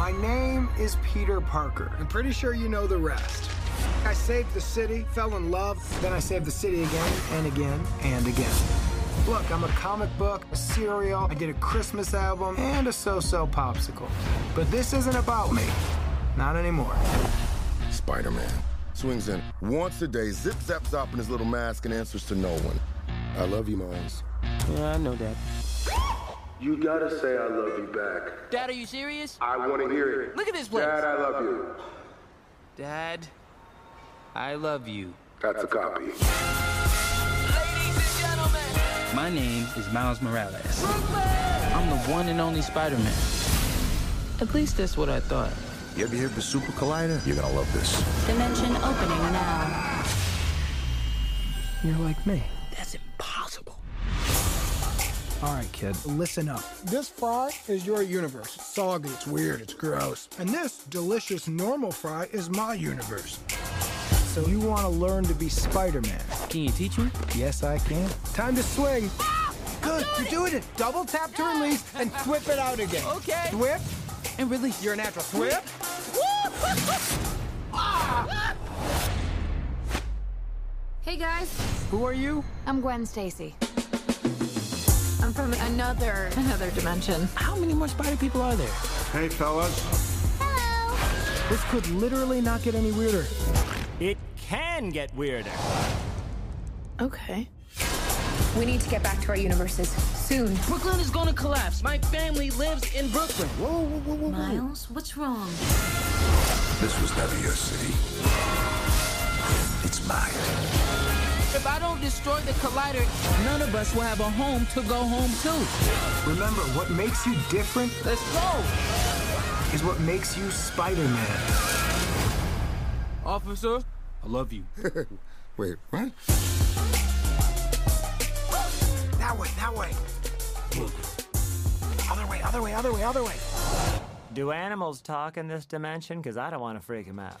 My name is Peter Parker. I'm pretty sure you know the rest. I saved the city, fell in love, then I saved the city again and again and again. Look, I'm a comic book, a cereal, I did a Christmas album, and a so-so popsicle. But this isn't about me. Not anymore. Spider-Man swings in once a day, zip zap zop in his little mask and answers to no one. I love you, Miles. Yeah, I know that. You gotta say I love you back. Dad, are you serious? I want to hear it. Look at this place. Dad, I love you. Dad, I love you. That's a copy. Ladies and gentlemen, My name is Miles Morales. I'm the one and only Spider-Man. At least that's what I thought. You ever hear of the Super Collider? You're gonna love this. Dimension opening now. You're like me. That's impossible. All right, kid, listen up. This fry is your universe. It's soggy, it's weird, it's gross. And this delicious normal fry is my universe. So you want to learn to be Spider-Man? Can you teach me? Yes, I can. Time to swing. Good, you're doing it. Double tap to release and whip it out again. Okay. Whip. And release. You're a natural. Whip. Hey guys, Who are you? I'm Gwen Stacy. I'm from another another dimension. How many more spider people are there? Hey, fellas. Hello. This could literally not get any weirder. It can get weirder. Okay. We need to get back to our universes soon. Brooklyn is gonna collapse. My family lives in Brooklyn. Whoa, whoa, whoa, whoa. Miles, what's wrong? This was never your city. It's mine. If I don't destroy the collider, none of us will have a home to go home to. Remember, what makes you different Let's go. is what makes you Spider-Man. Officer, I love you. Wait, what? That way, that way. Other way, other way, other way, other way. Do animals talk in this dimension? Because I don't want to freak them out.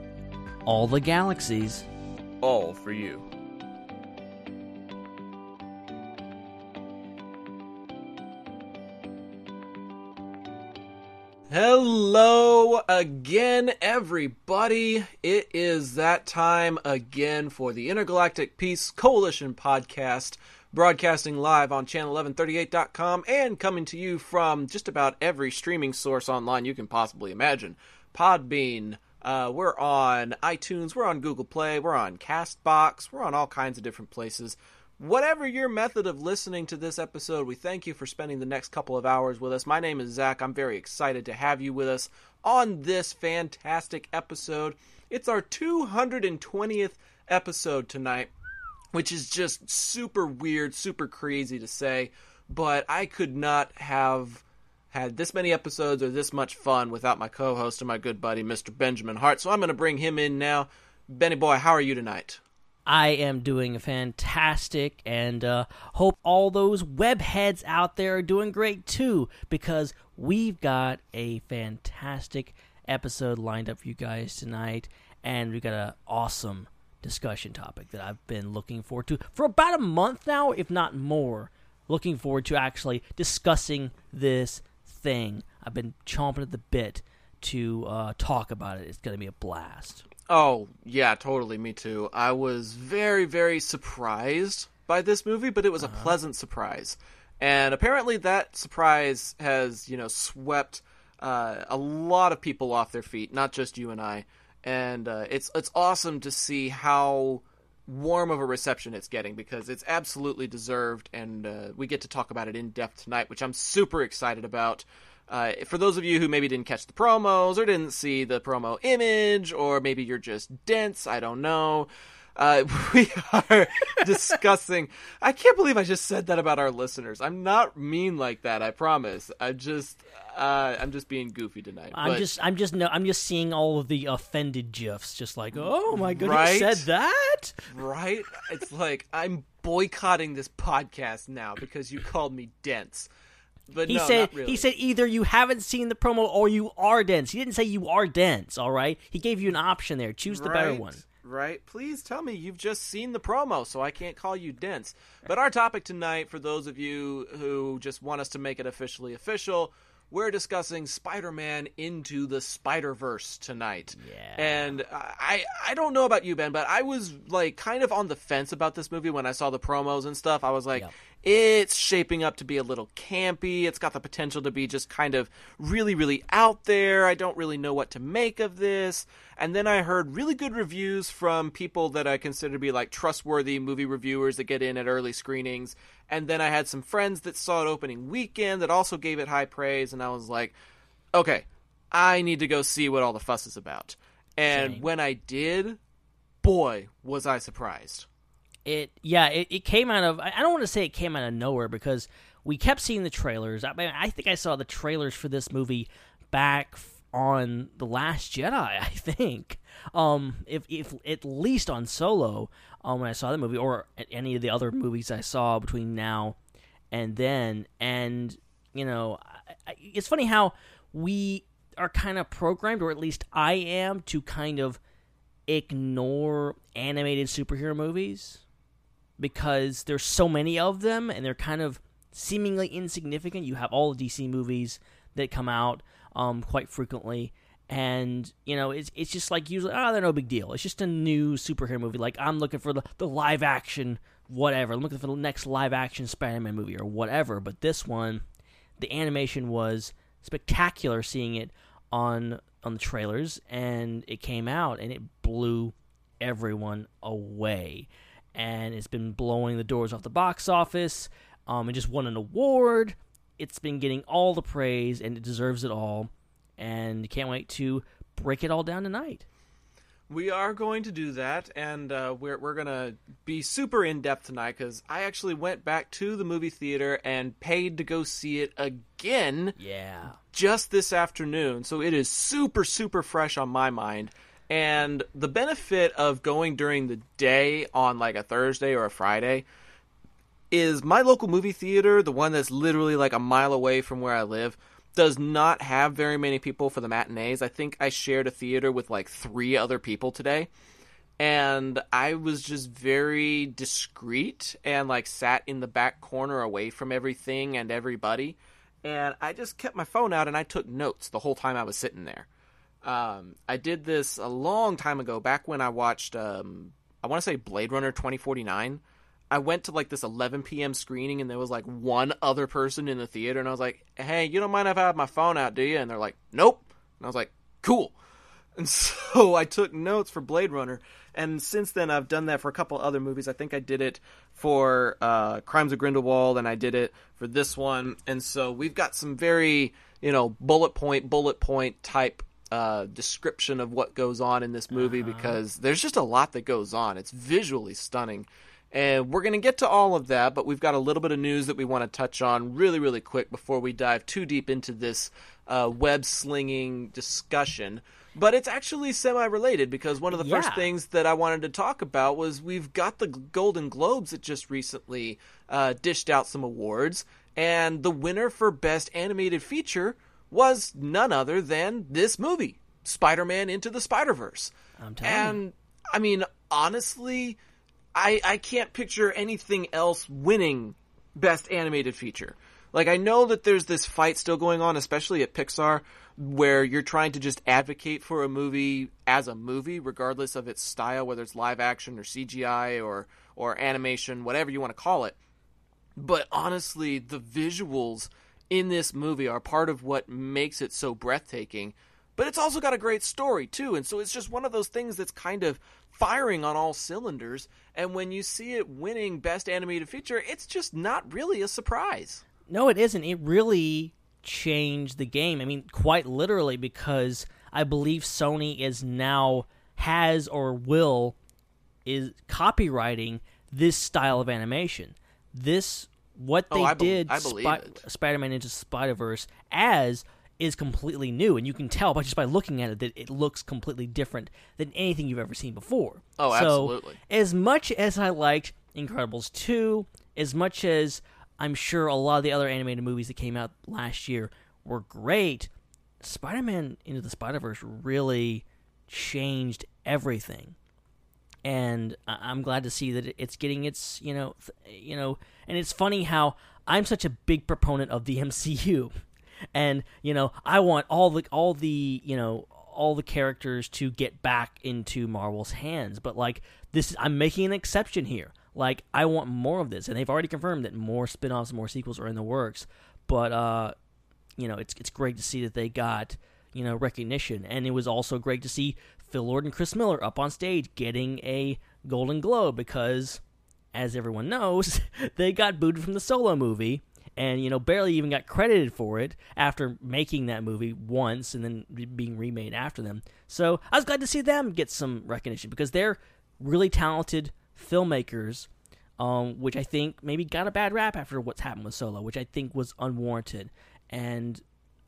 All the galaxies. All for you. Hello again, everybody. It is that time again for the Intergalactic Peace Coalition podcast, broadcasting live on channel1138.com and coming to you from just about every streaming source online you can possibly imagine. Podbean, uh, we're on iTunes, we're on Google Play, we're on Castbox, we're on all kinds of different places. Whatever your method of listening to this episode, we thank you for spending the next couple of hours with us. My name is Zac. I'm very excited to have you with us on this fantastic episode. It's our 220th episode tonight, which is just super weird, super crazy to say, but I could not have had this many episodes or this much fun without my co host and my good buddy, Mr. Benjamin Hart. So I'm going to bring him in now. Benny boy, how are you tonight? I am doing fantastic and uh, hope all those web heads out there are doing great too because we've got a fantastic episode lined up for you guys tonight and we've got an awesome discussion topic that I've been looking forward to for about a month now, if not more. Looking forward to actually discussing this thing. I've been chomping at the bit to uh, talk about it. It's going to be a blast. Oh, yeah, totally. Me too. I was very, very surprised by this movie, but it was a pleasant surprise. And apparently, that surprise has, you know, swept uh, a lot of people off their feet, not just you and I. And uh, it's it's awesome to see how warm of a reception it's getting because it's absolutely deserved, and uh, we get to talk about it in depth tonight, which I'm super excited about. Uh, for those of you who maybe didn't catch the promos or didn't see the promo image, or maybe you're just dense, I don't know. Uh, we are discussing. I can't believe I just said that about our listeners. I'm not mean like that. I promise. I just, uh, I'm just being goofy tonight. I'm but- just, I'm just, no, I'm just seeing all of the offended gifs, just like, oh my goodness, Right? said that. right. It's like I'm boycotting this podcast now because you called me dense. But He no, said, not really. he said either you haven't seen the promo or you are dense. He didn't say you are dense. All right, he gave you an option there. Choose the better one. Right? Please tell me you've just seen the promo so I can't call you dense. But our topic tonight, for those of you who just want us to make it officially official, we're discussing Spider-Man into the Spider-Verse tonight. Yeah. And I I don't know about you, Ben, but I was like kind of on the fence about this movie when I saw the promos and stuff. I was like, it's shaping up to be a little campy. It's got the potential to be just kind of really, really out there. I don't really know what to make of this. And then I heard really good reviews from people that I consider to be like trustworthy movie reviewers that get in at early screenings. And then I had some friends that saw it opening weekend that also gave it high praise. And I was like, okay, I need to go see what all the fuss is about. And when I did, boy, was I surprised. It yeah, it, it came out of I don't want to say it came out of nowhere because we kept seeing the trailers. I mean, I think I saw the trailers for this movie back on the Last Jedi. I think, um, if if at least on Solo, um, when I saw the movie, or any of the other movies I saw between now and then, and you know, I, I, it's funny how we are kind of programmed, or at least I am, to kind of ignore animated superhero movies because there's so many of them and they're kind of seemingly insignificant. You have all the DC movies that come out um, quite frequently, and you know it's it's just like usually oh they're no big deal. It's just a new superhero movie. Like I'm looking for the the live action whatever. I'm looking for the next live action Spider-Man movie or whatever. But this one, the animation was spectacular. Seeing it on on the trailers, and it came out and it blew everyone away and it's been blowing the doors off the box office. Um, it just won an award. It's been getting all the praise, and it deserves it all. And can't wait to break it all down tonight. We are going to do that, and uh, we're we're gonna be super in depth tonight because I actually went back to the movie theater and paid to go see it again. Yeah, just this afternoon, so it is super super fresh on my mind. And the benefit of going during the day on like a Thursday or a Friday is my local movie theater, the one that's literally like a mile away from where I live, does not have very many people for the matinees. I think I shared a theater with like three other people today. And I was just very discreet and like sat in the back corner away from everything and everybody. And I just kept my phone out and I took notes the whole time I was sitting there. Um, I did this a long time ago, back when I watched, um, I want to say Blade Runner 2049. I went to like this 11 p.m. screening and there was like one other person in the theater and I was like, "Hey, you don't mind if I have my phone out, do you?" And they're like, "Nope." And I was like, "Cool." And so I took notes for Blade Runner, and since then I've done that for a couple other movies. I think I did it for uh, Crimes of Grindelwald, and I did it for this one. And so we've got some very, you know, bullet point, bullet point type uh, description of what goes on in this movie because there's just a lot that goes on. It's visually stunning. And we're going to get to all of that, but we've got a little bit of news that we want to touch on really, really quick before we dive too deep into this uh, web slinging discussion. But it's actually semi related because one of the first things that I wanted to talk about was we've got the Golden Globes that just recently uh, dished out some awards, and the winner for Best Animated Feature was none other than this movie, Spider Man Into the Spider Verse. I'm telling And you. I mean, honestly, I I can't picture anything else winning best animated feature. Like I know that there's this fight still going on, especially at Pixar, where you're trying to just advocate for a movie as a movie, regardless of its style, whether it's live action or CGI or or animation, whatever you want to call it. But honestly, the visuals in this movie are part of what makes it so breathtaking. But it's also got a great story too, and so it's just one of those things that's kind of firing on all cylinders. And when you see it winning Best Animated Feature, it's just not really a surprise. No, it isn't. It really changed the game. I mean, quite literally, because I believe Sony is now has or will is copyrighting this style of animation. This what Oh, they I did I believe Spi- it. Spider-Man into Spider-Verse as is completely new, and you can tell by just by looking at it that it looks completely different than anything you've ever seen before. Oh, So, absolutely. as much as I liked Incredibles 2, as much as I'm sure a lot of the other animated movies that came out last year were great, Spider Man Into the Spider Verse really changed everything. And I'm glad to see that it's getting its, you know, th- you know, and it's funny how I'm such a big proponent of the MCU, and you know, I want all the all the you know all the characters to get back into Marvel's hands, but like this, I'm making an exception here. Like I want more of this, and they've already confirmed that more spin-offs, more sequels are in the works. But uh, you know, it's it's great to see that they got you know recognition, and it was also great to see Phil Lord and Chris Miller up on stage getting a Golden Globe because, as everyone knows, they got booted from the Solo movie. And you know, barely even got credited for it after making that movie once and then being remade after them. So I was glad to see them get some recognition because they're really talented filmmakers, um, which I think maybe got a bad rap after what's happened with Solo, which I think was unwarranted. And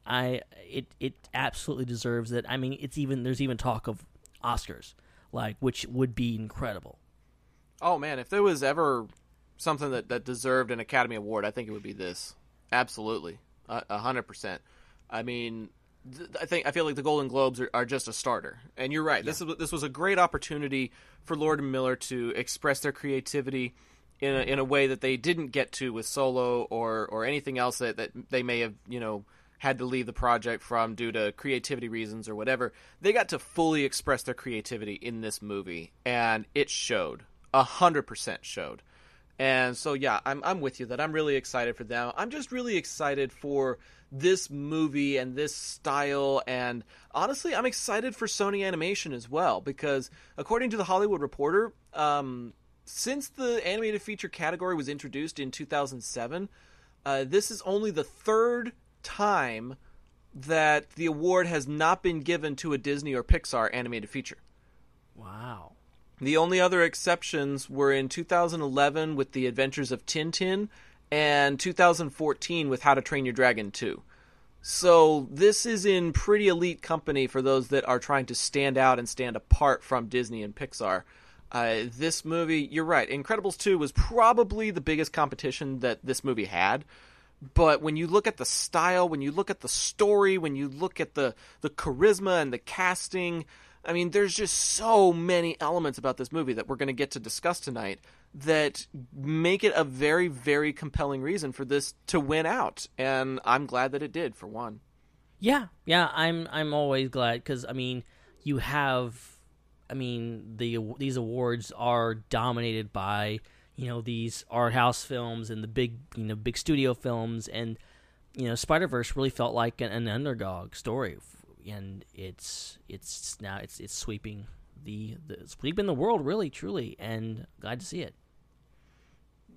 I it it absolutely deserves it. I mean, it's even there's even talk of Oscars, like which would be incredible. Oh man, if there was ever something that, that deserved an Academy Award, I think it would be this. Absolutely, a hundred percent. I mean, th- I think I feel like the Golden Globes are, are just a starter, and you're right. This is this was a great opportunity for Lord and Miller to express their creativity in a, in a way that they didn't get to with Solo or or anything else that, that they may have you know had to leave the project from due to creativity reasons or whatever. They got to fully express their creativity in this movie, and it showed. A hundred percent showed. And so yeah, I'm I'm with you that I'm really excited for them. I'm just really excited for this movie and this style and honestly, I'm excited for Sony Animation as well because according to the Hollywood Reporter, um, since the animated feature category was introduced in 2007, uh, this is only the third time that the award has not been given to a Disney or Pixar animated feature. Wow. The only other exceptions were in 2011 with The Adventures of Tintin and 2014 with How to Train Your Dragon 2. So this is in pretty elite company for those that are trying to stand out and stand apart from Disney and Pixar. Uh, this movie, you're right, Incredibles 2 was probably the biggest competition that this movie had. But when you look at the style, when you look at the story, when you look at the, the charisma and the casting, I mean, there's just so many elements about this movie that we're going to get to discuss tonight that make it a very, very compelling reason for this to win out. And I'm glad that it did, for one. Yeah, yeah, I'm I'm always glad because I mean, you have, I mean, the these awards are dominated by you know these art house films and the big you know big studio films and you know Spider Verse really felt like an, an underdog story and it's it's now it's it's sweeping the, the sweeping the world really truly and glad to see it.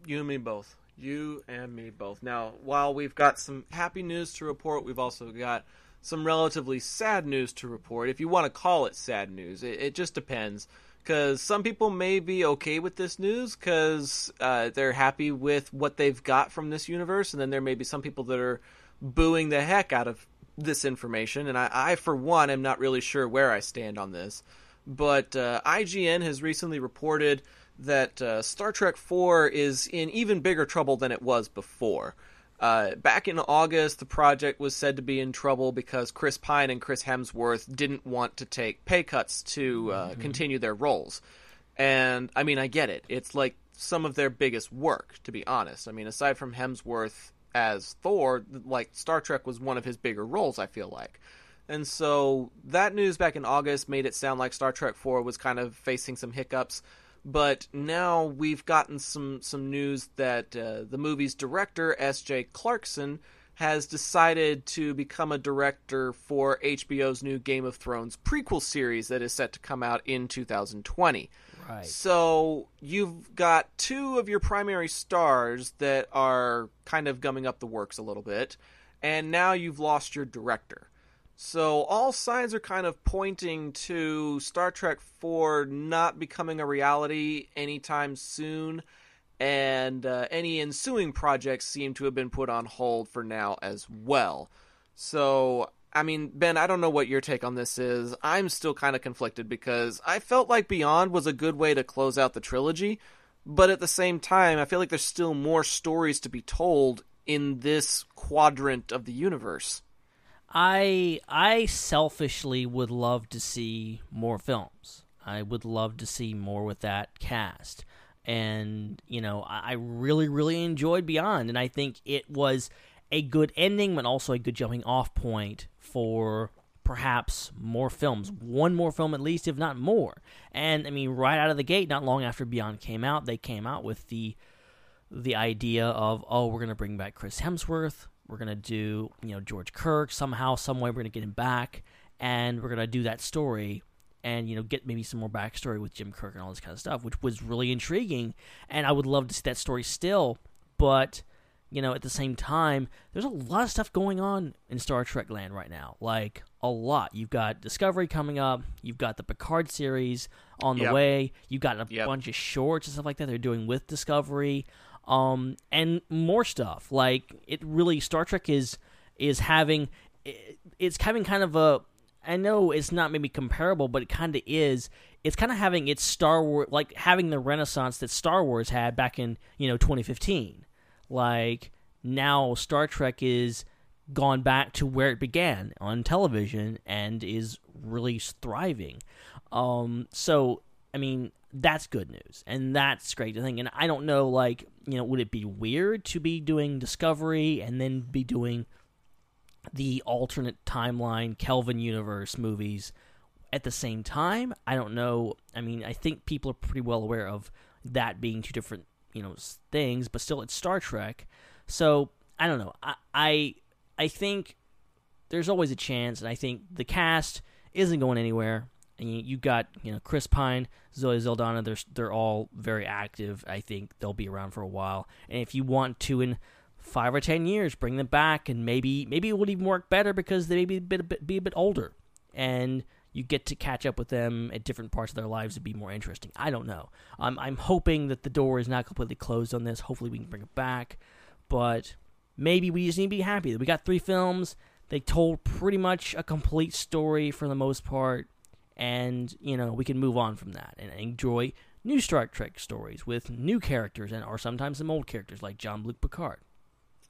You and me both. You and me both. Now, while we've got some happy news to report, we've also got some relatively sad news to report. If you want to call it sad news, it, it just depends. Because some people may be okay with this news because uh, they're happy with what they've got from this universe, and then there may be some people that are booing the heck out of this information. And I, I for one, am not really sure where I stand on this. But uh, IGN has recently reported that uh, Star Trek IV is in even bigger trouble than it was before. Uh, back in August, the project was said to be in trouble because Chris Pine and Chris Hemsworth didn't want to take pay cuts to uh, Mm-hmm. continue their roles. And I mean, I get it. It's like some of their biggest work, to be honest. I mean, aside from Hemsworth as Thor, like Star Trek was one of his bigger roles, I feel like. And so that news back in August made it sound like Star Trek 4 was kind of facing some hiccups. But now we've gotten some, some news that uh, the movie's director, S.J. Clarkson, has decided to become a director for HBO's new Game of Thrones prequel series that is set to come out in 2020. Right. So you've got two of your primary stars that are kind of gumming up the works a little bit. and now you've lost your director. So all signs are kind of pointing to Star Trek 4 not becoming a reality anytime soon, and uh, any ensuing projects seem to have been put on hold for now as well. So, I mean, Ben, I don't know what your take on this is. I'm still kind of conflicted because I felt like Beyond was a good way to close out the trilogy, but at the same time, I feel like there's still more stories to be told in this quadrant of the universe. I I selfishly would love to see more films. I would love to see more with that cast. And, you know, I really, really enjoyed Beyond, and I think it was a good ending, but also a good jumping off point for perhaps more films. One more film at least, if not more. And I mean, right out of the gate, not long after Beyond came out, they came out with the the idea of, oh, we're gonna bring back Chris Hemsworth, we're gonna do, you know, George Kirk somehow, some way, we're gonna get him back, and we're gonna do that story, and you know, get maybe some more backstory with Jim Kirk and all this kind of stuff, which was really intriguing, and I would love to see that story still, but you know, at the same time, there's a lot of stuff going on in Star Trek land right now. Like a lot. You've got Discovery coming up. You've got the Picard series on the Yep. way. You've got a Yep. bunch of shorts and stuff like that they're doing with Discovery, um, and more stuff. Like it really, Star Trek is is having it- it's having kind of a. I know it's not maybe comparable, but it kind of is. It's kind of having its Star Wars, like having the renaissance that Star Wars had back in you know 2015 like now Star Trek is gone back to where it began on television and is really thriving. Um, so I mean that's good news and that's great to think. And I don't know, like you know, would it be weird to be doing Discovery and then be doing the alternate timeline Kelvin universe movies at the same time? I don't know. I mean, I think people are pretty well aware of that being two different you know things, but still it's Star Trek. So I don't know. I I, I think there's always a chance, and I think the cast isn't going anywhere. And you, you got you know Chris Pine, Zoe Saldana. They're they're all very active. I think they'll be around for a while. And if you want to in five or ten years, bring them back, and maybe maybe it would even work better because they may be a bit, be a bit older, and you get to catch up with them at different parts of their lives to be more interesting. I don't know. I'm I'm hoping that the door is not completely closed on this. Hopefully, we can bring it back, but maybe we just need to be happy that we got three films. They told pretty much a complete story for the most part, and you know we can move on from that and enjoy new Star Trek stories with new characters and or sometimes some old characters like Jean-Luc Picard.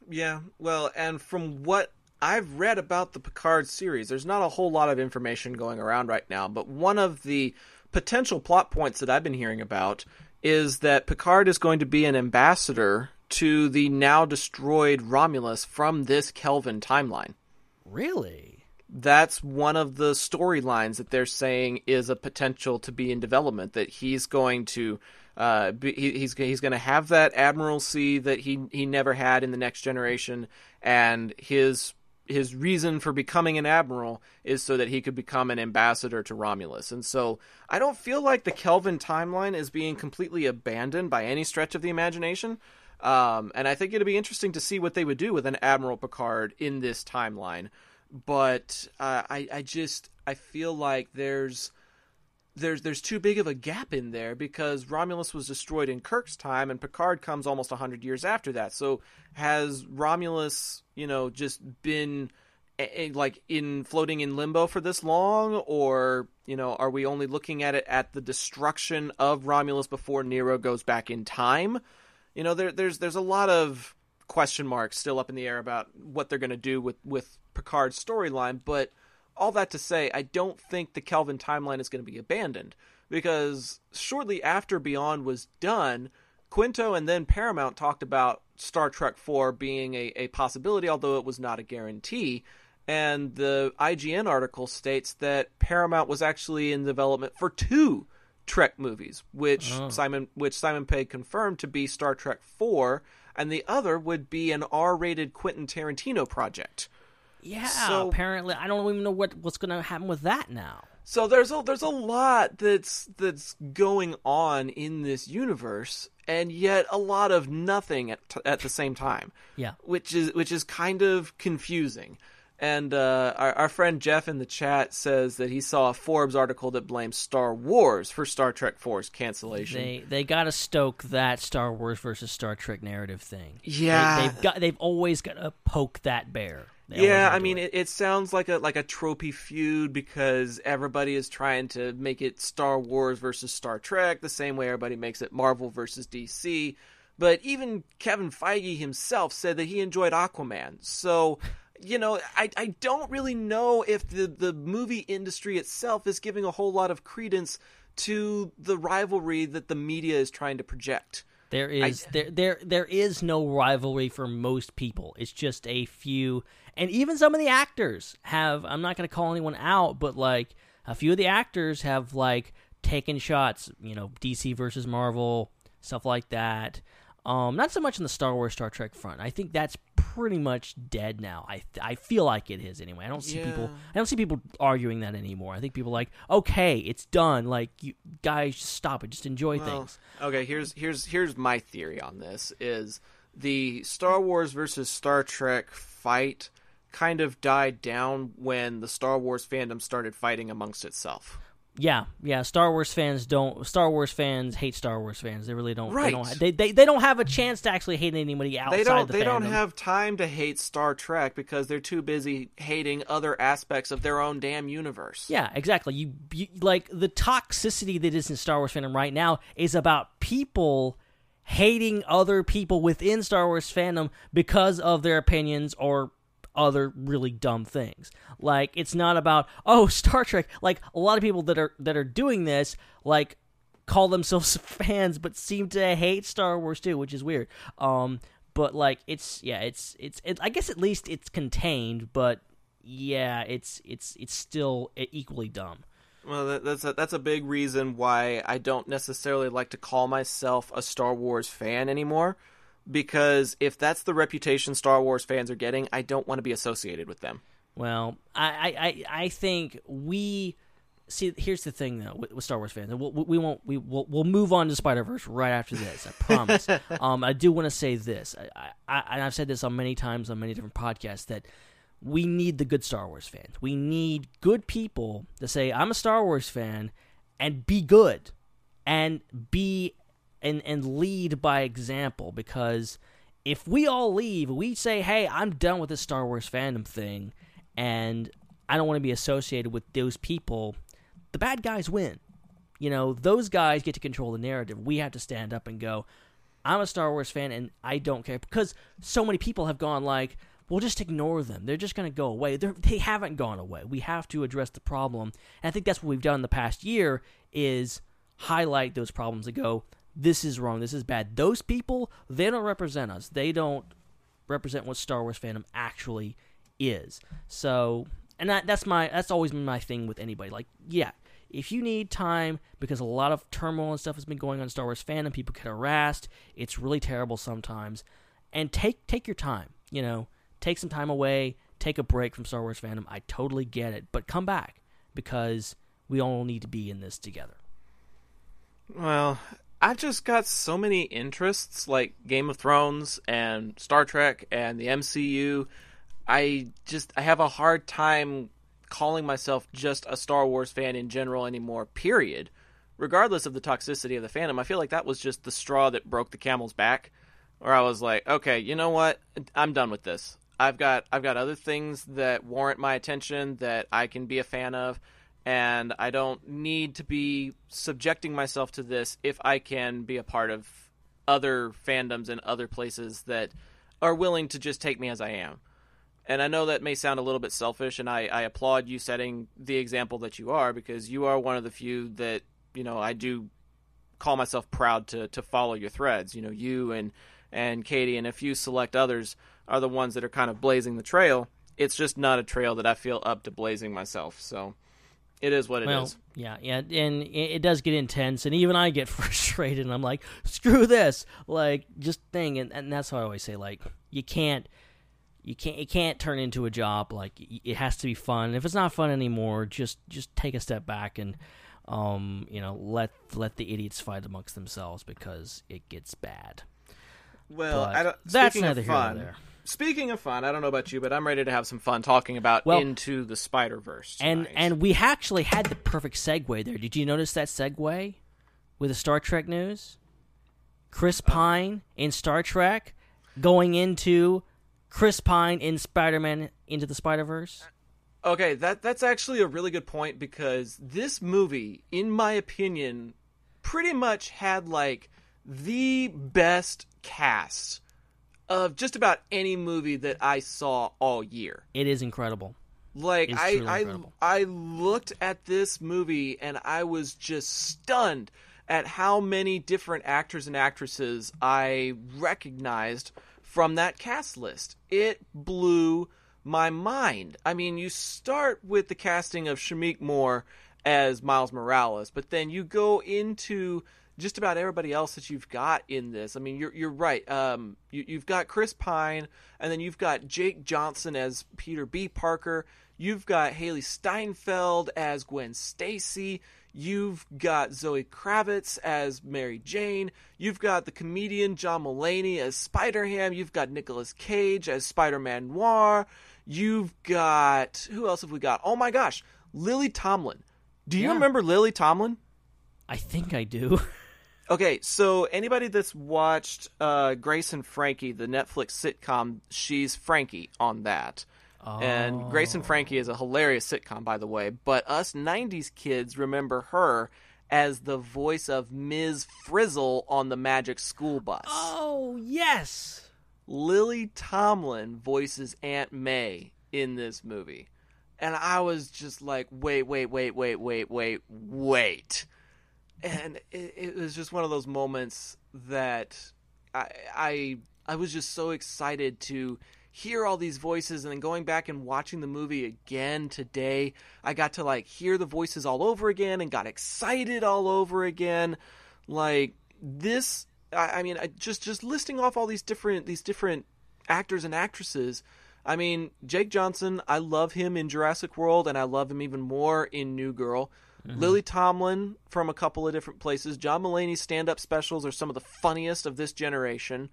Yeah, well, and from what I've read about the Picard series, there's not a whole lot of information going around right now, but one of the potential plot points that I've been hearing about is that Picard is going to be an ambassador to the now destroyed Romulus from this Kelvin timeline. Really? That's one of the storylines that they're saying is a potential to be in development. That he's going to, uh, be, he, he's he's going to have that admiralty that he he never had in the next generation, and his his reason for becoming an admiral is so that he could become an ambassador to Romulus. And so I don't feel like the Kelvin timeline is being completely abandoned by any stretch of the imagination. Um, and I think it'd be interesting to see what they would do with an Admiral Picard in this timeline. But uh, I, I just I feel like there's there's there's too big of a gap in there because Romulus was destroyed in Kirk's time and Picard comes almost 100 years after that. So has Romulus, you know, just been like in floating in limbo for this long or, you know, are we only looking at it at the destruction of Romulus before Nero goes back in time? You know, there there's there's a lot of question marks still up in the air about what they're going to do with with Picard's storyline, but all that to say, I don't think the Kelvin timeline is going to be abandoned because shortly after Beyond was done, Quinto and then Paramount talked about Star Trek 4 being a, a possibility, although it was not a guarantee. And the IGN article states that Paramount was actually in development for two Trek movies, which Oh. Simon which Simon Pegg confirmed to be Star Trek 4, and the other would be an R-rated Quentin Tarantino project. Yeah, So- apparently I don't even know what what's going to happen with that now. So there's a there's a lot that's that's going on in this universe, and yet a lot of nothing at at the same time. Yeah. which is which is kind of confusing. And uh, our our friend Jeff in the chat says that he saw a Forbes article that blames Star Wars for Star Trek 4's cancellation. They they got to stoke that Star Wars versus Star Trek narrative thing. Yeah. they, have got they've always got to poke that bear. Yeah, I mean, it. it. Sounds like a like a tropey feud because everybody is trying to make it Star Wars versus Star Trek the same way everybody makes it Marvel versus DC. But even Kevin Feige himself said that he enjoyed Aquaman. So, you know, I I don't really know if the the movie industry itself is giving a whole lot of credence to the rivalry that the media is trying to project. There is there there there is no rivalry for most people. It's just a few, and even some of the actors have. I'm not going to call anyone out, but like a few of the actors have like taken shots. You know, DC versus Marvel stuff like that. Um, not so much in the Star Wars, Star Trek front. I think that's pretty much dead now. I I feel like it is anyway. I don't see people. I don't see people arguing that anymore. I think people are like, okay, it's done. Like you guys, just stop it. Just enjoy Well, things. Okay, here's here's here's my theory on this is the Star Wars versus Star Trek fight kind of died down when the Star Wars fandom started fighting amongst itself. Yeah, yeah. Star Wars fans don't. Star Wars fans hate Star Wars fans. They really don't. They Right. don't. They, they, they don't have a chance to actually hate anybody outside they don't the they don't have time to hate Star Trek because they're too busy hating other aspects of their own damn universe. Yeah, exactly. You, you like the toxicity that is in Star Wars fandom right now is about people hating other people within Star Wars fandom because of their opinions or other really dumb things. Like it's not about oh Star Trek. Like a lot of people that are that are doing this like call themselves fans but seem to hate Star Wars too, which is weird. Um but like it's yeah, it's it's it, I guess at least it's contained, but yeah, it's it's it's still equally dumb. Well, that's a, that's a big reason why I don't necessarily like to call myself a Star Wars fan anymore. Because if that's the reputation Star Wars fans are getting, I don't want to be associated with them. Well, I, I, I- think we see. Here's the thing, though, with, with Star Wars fans, we'll, we won't. We will we'll move on to Spider Verse right after this. I promise. um, I do want to say this. I, I, and I've said this on many times on many different podcasts that we need the good Star Wars fans. We need good people to say, "I'm a Star Wars fan," and be good, and be and and lead by example. Because if we all leave, we say, "Hey, I'm done with this Star Wars fandom thing," and I don't want to be associated with those people. The bad guys win. You know, those guys get to control the narrative. We have to stand up and go, I'm a Star Wars fan and I don't care because so many people have gone like, we'll just ignore them. They're just going to go away. They're, they haven't gone away. We have to address the problem. And I think that's what we've done in the past year is highlight those problems and go, this is wrong. This is bad. Those people, they don't represent us. They don't represent what Star Wars fandom actually is. So, and that, that's my that's always been my thing with anybody. Like, yeah, if you need time because a lot of turmoil and stuff has been going on in Star Wars fandom, people get harassed. It's really terrible sometimes. And take take your time. You know, take some time away. Take a break from Star Wars fandom. I totally get it, but come back because we all need to be in this together. Well, I've just got so many interests like Game of Thrones and Star Trek and the MCU. I just I have a hard time calling myself just a Star Wars fan in general anymore, period. Regardless of the toxicity of the fandom, I feel like that was just the straw that broke the camel's back. Where I was like, okay, you know what? I'm done with this. I've got I've got other things that warrant my attention that I can be a fan of and I don't need to be subjecting myself to this if I can be a part of other fandoms and other places that are willing to just take me as I am. And I know that may sound a little bit selfish, and I, I applaud you setting the example that you are because you are one of the few that, you know, I do call myself proud to, to follow your threads. You know, you and, and Katie and a few select others are the ones that are kind of blazing the trail. It's just not a trail that I feel up to blazing myself. So it is what it is. well, yeah, yeah, and it, it does get intense, and even I get frustrated, and I'm like, screw this, like, just thing, and, and that's what I always say, like, you can't, You can't it can't turn into a job. Like it has to be fun. If it's not fun anymore, just just take a step back and um you know let let the idiots fight amongst themselves because it gets bad. Well, But I don't, that's speaking neither of here nor there. Speaking of fun, I don't know about you, but I'm ready to have some fun talking about Well- Into the Spider Verse. And and we actually had the perfect segue there. Did you notice that segue with the Star Trek news? Chris Uh. Pine in Star Trek going into Chris Pine in Spider-Man into the Spider-Verse. Okay, that that's actually a really good point because this movie, in my opinion, pretty much had like the best cast of just about any movie that I saw all year. It is incredible. Like I I. I looked at this movie and I was just stunned at how many different actors and actresses I recognized from that cast list. It blew my mind. I mean, you start with the casting of Shameik Moore as Miles Morales, but then you go into just about everybody else that you've got in this. I mean, you're you're right. Um, you, you've got Chris Pine, and then you've got Jake Johnson as Peter B. Parker. You've got Hailee Steinfeld as Gwen Stacy. You've got Zoe Kravitz as Mary Jane. You've got the comedian John Mulaney as Spider Ham. You've got Nicolas Cage as Spider Man Noir. You've got who else have we got? Oh my gosh, Lily Tomlin. Do you Yeah. remember Lily Tomlin? I think I do. Okay, so anybody that's watched uh, Grace and Frankie, the Netflix sitcom, she's Frankie on that. And Grace and Frankie is a hilarious sitcom, by the way. But us 90s kids remember her as the voice of Ms. Frizzle on the Magic School Bus. Oh yes. Lily Tomlin voices Aunt May in this movie. And I was just like, wait, wait, wait, wait, wait, wait, wait. And it, it was just one of those moments that I, I I was just so excited to hear all these voices and then going back and watching the movie again today I got to like hear the voices all over again and got excited all over again. Like this I, I mean I, just just listing off all these different these different actors and actresses I mean Jake Johnson I love him in Jurassic World and I love him even more in New Girl Lily Tomlin from a couple of different places. John Mulaney's stand-up specials are some of the funniest of this generation.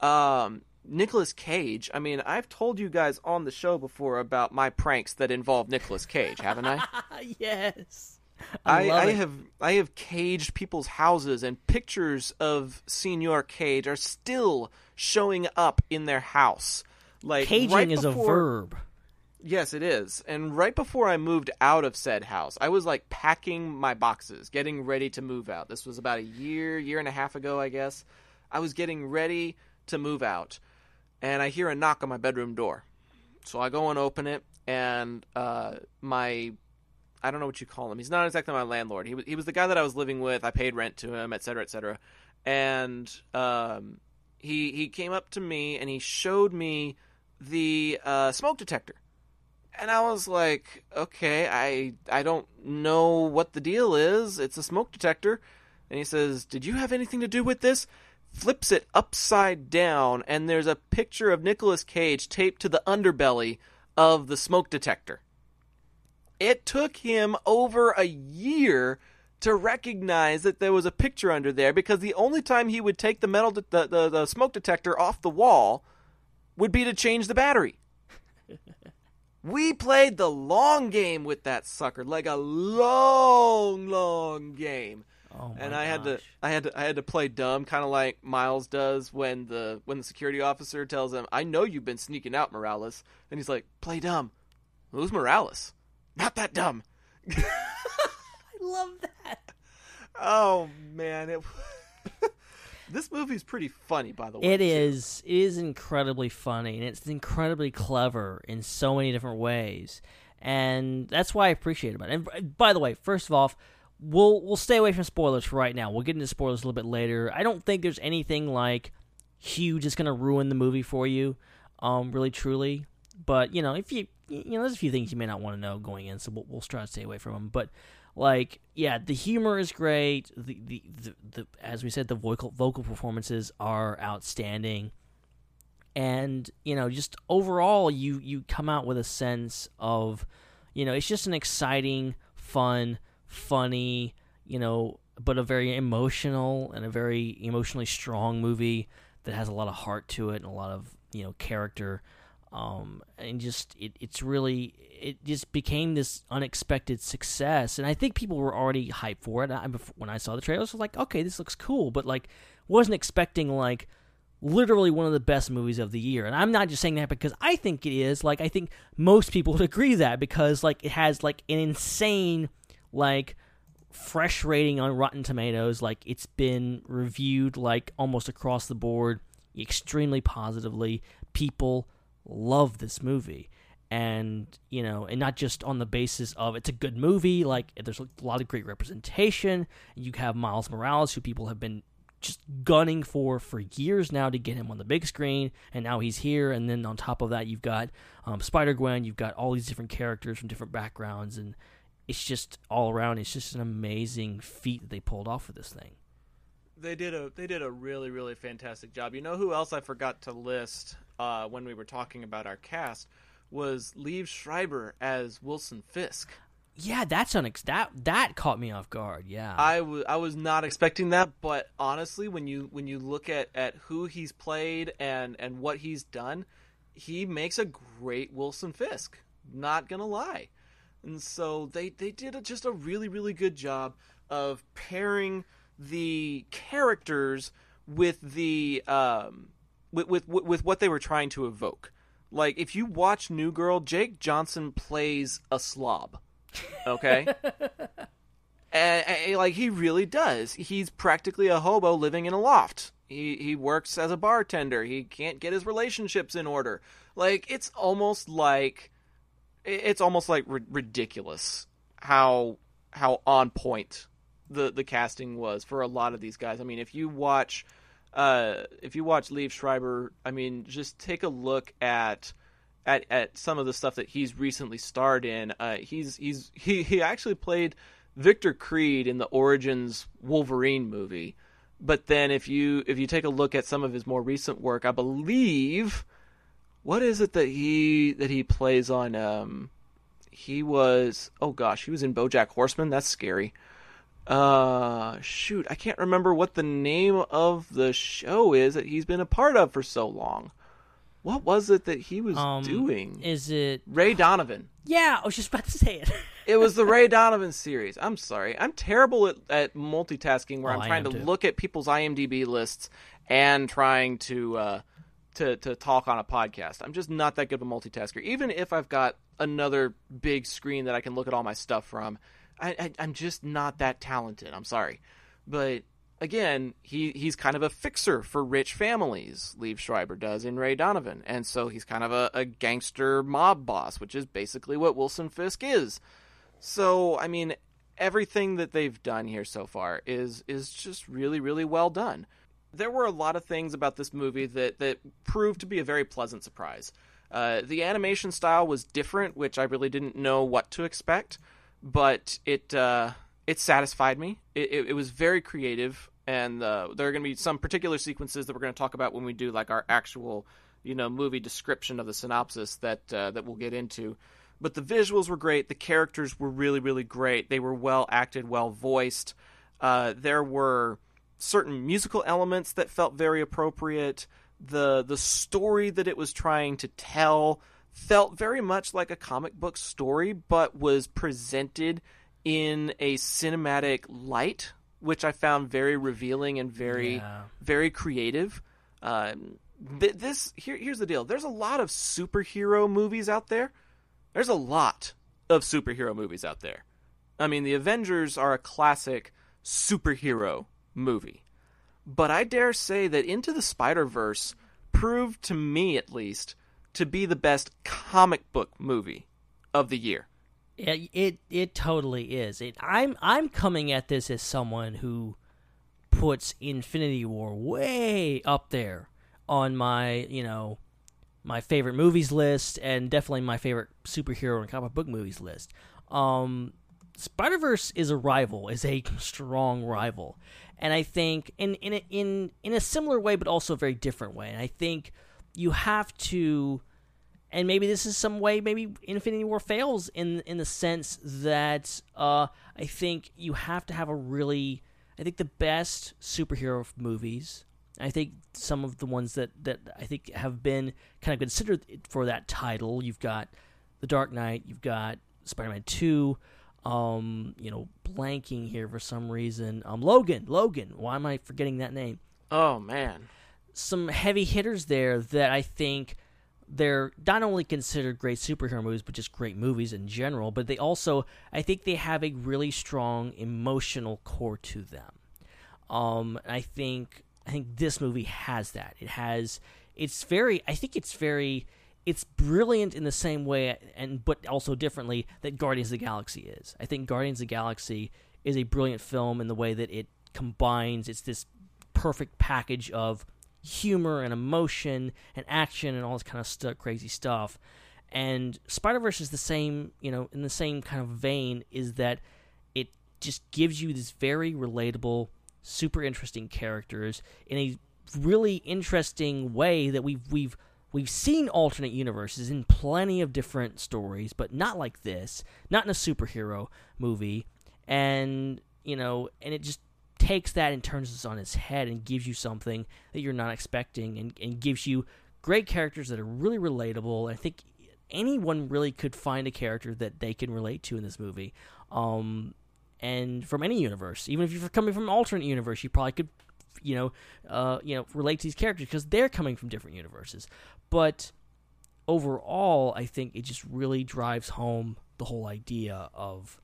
Um, Nicolas Cage. I mean, I've told you guys on the show before about my pranks that involve Nicolas Cage, haven't I? yes. I, love I have I have caged people's houses, and pictures of Senior Cage are still showing up in their house. Like Caging right is a verb. Yes, it is. And right before I moved out of said house, I was like packing my boxes, getting ready to move out. This was about a year, year and a half ago, I guess. I was getting ready to move out, and I hear a knock on my bedroom door. So I go and open it, and uh, my I don't know what you call him. He's not exactly my landlord. He was he was the guy that I was living with. I paid rent to him, et cetera, et cetera. And um, he he came up to me and he showed me the uh, smoke detector. And I was like, okay, I I don't know what the deal is. It's a smoke detector. And he says, "Did you have anything to do with this?" Flips it upside down, and there's a picture of Nicolas Cage taped to the underbelly of the smoke detector. It took him over a year to recognize that there was a picture under there because the only time he would take the metal de- the, the the smoke detector off the wall would be to change the battery. we played the long game with that sucker, like a long, long game. Oh my and I had to. I had to, I had to play dumb, kind of like Miles does when the when the security officer tells him, "I know you've been sneaking out, Morales," and he's like, "Play dumb." Who's Morales? Not that dumb. I love that. Oh man, it. This movie's pretty funny, by the way. It too. is. It is incredibly funny, and it's incredibly clever in so many different ways, and that's why I appreciate it. And by the way, first of all, we'll we'll stay away from spoilers for right now. We'll get into spoilers a little bit later. I don't think there's anything like huge that's going to ruin the movie for you, um, really truly. But you know, if you you know, there's a few things you may not want to know going in, so we'll, we'll try to stay away from them. But like, yeah, the humor is great. The the, the, the as we said, the vocal vocal performances are outstanding. and you know, just overall, you you come out with a sense of, you know, it's just an exciting, fun, funny, you know, but a very emotional and a very emotionally strong movie that has a lot of heart to it and a lot of you know character um, and just it, it's really it just became this unexpected success. And i think people were already hyped for it. I, when i saw the trailers I was like okay this looks cool. But like wasn't expecting like literally one of the best movies of the year. And i'm not just saying that because i think it is. Like i think most people would agree that because like it has like an insane like fresh rating on rotten tomatoes. Like it's been reviewed like almost across the board extremely positively. People love this movie. And you know and not just on the basis of it's a good movie like there's a lot of great representation. You have miles morales who people have been just gunning for for years now to get him on the big screen and now he's here. And then on top of that you've got um, spider-gwen you've got all these different characters from different backgrounds and it's just all around it's just an amazing feat that they pulled off with this thing they did a they did a really really fantastic job. You know who else I forgot to list uh, when we were talking about our cast was Liev Schreiber as Wilson Fisk. Yeah, that's unex- that that caught me off guard. Yeah, I, w- I was not expecting that, but honestly, when you when you look at, at who he's played and and what he's done, he makes a great Wilson Fisk. Not gonna lie, and so they they did a, just a really really good job of pairing the characters with the um with, with with what they were trying to evoke. Like if you watch New Girl, Jake Johnson plays a slob. Okay? and, and, like he really does. He's practically a hobo living in a loft. He he works as a bartender. He can't get his relationships in order. Like it's almost like it's almost like ri- ridiculous how how on point the the casting was for a lot of these guys. I mean, if you watch uh, if you watch Liev Schreiber, I mean, just take a look at at at some of the stuff that he's recently starred in. Uh, he's he's he he actually played Victor Creed in the Origins Wolverine movie. But then if you if you take a look at some of his more recent work, I believe what is it that he that he plays on um he was oh gosh, he was in BoJack Horseman. That's scary uh shoot i can't remember what the name of the show is that he's been a part of for so long what was it that he was um, doing is it ray donovan yeah i was just about to say it it was the ray donovan series i'm sorry i'm terrible at, at multitasking where Oh, i'm trying to too. look at people's imdb lists and trying to uh to, to talk on a podcast. I'm just not that good of a multitasker. Even if I've got another big screen that I can look at all my stuff from, I, I, I'm just not that talented. I'm sorry, but again, he he's kind of a fixer for rich families. Liev Schreiber does in Ray Donovan, and so he's kind of a, a gangster mob boss, which is basically what Wilson Fisk is. So I mean, everything that they've done here so far is is just really really well done. There were a lot of things about this movie that that proved to be a very pleasant surprise. Uh, the animation style was different, which I really didn't know what to expect but it uh, it satisfied me. It, it, it was very creative, and uh, there are going to be some particular sequences that we're going to talk about when we do like our actual, you know, movie description of the synopsis that uh, that we'll get into. But the visuals were great. The characters were really really great. They were well acted, well voiced. Uh, there were certain musical elements that felt very appropriate. The the story that it was trying to tell felt very much like a comic book story, but was presented in a cinematic light, which I found very revealing and very, Yeah. very creative. Um, th- this here, here's the deal: there's a lot of superhero movies out there. There's a lot of superhero movies out there. I mean, the Avengers are a classic superhero movie, but I dare say that Into the Spider Verse proved to me, at least, to be the best comic book movie of the year. It it, it totally is. It I'm I'm coming at this as someone who puts Infinity War way up there on my, you know, my favorite movies list and definitely my favorite superhero and comic book movies list. Um Spider-Verse is a rival, is a strong rival. And I think in in a, in in a similar way but also a very different way. And I think you have to and maybe this is some way maybe Infinity War fails in in the sense that uh, I think you have to have a really I think the best superhero movies I think some of the ones that that I think have been kind of considered for that title you've got The Dark Knight you've got Spider-Man 2 um you know blanking here for some reason um Logan Logan why am I forgetting that name Oh man. Some heavy hitters there that I think they're not only considered great superhero movies, but just great movies in general. But they also, I think, they have a really strong emotional core to them. Um, I think, I think this movie has that. It has, it's very, I think it's very, it's brilliant in the same way, and but also differently that Guardians of the Galaxy is. I think Guardians of the Galaxy is a brilliant film in the way that it combines. It's this perfect package of humor and emotion and action and all this kind of crazy stuff. And Spider Verse is the same, you know, in the same kind of vein, is that it just gives you this very relatable, super interesting characters in a really interesting way that we've we've we've seen alternate universes in plenty of different stories, but not like this, not in a superhero movie. And you know, and it just takes that and turns it on its head and gives you something that you're not expecting and, and gives you great characters that are really relatable. I think anyone really could find a character that they can relate to in this movie. Um, and from any universe, even if you're coming from an alternate universe, you probably could, you know, uh, you know, relate to these characters because they're coming from different universes. But overall, I think it just really drives home the whole idea of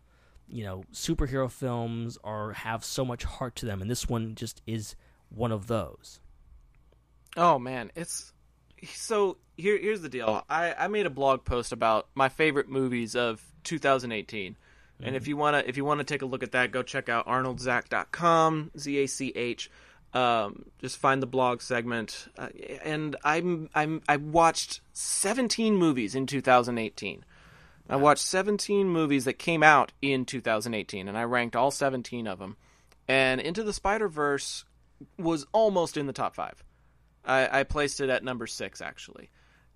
you know superhero films are have so much heart to them and this one just is one of those Oh man, it's so here here's the deal. I, I made a blog post about my favorite movies of 2018. And if you wanna if you wanna take a look at that, go check out arnoldzack.com, Z A C H. Um, just find the blog segment. Uh, and I'm I'm I watched 17 movies in 2018. I watched 17 movies that came out in 2018, and I ranked all 17 of them. And Into the Spider Verse was almost in the top five. I, I placed it at number six, actually.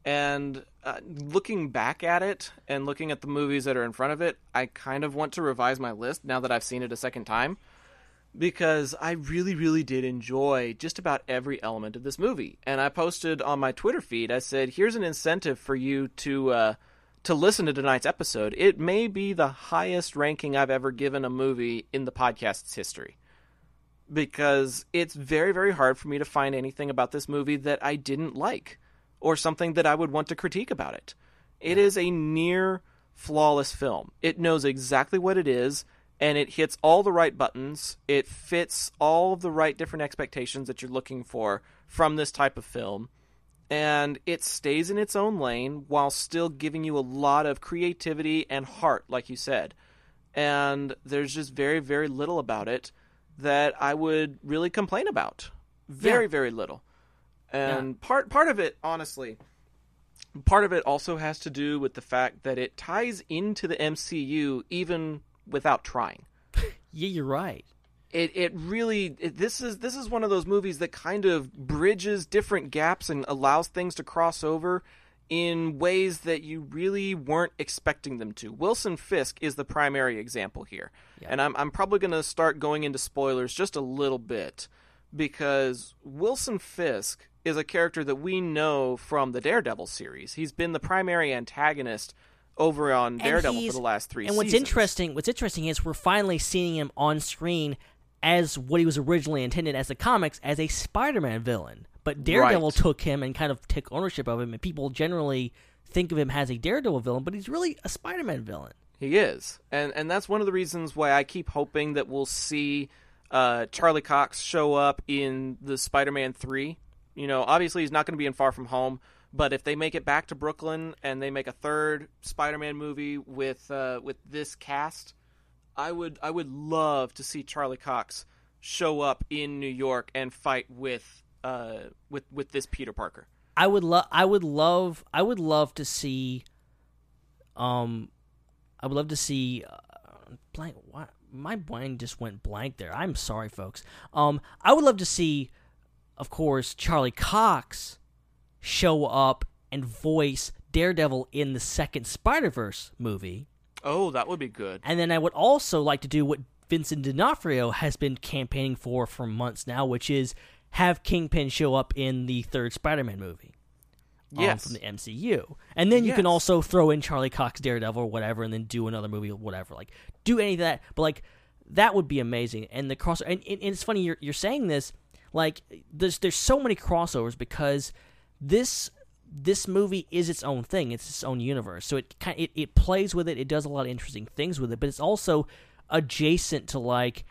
And uh, looking back at it and looking at the movies that are in front of it, I kind of want to revise my list now that I've seen it a second time because I really, really did enjoy just about every element of this movie. And I posted on my Twitter feed, I said, here's an incentive for you to. Uh, to listen to tonight's episode, it may be the highest ranking I've ever given a movie in the podcast's history. Because it's very, very hard for me to find anything about this movie that I didn't like or something that I would want to critique about it. It is a near flawless film. It knows exactly what it is and it hits all the right buttons. It fits all of the right different expectations that you're looking for from this type of film and it stays in its own lane while still giving you a lot of creativity and heart, like you said. And there's just very, very little about it that I would really complain about. Very, Yeah. very little. And part part of it, honestly, part of it also has to do with the fact that it ties into the MCU even without trying yeah you're right it it really it, this is this is one of those movies that kind of bridges different gaps and allows things to cross over in ways that you really weren't expecting them to. Wilson Fisk is the primary example here. And I'm I'm probably going to start going into spoilers just a little bit because Wilson Fisk is a character that we know from the Daredevil series. He's been the primary antagonist over on Daredevil for the last 3 and what's seasons. interesting what's interesting is we're finally seeing him on screen as what he was originally intended as the comics as a spider-man villain but daredevil Right. took him and kind of took ownership of him and people generally think of him as a daredevil villain but he's really a spider-man villain He is, and and that's one of the reasons why I keep hoping that we'll see uh, Charlie Cox show up in the Spider-Man three. You know, obviously he's not going to be in Far From Home, but if they make it back to Brooklyn and they make a third Spider-Man movie with uh, with this cast, I would I would love to see Charlie Cox show up in New York and fight with uh, with with this Peter Parker. I would love I would love I would love to see um I would love to see uh, blank my brain just went blank there. I'm sorry folks. Um I would love to see of course Charlie Cox show up and voice Daredevil in the second Spider Verse movie. Oh, that would be good. And then I would also like to do what Vincent D'Onofrio has been campaigning for for months now, which is have Kingpin show up in the third Spider-Man movie. um, Yes. from the MCU, and then you can also throw in Charlie Cox Daredevil or whatever, and then do another movie or whatever. Like do any of that, but like that would be amazing. And the cross, and, and it's funny you're you're saying this. Like there's there's so many crossovers because this this movie is its own thing. It's its own universe. So it kind it, it plays with it. It does a lot of interesting things with it, but it's also adjacent to like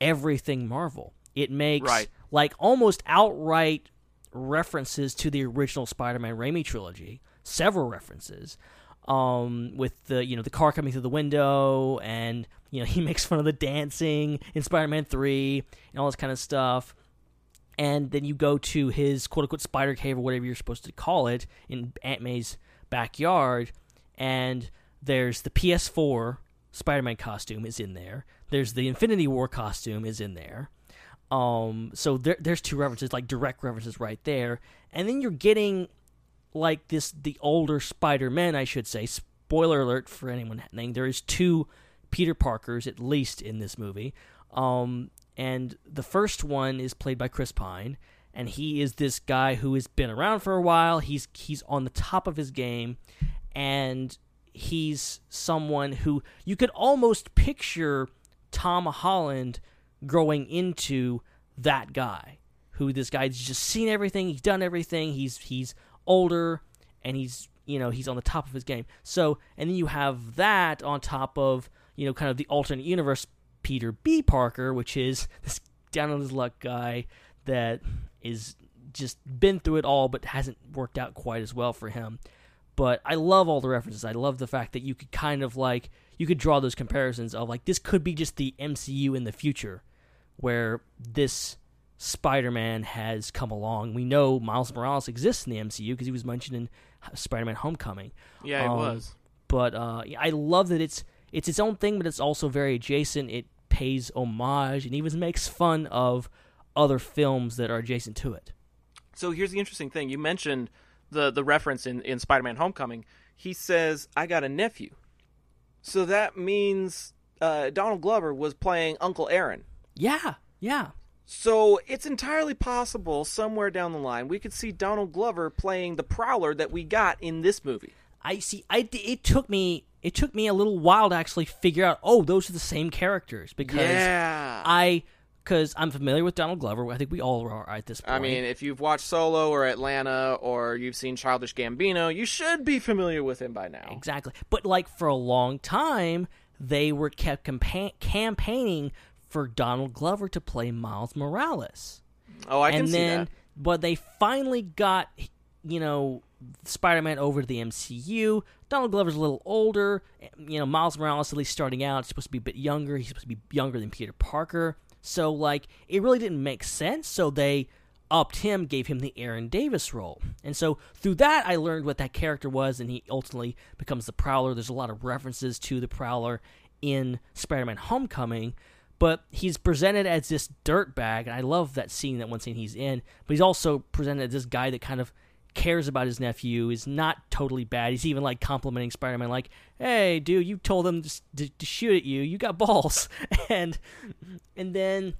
everything Marvel. It makes Right. like almost outright references to the original Spider-Man Raimi trilogy. Several references. Um, with the you know the car coming through the window, and you know he makes fun of the dancing in Spider-Man Three and all this kind of stuff and then you go to his quote unquote spider cave or whatever you're supposed to call it in Aunt May's backyard, and there's the PS4 Spider-Man costume is in there. There's the Infinity War costume is in there. Um, so there, there's two references, like direct references right there, and then you're getting like this the older Spider-Man, I should say. Spoiler alert for anyone. There is two Peter Parkers at least in this movie. Um, and the first one is played by Chris Pine, and he is this guy who has been around for a while. He's he's on the top of his game, and he's someone who you could almost picture Tom Holland growing into that guy. Who this guy's just seen everything, he's done everything, he's he's older, and he's you know he's on the top of his game. So and then you have that on top of you know kind of the alternate universe Peter B. Parker, which is this down on his luck guy that is just been through it all but hasn't worked out quite as well for him. But I love all the references. I love the fact that you could kind of like you could draw those comparisons of like this could be just the MCU in the future where this Spider-Man has come along. We know Miles Morales exists in the MCU because he was mentioned in Spider-Man Homecoming. Yeah, he Um, was. But uh, I love that it's it's its own thing, but it's also very adjacent. It pays homage and even makes fun of other films that are adjacent to it. So here's the interesting thing. You mentioned the the reference in, in Spider-Man Homecoming. He says, "I got a nephew." So that means uh, Donald Glover was playing Uncle Aaron. Yeah, yeah. So it's entirely possible somewhere down the line we could see Donald Glover playing the Prowler that we got in this movie. I see. I it took me it took me a little while to actually figure out. Oh, those are the same characters because Yeah. I because I'm familiar with Donald Glover. I think we all are at this point. I mean, if you've watched Solo or Atlanta or you've seen Childish Gambino, you should be familiar with him by now. Exactly. But like for a long time, they were kept campa- campaigning for Donald Glover to play Miles Morales. Oh, I can and see that. But they finally got, you know, Spider-Man over to the MCU. Donald Glover's a little older. You know, Miles Morales at least starting out, supposed to be a bit younger. He's supposed to be younger than Peter Parker. So like, it really didn't make sense. So they upped him, gave him the Aaron Davis role. And so through that, I learned what that character was, and he ultimately becomes the Prowler. There's a lot of references to the Prowler in Spider-Man: Homecoming, but he's presented as this dirtbag, and I love that scene, that one scene he's in. But he's also presented as this guy that kind of cares about his nephew, is not totally bad. He's even like complimenting Spider-Man, like, "Hey, dude, you told him to, to, to shoot at you. You got balls." and and then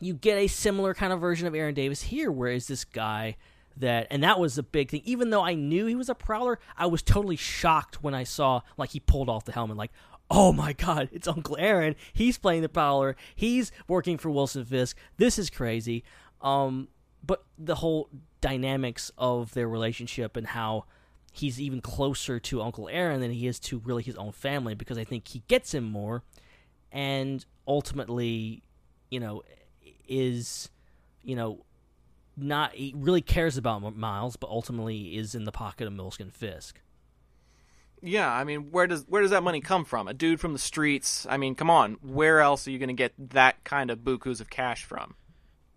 you get a similar kind of version of Aaron Davis here, where is this guy that and that was a big thing. Even though I knew he was a prowler, I was totally shocked when I saw like he pulled off the helmet, like, oh my god, it's Uncle Aaron. He's playing the prowler. He's working for Wilson Fisk. This is crazy. Um, but the whole dynamics of their relationship and how he's even closer to Uncle Aaron than he is to really his own family because I think he gets him more and ultimately, you know, is, you know, not he really cares about Miles, but ultimately is in the pocket of Milskin Fisk. Yeah, I mean, where does where does that money come from? A dude from the streets. I mean, come on, where else are you going to get that kind of bukus of cash from?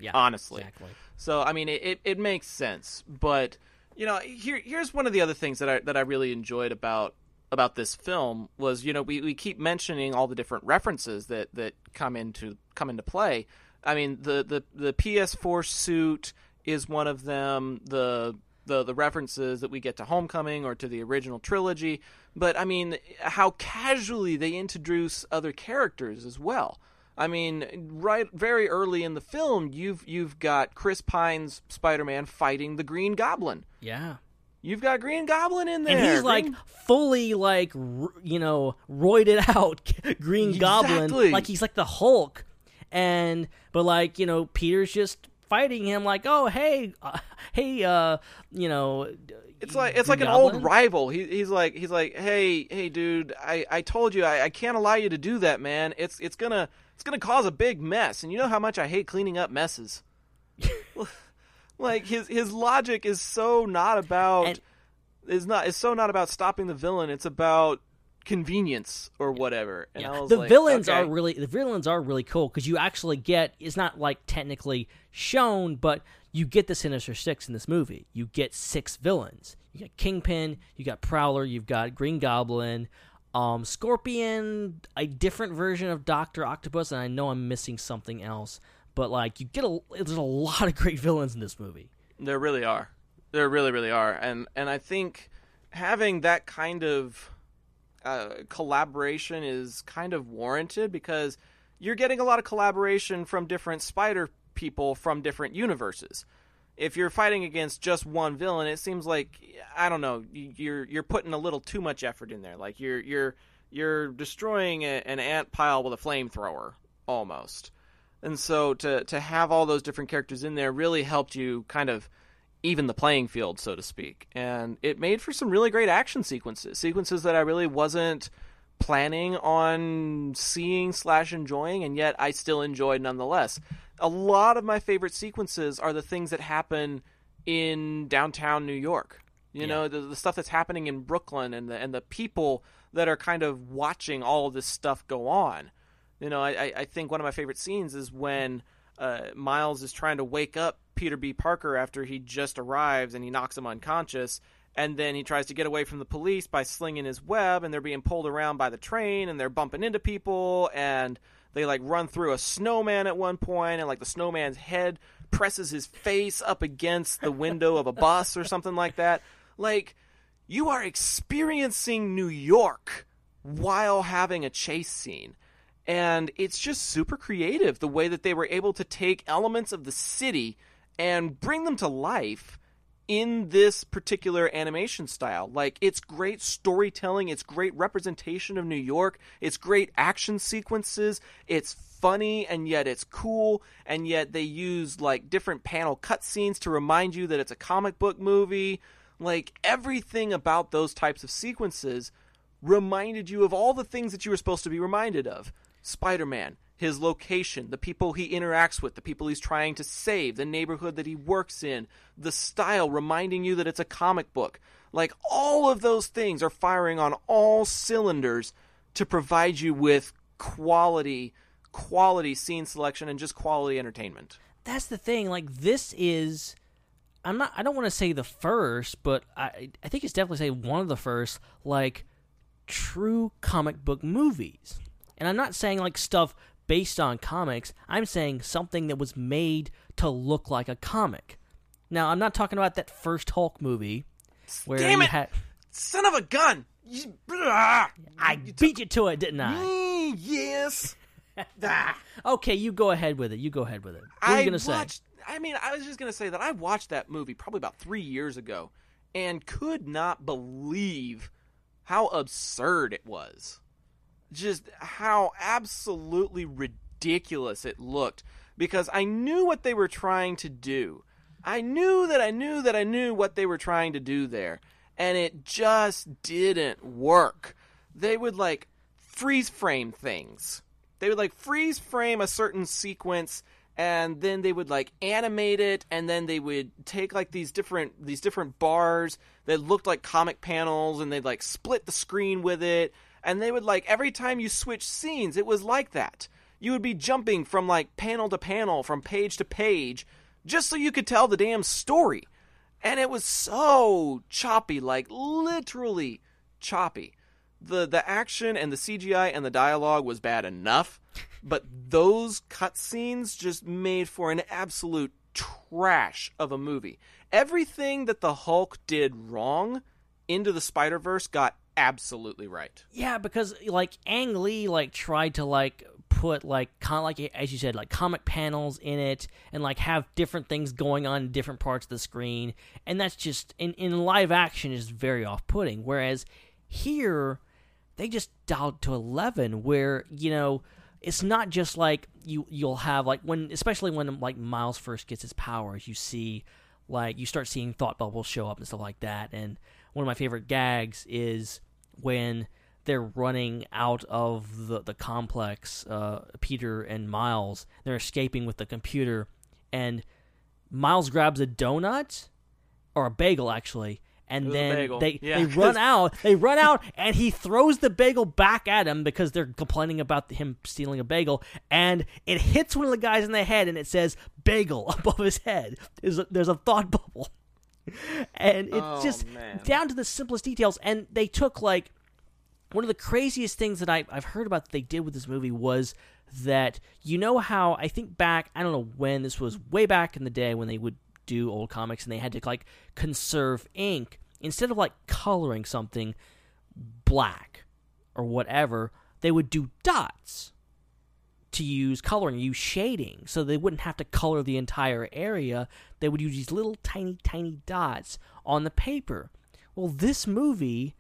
Yeah, honestly. exactly. So I mean, it, it, it makes sense, but you know, here here's one of the other things that I that I really enjoyed about about this film was you know we, we keep mentioning all the different references that, that come into come into play. I mean the, the the PS4 suit is one of them. The the the references that we get to Homecoming or to the original trilogy, but I mean how casually they introduce other characters as well. I mean, right very early in the film, you've you've got Chris Pine's Spider-Man fighting the Green Goblin. Yeah. You've got Green Goblin in there. And he's like Green- fully like you know roided out Green Goblin, like he's like the Hulk, and but like you know Peter's just fighting him like oh hey uh, hey uh you know It's like it's like an Goblin? old rival. He, he's like he's like, hey hey dude, I, I told you I, I can't allow you to do that, man. It's it's gonna it's gonna cause a big mess, and you know how much I hate cleaning up messes. like his his logic is so not about is not is so not about stopping the villain. It's about convenience or whatever. And I was the like, villains okay. are really the villains are really cool because you actually get it's not like technically shown, but you get the Sinister Six in this movie. You get six villains. You got Kingpin, you got Prowler, you've got Green Goblin, um, Scorpion, a different version of Doctor Octopus, and I know I'm missing something else, but like you get a there's a lot of great villains in this movie. There really are. There really, really are. And and I think having that kind of uh, collaboration is kind of warranted because you're getting a lot of collaboration from different spider people from different universes. If you're fighting against just one villain, it seems like I don't know, you- you're you're putting a little too much effort in there. Like you're you're you're destroying a, an ant pile with a flamethrower almost. And so to to have all those different characters in there really helped you kind of even the playing field, so to speak. And it made for some really great action sequences, sequences that I really wasn't planning on seeing slash enjoying, and yet I still enjoyed nonetheless. A lot of my favorite sequences are the things that happen in downtown New York. You know, the, the stuff that's happening in Brooklyn and the and the people that are kind of watching all of this stuff go on. You know, I, I- I think one of my favorite scenes is when uh, Miles is trying to wake up Peter B. Parker after he just arrives and he knocks him unconscious. And then he tries to get away from the police by slinging his web, and they're being pulled around by the train, and they're bumping into people, and they like run through a snowman at one point, and like the snowman's head presses his face up against the window of a bus or something like that. Like, you are experiencing New York while having a chase scene. And it's just super creative the way that they were able to take elements of the city and bring them to life in this particular animation style. Like, it's great storytelling, it's great representation of New York, it's great action sequences, it's funny, and yet it's cool, and yet they use like different panel cutscenes to remind you that it's a comic book movie. Like, everything about those types of sequences reminded you of all the things that you were supposed to be reminded of. Spider Man, his location, the people he interacts with, the people he's trying to save, the neighborhood that he works in, the style reminding you that it's a comic book. Like all of those things are firing on all cylinders to provide you with quality, quality scene selection and just quality entertainment. That's the thing. Like this is, I'm not. I don't want to say the first, but I I think it's definitely say one of the first like true comic book movies. And I'm not saying like stuff based on comics. I'm saying something that was made to look like a comic. Now I'm not talking about that first Hulk movie where Damn you it! had. Son of a gun! You- ah! I beat you to it, didn't I? Mm, yes. Okay, you go ahead with it. You go ahead with it. What are I you gonna say? watched, I mean, I was just gonna say that I watched that movie probably about three years ago, and could not believe how absurd it was. Just how absolutely ridiculous it looked. Because I knew what they were trying to do. I knew that I knew that I knew what they were trying to do there, and it just didn't work. They would like freeze frame things they would like freeze frame a certain sequence and then they would like animate it and then they would take like these different these different bars that looked like comic panels and they'd like split the screen with it and they would like every time you switch scenes it was like that. You would be jumping from like panel to panel from page to page just so you could tell the damn story. And it was so choppy like literally choppy. The the action and the CGI and the dialogue was bad enough, but those cutscenes just made for an absolute trash of a movie. Everything that the Hulk did wrong into the Spider Verse got absolutely right. Yeah, because like Ang Lee like tried to like put like con- like as you said like comic panels in it and like have different things going on in different parts of the screen. And that's just in in live action is very off-putting. Whereas here they just dialed to 11 where you know it's not just like you you'll have like when especially when like Miles first gets his powers you see like you start seeing thought bubbles show up and stuff like that. And one of my favorite gags is when they're running out of the, the complex, uh, Peter and Miles. They're escaping with the computer, and Miles grabs a donut, or a bagel, actually. And then they, yeah, they run out. They run out, and he throws the bagel back at him because they're complaining about him stealing a bagel. And it hits one of the guys in the head, and it says "bagel" above his head. There's a, there's a thought bubble, and it's Oh, just man. down to the simplest details. And they took like one of the craziest things that I, I've heard about that they did with this movie was that you know how I think back I don't know when this was way back in the day when they would do old comics and they had to like conserve ink instead of like coloring something black or whatever they would do dots to use coloring use shading so they wouldn't have to color the entire area. They would use these little tiny tiny dots on the paper. Well this movie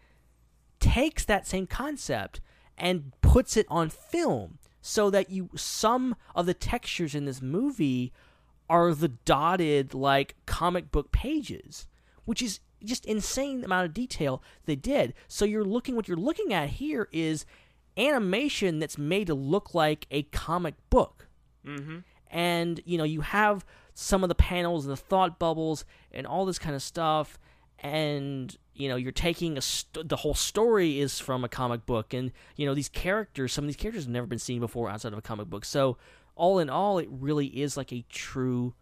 takes that same concept and puts it on film so that you some of the textures in this movie are the dotted like comic book pages which is just insane amount of detail they did. So you're looking what you're looking at here is animation that's made to look like a comic book. Mm-hmm. and you know you have some of the panels and the thought bubbles and all this kind of stuff. And you know you're taking a st- the whole story is from a comic book. And you know these characters some of these characters have never been seen before outside of a comic book. So all in all it really is like a true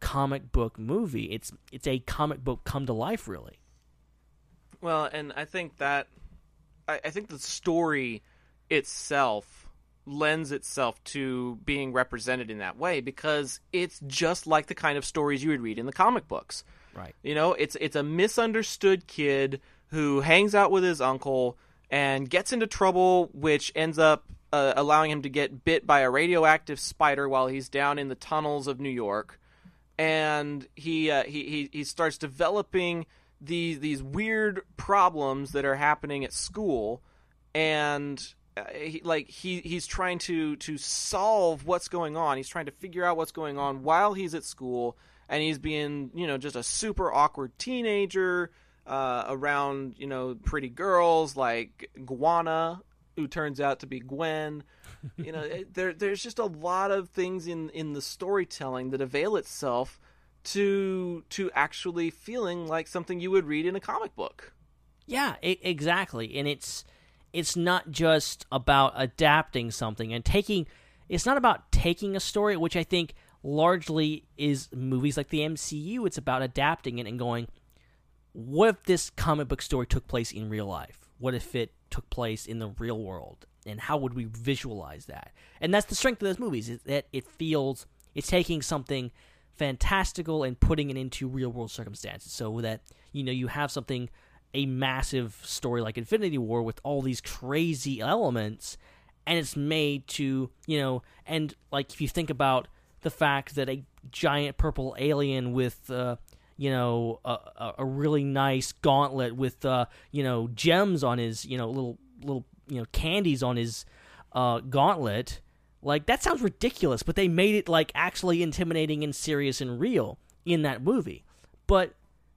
comic book movie. It's it's a comic book come to life really. Well, and I think that I, I think the story itself lends itself to being represented in that way because it's just like the kind of stories you would read in the comic books. right You know, it's it's a misunderstood kid who hangs out with his uncle and gets into trouble, which ends up uh, allowing him to get bit by a radioactive spider while he's down in the tunnels of New York, and he uh, he, he he starts developing these these weird problems that are happening at school, and uh, he, like he he's trying to to solve what's going on. He's trying to figure out what's going on while he's at school, and he's being you know just a super awkward teenager uh, around you know pretty girls like Gwanda, who turns out to be Gwen. You know, it- there there's just a lot of things in in the storytelling that avail itself to to actually feeling like something you would read in a comic book. Yeah, e- exactly. And it's it's not just about adapting something and taking it's not about taking a story, which I think largely is movies like the MCU. It's about adapting it and going, what if this comic book story took place in real life? What if it took place in the real world? And how would we visualize that? And that's the strength of those movies, is that it feels it's taking something fantastical and putting it into real world circumstances. So that you know you have something a massive story like Infinity War with all these crazy elements and it's made to, you know, and like if you think about the fact that a giant purple alien with uh you know a, a- really nice gauntlet with uh you know gems on his you know little little you know candies on his uh gauntlet like that sounds ridiculous but they made it like actually intimidating and serious and real in that movie. But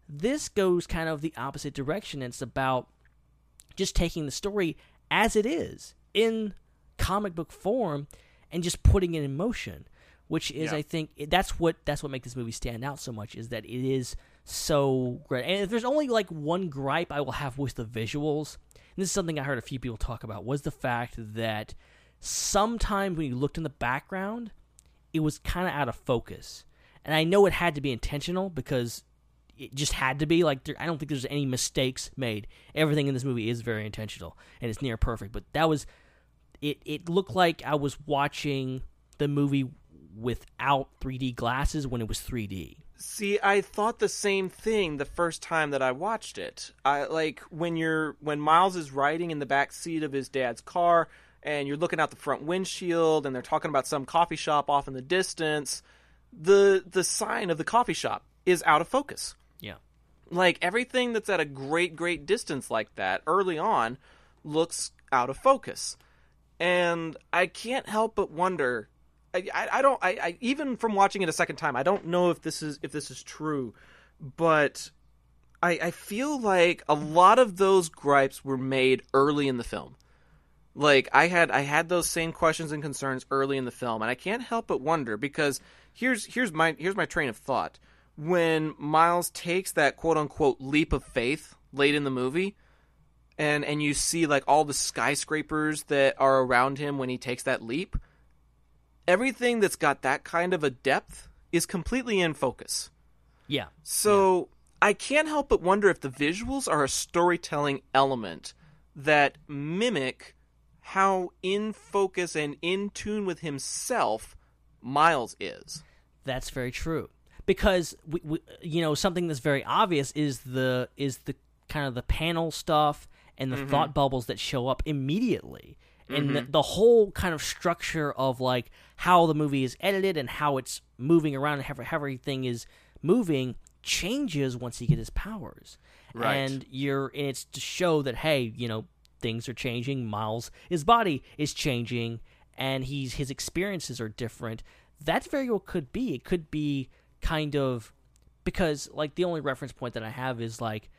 this goes kind of the opposite direction. It's about just taking the story as it is in comic book form and just putting it in motion which is Yeah. i think that's what that's what makes this movie stand out so much is that it is so great. And if there's only like one gripe i will have with the visuals and this is something i heard a few people talk about was the fact that sometimes when you looked in the background it was kind of out of focus and i know it had to be intentional because it just had to be like there, I don't think there's any mistakes made. Everything in this movie is very intentional and it's near perfect. But that was it. It looked like I was watching the movie without 3D glasses when it was 3D. See, I thought the same thing the first time that I watched it. I like when you're when Miles is riding in the back seat of his dad's car and you're looking out the front windshield and they're talking about some coffee shop off in the distance, the the sign of the coffee shop is out of focus. Yeah. Like everything that's at a great great distance like that early on looks out of focus. And I can't help but wonder I, I, I don't I, I even from watching it a second time I don't know if this is if this is true, but I I feel like a lot of those gripes were made early in the film. Like I had I had those same questions and concerns early in the film, and I can't help but wonder because here's here's my here's my train of thought. When Miles takes that quote unquote leap of faith late in the movie, and and you see like all the skyscrapers that are around him when he takes that leap everything that's got that kind of a depth is completely in focus. Yeah. So I can't help but wonder if the visuals are a storytelling element that mimic how in focus and in tune with himself Miles is. That's very true. Because we, we, you know something that's very obvious is the is the kind of the panel stuff and the Mhm. thought bubbles that show up immediately. And the, Mhm. the whole kind of structure of like how the movie is edited and how it's moving around and how, how everything is moving changes once he gets his powers. Right. And you're and it's to show that hey, you know, things are changing. Miles, his body is changing, and he's his experiences are different. That very well could be. It could be kind of because like the only reference point that I have is like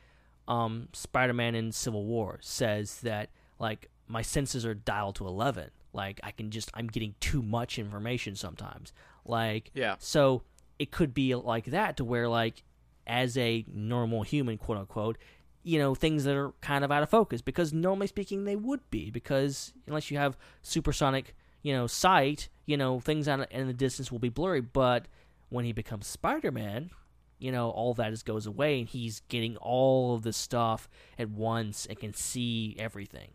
um, Spider-Man in Civil War says that like my senses are dialed to 11. Like I can just I'm getting too much information sometimes. Like Yeah. so it could be like that to where like as a normal human quote unquote you know things that are kind of out of focus because normally speaking they would be because unless you have supersonic you know sight you know things on in the distance will be blurry but when he becomes spider-man you know all that is goes away and he's getting all of this stuff at once and can see everything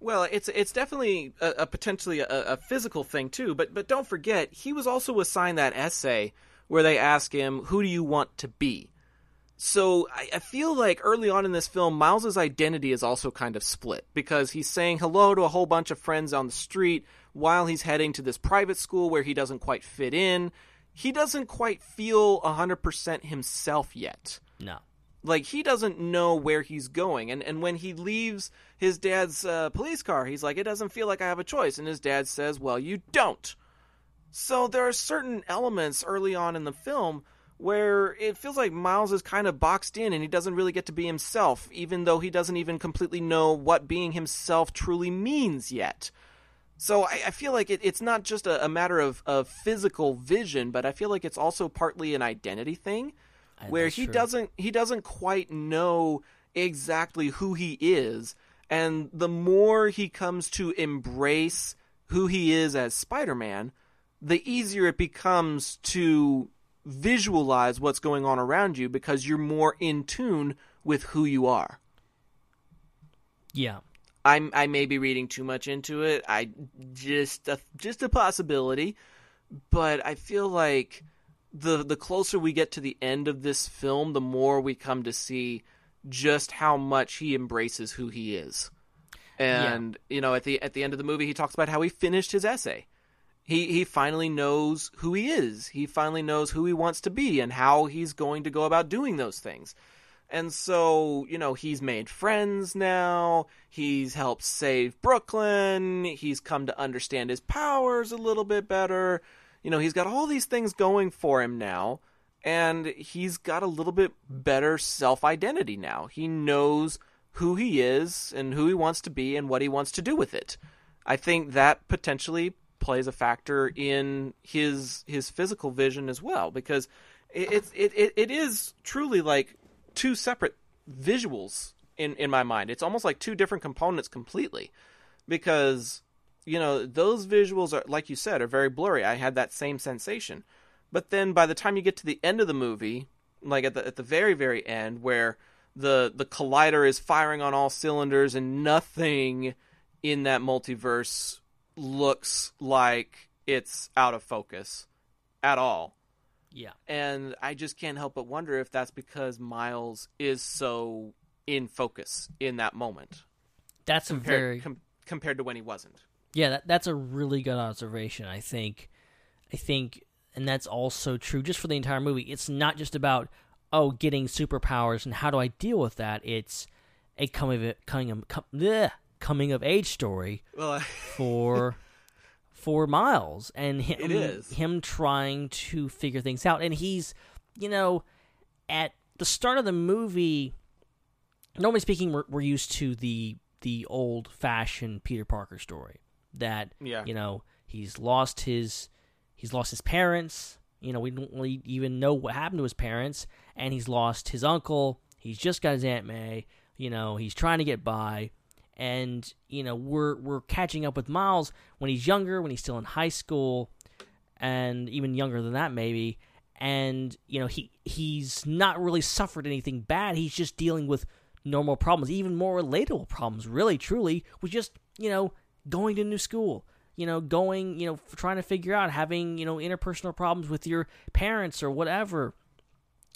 Well, it's it's definitely a, a potentially a, a physical thing too. But but don't forget, he was also assigned that essay where they ask him, "Who do you want to be?" So I, I feel like early on in this film, Miles's identity is also kind of split because he's saying hello to a whole bunch of friends on the street while he's heading to this private school where he doesn't quite fit in. He doesn't quite feel hundred percent himself yet. No. Like he doesn't know where he's going. And and when he leaves his dad's uh, police car he's like it doesn't feel like i have a choice. And his dad says well you don't. So there are certain elements early on in the film where it feels like miles is kind of boxed in and he doesn't really get to be himself even though he doesn't even completely know what being himself truly means yet so I, I feel like it, it's not just a, a matter of, of physical vision, but I feel like it's also partly an identity thing, where he true. doesn't he doesn't quite know exactly who he is, and the more he comes to embrace who he is as Spider-Man, the easier it becomes to visualize what's going on around you because you're more in tune with who you are. yeah I'm I may be reading too much into it. I just a, just a possibility, but I feel like the the closer we get to the end of this film, the more we come to see just how much he embraces who he is. And you know, at the at the end of the movie, he talks about how he finished his essay. He he finally knows who he is. He finally knows who he wants to be and how he's going to go about doing those things. And so, you know, he's made friends now. He's helped save Brooklyn. He's come to understand his powers a little bit better. You know, he's got all these things going for him now. And he's got a little bit better self identity now. He knows who he is and who he wants to be and what he wants to do with it. I think that potentially plays a factor in his his physical vision as well because it it's- it, it, it is truly like two separate visuals in in my mind. It's almost like two different components completely because you know those visuals are like you said are very blurry. I had that same sensation. But then by the time you get to the end of the movie, like at the at the very very end where the the collider is firing on all cylinders and nothing in that multiverse looks like it's out of focus. at all. Yeah. And I just can't help but wonder if that's because Miles is so in focus in that moment. That's a very com- compared to when he wasn't. Yeah, that, that's a really good observation. I think, I think, and that's also true just for the entire movie. It's not just about oh getting superpowers and how do I deal with that. It's a coming of coming of, com, bleh, coming of age story Well, for for Miles and him It is. him trying to figure things out. And he's, you know, at the start of the movie. Normally speaking, we're, we're used to the the old fashioned Peter Parker story that Yeah. you know he's lost his he's lost his parents. You know, we don't really even know what happened to his parents, and he's lost his uncle. He's just got his Aunt May. You know, he's trying to get by, and you know we're we're catching up with Miles when he's younger, when he's still in high school, and even younger than that maybe. And you know he he's not really suffered anything bad. He's just dealing with normal problems, even more relatable problems, really, truly, with just, you know, going to new school, you know, going, you know, trying to figure out having, you know, interpersonal problems with your parents or whatever.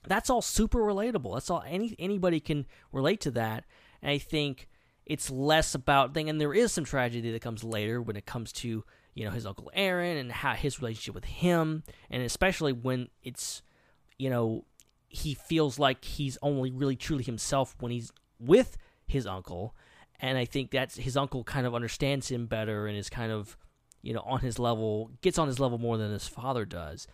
That's all super relatable. That's all any anybody can relate to that. And I think it's less about thing and there is some tragedy that comes later when it comes to, you know, his uncle Aaron and how his relationship with him and especially when it's you know, he feels like he's only really truly himself when he's with his uncle and i think that's his uncle kind of understands him better and is kind of you know on his level gets on his level more than his father does.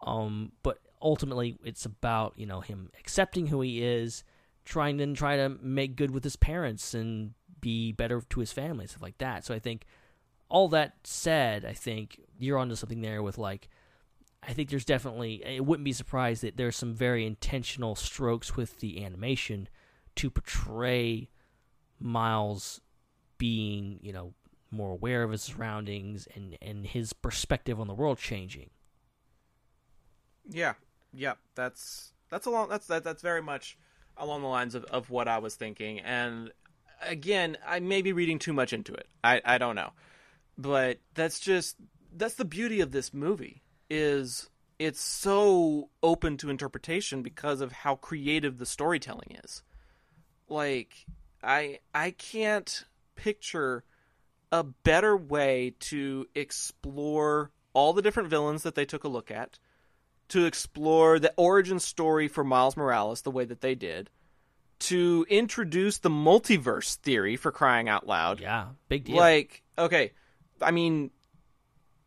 Um but ultimately it's about you know him accepting who he is trying to try to make good with his parents and be better to his family stuff like that so i think all that said i think you're onto something there with like I think there's definitely it wouldn't be surprised that there's some very intentional strokes with the animation to portray Miles being, you know, more aware of his surroundings and and his perspective on the world changing. Yeah, yeah, that's that's along that's that, that's very much along the lines of, of what I was thinking. And again, I may be reading too much into it. I I don't know, but that's just that's the beauty of this movie is it's so open to interpretation because of how creative the storytelling is. Like I I can't picture a better way to explore all the different villains that they took a look at, to explore the origin story for Miles Morales the way that they did, to introduce the multiverse theory for crying out loud. Yeah, big deal. Like, okay, I mean,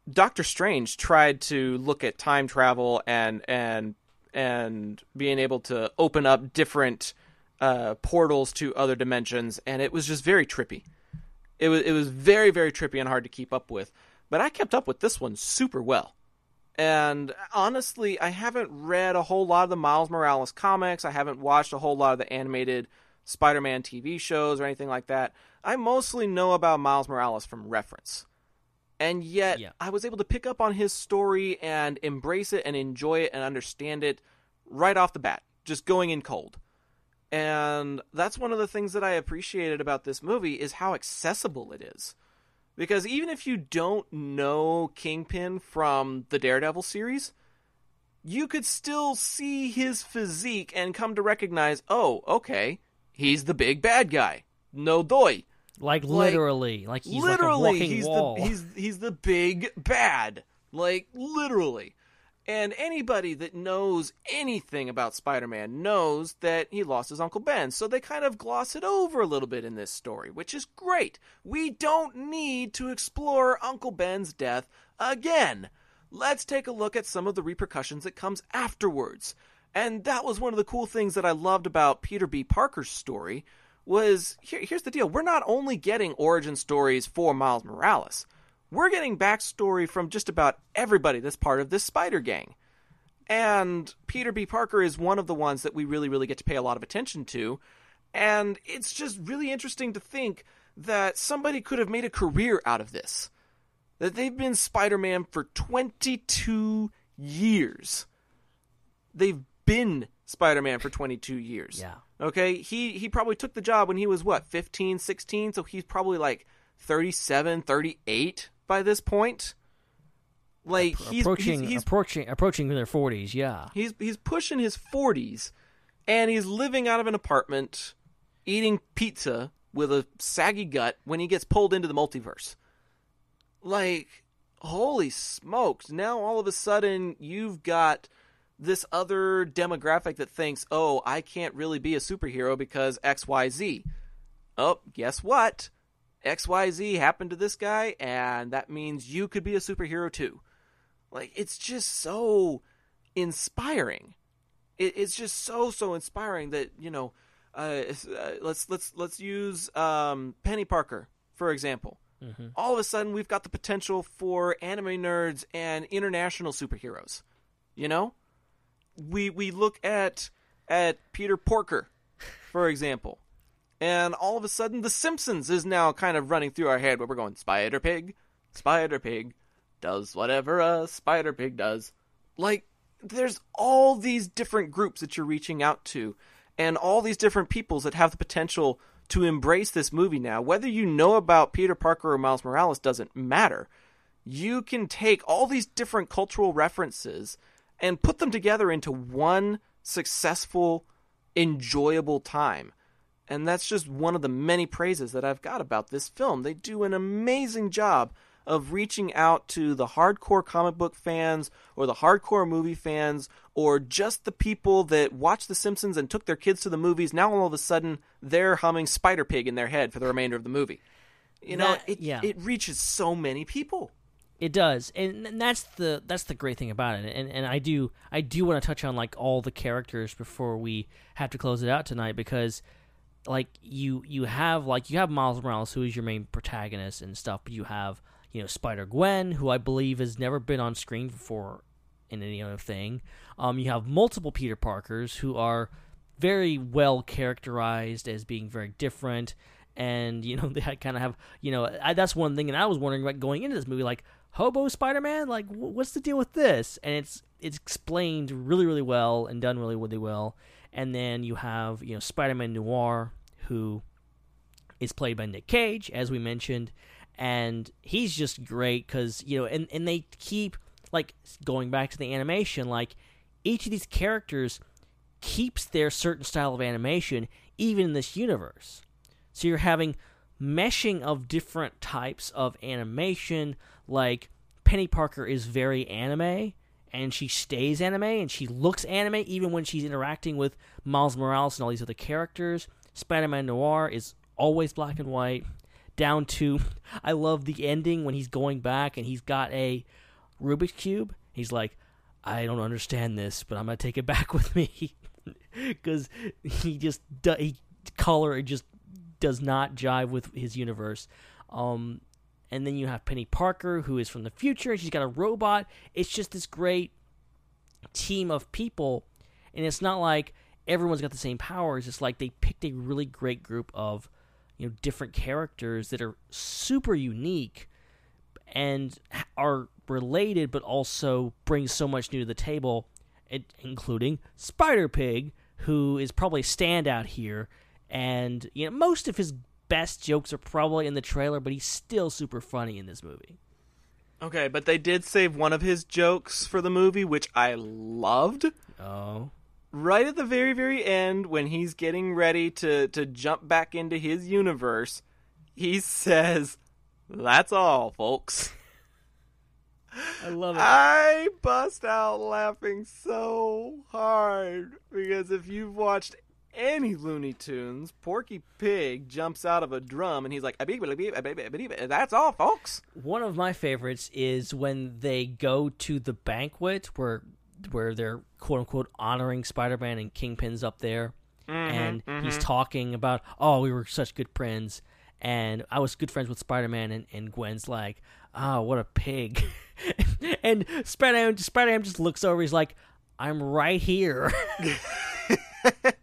Doctor Strange tried to look at time travel and and and being able to open up different uh, portals to other dimensions, and it was just very trippy. It was it was very very trippy and hard to keep up with. But I kept up with this one super well. And honestly, I haven't read a whole lot of the Miles Morales comics. I haven't watched a whole lot of the animated Spider-Man TV shows or anything like that. I mostly know about Miles Morales from reference. And yet, Yeah. I was able to pick up on his story and embrace it and enjoy it and understand it right off the bat, just going in cold. And that's one of the things that I appreciated about this movie is how accessible it is. Because even if you don't know Kingpin from the Daredevil series, you could still see his physique and come to recognize, oh, okay, he's the big bad guy. No doy. Like, Like, literally, like he's literally, like a walking he's wall. the he's he's the big bad. Like literally. And anybody that knows anything about Spider-Man knows that he lost his Uncle Ben. So they kind of gloss it over a little bit in this story, which is great. We don't need to explore Uncle Ben's death again. Let's take a look at some of the repercussions that comes afterwards. And that was one of the cool things that I loved about Peter B. Parker's story was here, here's the deal. We're not only getting origin stories for Miles Morales. We're getting backstory from just about everybody that's part of this Spider Gang. And Peter B. Parker is one of the ones that we really, really get to pay a lot of attention to. And it's just really interesting to think that somebody could have made a career out of this. That they've been Spider Man for 22 years. They've been Spider Man for 22 years. Yeah. Okay? He, he probably took the job when he was, what, 15, 16? So he's probably like 37, 38 by this point. Like he's approaching he's, he's approaching approaching their forties. Yeah, He's he's pushing his forties, and he's living out of an apartment, eating pizza with a saggy gut when he gets pulled into the multiverse. Like, holy smokes! Now all of a sudden you've got this other demographic that thinks, "Oh, I can't really be a superhero because X, Y, Z." Oh, guess what? X, Y, Z happened to this guy, and that means you could be a superhero too. Like, it's just so inspiring. It, it's just so so inspiring that you know. Uh, uh, let's let's let's use um, Peni Parker for example. All of a sudden, we've got the potential for anime nerds and international superheroes. You know, we we look at at Peter Porker, for example, and all of a sudden, The Simpsons is now kind of running through our head where we're going Spider Pig, Spider Pig does whatever a Spider Pig does. Like, there's all these different groups that you're reaching out to, and all these different peoples that have the potential to embrace this movie now. Whether you know about Peter Parker or Miles Morales doesn't matter. You can take all these different cultural references and put them together into one successful, enjoyable time. And that's just one of the many praises that I've got about this film. They do an amazing job of reaching out to the hardcore comic book fans or the hardcore movie fans or just the people that watched The Simpsons and took their kids to the movies. Now all of a sudden they're humming Spider Pig in their head for the remainder of the movie. You know, That- it, yeah. it reaches so many people. It does, and and that's the that's the great thing about it. And and I do I do want to touch on like all the characters before we have to close it out tonight because like you you have like you have Miles Morales who is your main protagonist and stuff, but you have you know Spider Gwen who I believe has never been on screen before in any other thing. Um, you have multiple Peter Parkers who are very well characterized as being very different. And you know they kind of have you know I, that's one thing and i was wondering about going into this movie like hobo spider-man? Like wh- what's the deal with this? And it's it's explained really really well and done really really well and then you have you know spider-man noir who is played by nick cage as we mentioned and he's just great because you know and, and they keep like going back to the animation like each of these characters keeps their certain style of animation even in this universe. So you're having meshing of different types of animation like Peni Parker is very anime and she stays anime and she looks anime even when she's interacting with Miles Morales and all these other characters. Spider-Man Noir is always black and white down to I love the ending when he's going back and he's got a Rubik's cube. He's like, I don't understand this, but I'm gonna take it back with me because he just he color just does not jive with his universe. Um, and then you have Peni Parker, who is from the future. And she's got a robot. It's just this great team of people, and it's not like everyone's got the same powers. It's like they picked a really great group of you know different characters that are super unique and are related, but also bring so much new to the table, including Spider Pig, who is probably a standout here. And you know, most of his best jokes are probably in the trailer, but he's still super funny in this movie. Okay, but they did save one of his jokes for the movie, which I loved. Oh, Right at the very, very end, when he's getting ready to, to jump back into his universe, he says, That's all, folks. I love it. I bust out laughing so hard because if you've watched any Looney Tunes, Porky Pig jumps out of a drum and he's like. That's all, folks. One of my favorites is when they go to the banquet where where they're quote unquote honoring Spider Man and Kingpin's up there, mm-hmm, and he's mm-hmm. talking about, oh, we were such good friends, and I was good friends with Spider Man, and, and Gwen's like, oh, what a pig, and Spider Spider Man just looks over, he's like, I'm right here.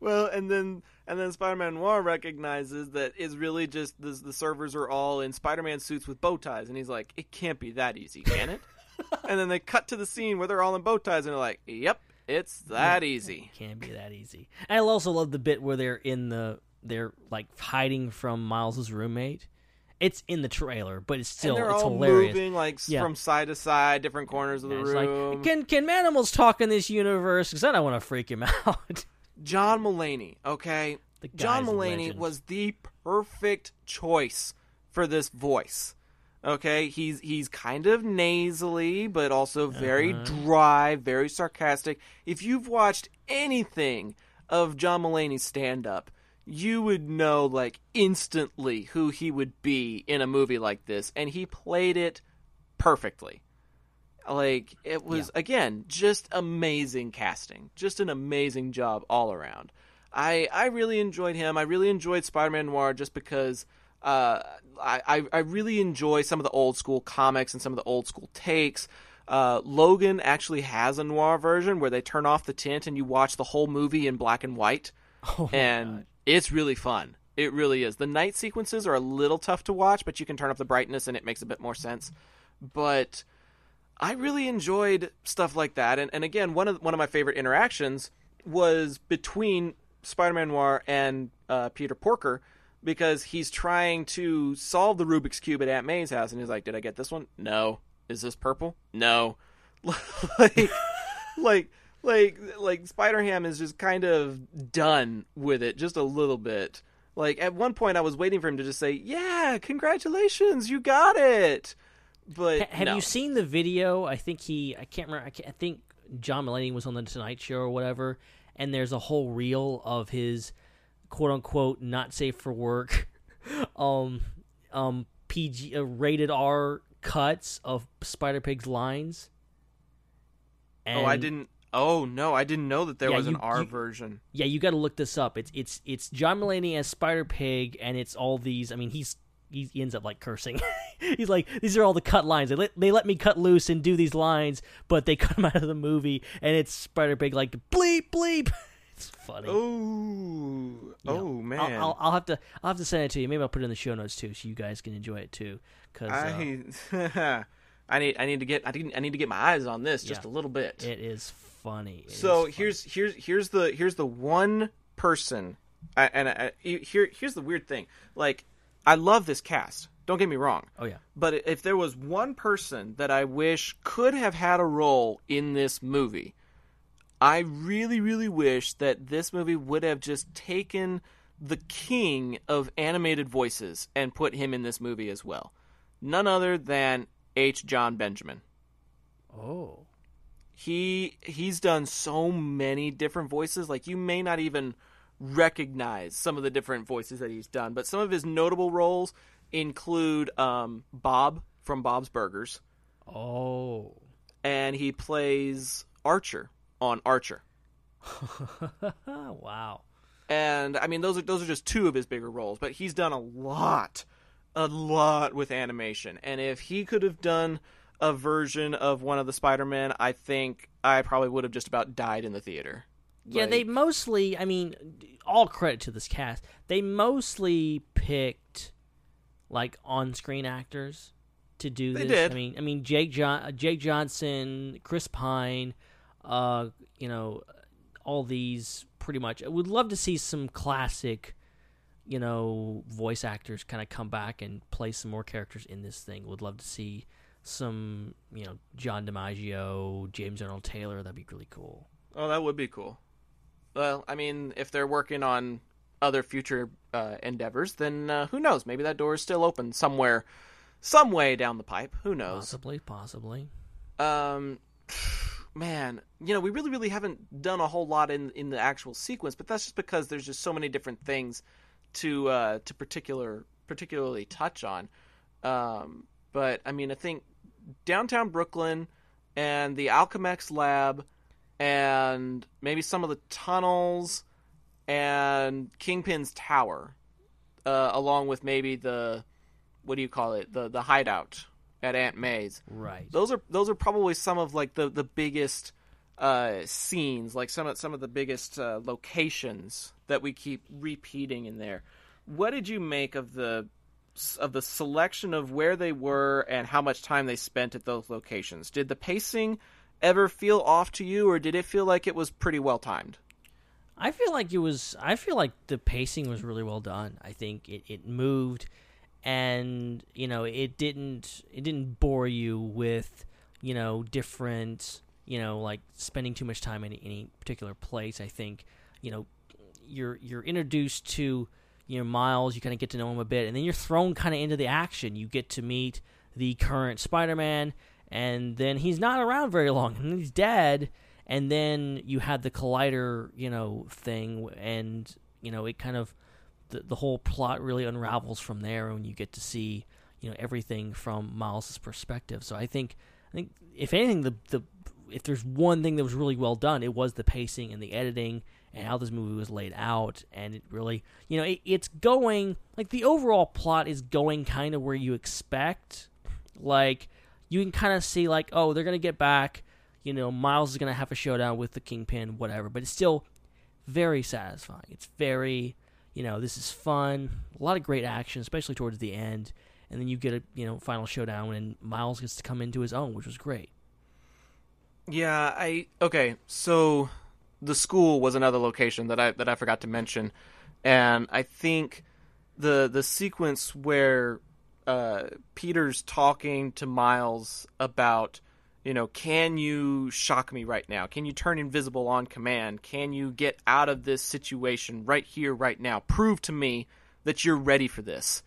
Well, and then and then Spider-Man Noir recognizes that it's really just the, the servers are all in Spider-Man suits with bow ties, and he's like, "It can't be that easy, can it?" and then they cut to the scene where they're all in bow ties, and they're like, "Yep, it's that easy." Can't be that easy. I also love the bit where they're in the they're like hiding from Miles's roommate, It's in the trailer, but it's still and they're it's all hilarious. moving like Yeah. from side to side, different corners of the It's room. like, can can animals talk in this universe? Because I don't want to freak him out. John Mulaney, okay? John Mulaney legend. was the perfect choice for this voice. Okay, he's he's kind of nasally, but also very Uh-huh. dry, very sarcastic. If you've watched anything of John Mulaney's stand up, you would know like instantly who he would be in a movie like this, and he played it perfectly. Like it was again just amazing casting, just an amazing job all around. I I really enjoyed him. I really enjoyed Spider-Man Noir just because uh, I I really enjoy some of the old school comics and some of the old school takes. Uh, Logan actually has a noir version where they turn off the tint and you watch the whole movie in black and white, and it's really fun. It really is. The night sequences are a little tough to watch, but you can turn up the brightness and it makes a bit more sense. But I really enjoyed stuff like that. And, and again, one of one of my favorite interactions was between Spider-Man Noir and uh, Peter Porker because he's trying to solve the Rubik's cube at Aunt May's house, and he's like, "Did I get this one? No. Is this purple? No." like, like, like, like Spider Ham is just kind of done with it, just a little bit. Like at one point, I was waiting for him to just say, "Yeah, congratulations, you got it." But Ha- have no. you seen the video? I think he. I can't remember. I, can't, I think John Mulaney was on the Tonight Show or whatever, and there's a whole reel of his quote unquote not safe for work, um, um, PG uh, rated R cuts of Spider Pig's lines. oh, I didn't. Oh no, I didn't know that there Yeah, was an you- R you- version. Yeah, you got to look this up. It's it's it's John Mulaney as Spider Pig, and it's all these. I mean, he's he ends up like cursing. he's like, these are all the cut lines. They let they let me cut loose and do these lines, but they cut them out of the movie, and it's Spider Pig like bleep bleep. it's funny. Oh, Yeah. oh man. I'll, I'll, I'll have to I'll have to send it to you. Maybe I'll put it in the show notes too, so you guys can enjoy it too. Because I, uh, I need I need to get I need I need to get my eyes on this just Yeah. a little bit. it is funny. It so is here's here's here's the here's the one person I, and I, here here's the weird thing. Like I love this cast. Don't get me wrong. Oh yeah. But if there was one person that I wish could have had a role in this movie, I really, really wish that this movie would have just taken the king of animated voices and put him in this movie as well. None other than H. Jon Benjamin. Oh. He he's done so many different voices, like you may not even recognize some of the different voices that he's done. But some of his notable roles include um, Bob from Bob's Burgers, Oh. and he plays Archer on Archer. wow. And I mean, those are those are just two of his bigger roles, but he's done a lot, a lot with animation. And if he could have done a version of one of the Spider-Man, I think I probably would have just about died in the theater. Yeah, Like- they mostly, I mean, all credit to this cast. They mostly picked like on-screen actors to do They this. did. I mean, I mean Jake John, Jake Johnson, Chris Pine, uh, you know, all these pretty much. I would love to see some classic, you know, voice actors kind of come back and play some more characters in this thing. Would love to see some, you know, John DiMaggio, James Arnold Taylor. That'd be really cool. Oh, that would be cool. Well, I mean, if they're working on other future uh, endeavors, then uh, who knows? Maybe that door is still open somewhere, some way down the pipe. Who knows? Possibly, possibly. Um, man, you know, we really, really haven't done a whole lot in in the actual sequence, but that's just because there's just so many different things to uh, to particular particularly touch on. Um, but I mean, I think downtown Brooklyn and the Alchemax lab and maybe some of the tunnels and Kingpin's tower, uh, along with maybe the what do you call it the the hideout at Aunt May's. Right. Those are those are probably some of like the the biggest uh, scenes, like some of some of the biggest uh, locations that we keep repeating in there. What did you make of the of the selection of where they were and how much time they spent at those locations? Did the pacing ever feel off to you, or did it feel like it was pretty well timed? I feel like it was. I feel like the pacing was really well done. I think it, it moved, and you know it didn't it didn't bore you with you know different you know like spending too much time in any particular place. I think you know you're you're introduced to you know Miles, you kind of get to know him a bit, and then you're thrown kind of into the action. You get to meet the current Spider-Man, and then he's not around very long, and he's dead. And then you had the collider, you know, thing, and you know it kind of the the whole plot really unravels from there, when you get to see you know everything from Miles's perspective. So I think I think if anything, the the if there's one thing that was really well done, it was the pacing and the editing and how this movie was laid out. And it really, you know, it, it's going like the overall plot is going kind of where you expect. Like you can kind of see like, oh, they're gonna get back. You know, Miles is gonna have a showdown with the Kingpin, whatever. But it's still very satisfying. It's very, you know, this is fun. A lot of great action, especially towards the end. And then you get a you know final showdown, and Miles gets to come into his own, which was great. Yeah, I okay. So the school was another location that I that I forgot to mention, and I think the the sequence where uh, Peter's talking to Miles about, you know, can you shock me right now? Can you turn invisible on command? Can you get out of this situation right here, right now? Prove to me that you're ready for this.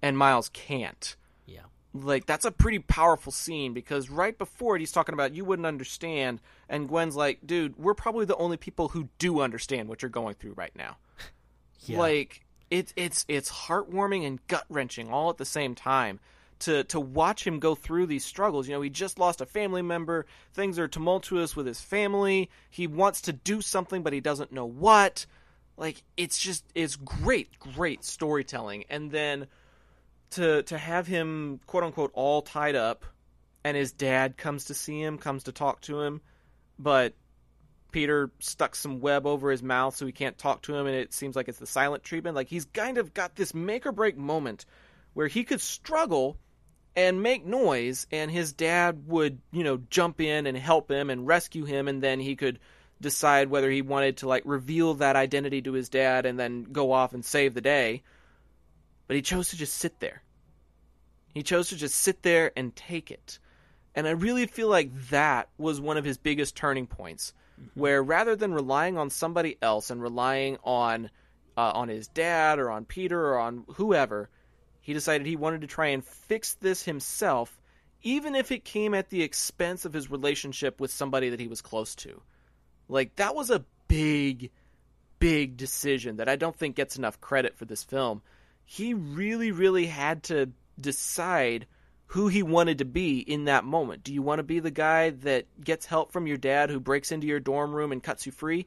And Miles can't Yeah. like that's a pretty powerful scene because right before it he's talking about you wouldn't understand and Gwen's like dude we're probably the only people who do understand what you're going through right now Yeah. like it's it's it's heartwarming and gut wrenching all at the same time to to watch him go through these struggles. You know he just lost a family member. Things are tumultuous with his family. He wants to do something but he doesn't know what. Like it's just it's great great storytelling. And then to to have him quote unquote all tied up and his dad comes to see him comes to talk to him but peter stuck some web over his mouth so he can't talk to him and it seems like it's the silent treatment. Like he's kind of got this make or break moment where he could struggle and make noise and his dad would you know jump in and help him and rescue him and then he could decide whether he wanted to like reveal that identity to his dad and then go off and save the day. But he chose to just sit there. He chose to just sit there and take it. And I really feel like that was one of his biggest turning points, where rather than relying on somebody else and relying on uh, on his dad or on Peter or on whoever, he decided he wanted to try and fix this himself, even if it came at the expense of his relationship with somebody that he was close to. Like that was a big, big decision that I don't think gets enough credit for this film. He really, really had to decide who he wanted to be in that moment. Do you want to be the guy that gets help from your dad who breaks into your dorm room and cuts you free?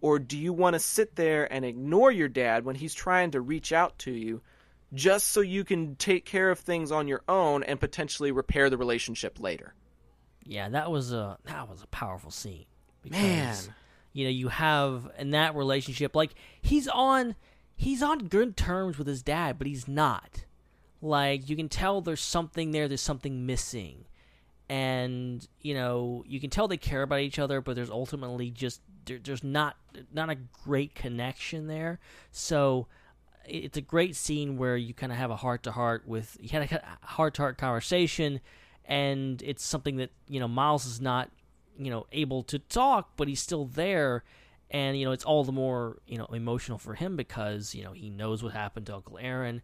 Or do you want to sit there and ignore your dad when he's trying to reach out to you just so you can take care of things on your own and potentially repair the relationship later? Yeah, that was a that was a powerful scene. Because, Man. you know, you have in that relationship like he's on he's on good terms with his dad, but he's not. Like you can tell there's something there, there's something missing. And, you know, you can tell they care about each other, but there's ultimately just there, there's not not a great connection there. So it's a great scene where you kind of have a heart to heart with you had a heart to heart conversation and it's something that you know Miles is not you know able to talk but he's still there and you know it's all the more you know emotional for him because you know he knows what happened to Uncle Aaron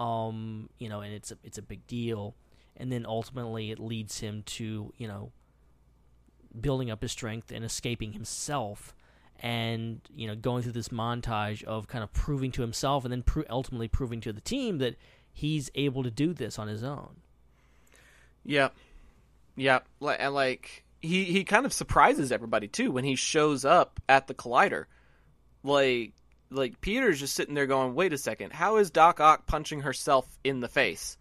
um you know and it's a, it's a big deal and then ultimately it leads him to you know building up his strength and escaping himself and you know going through this montage of kind of proving to himself and then pro- ultimately proving to the team that he's able to do this on his own Yep. Yep. And like he he kind of surprises everybody too when he shows up at the collider. Like like Peter's just sitting there going, "Wait a second. How is Doc Ock punching herself in the face?"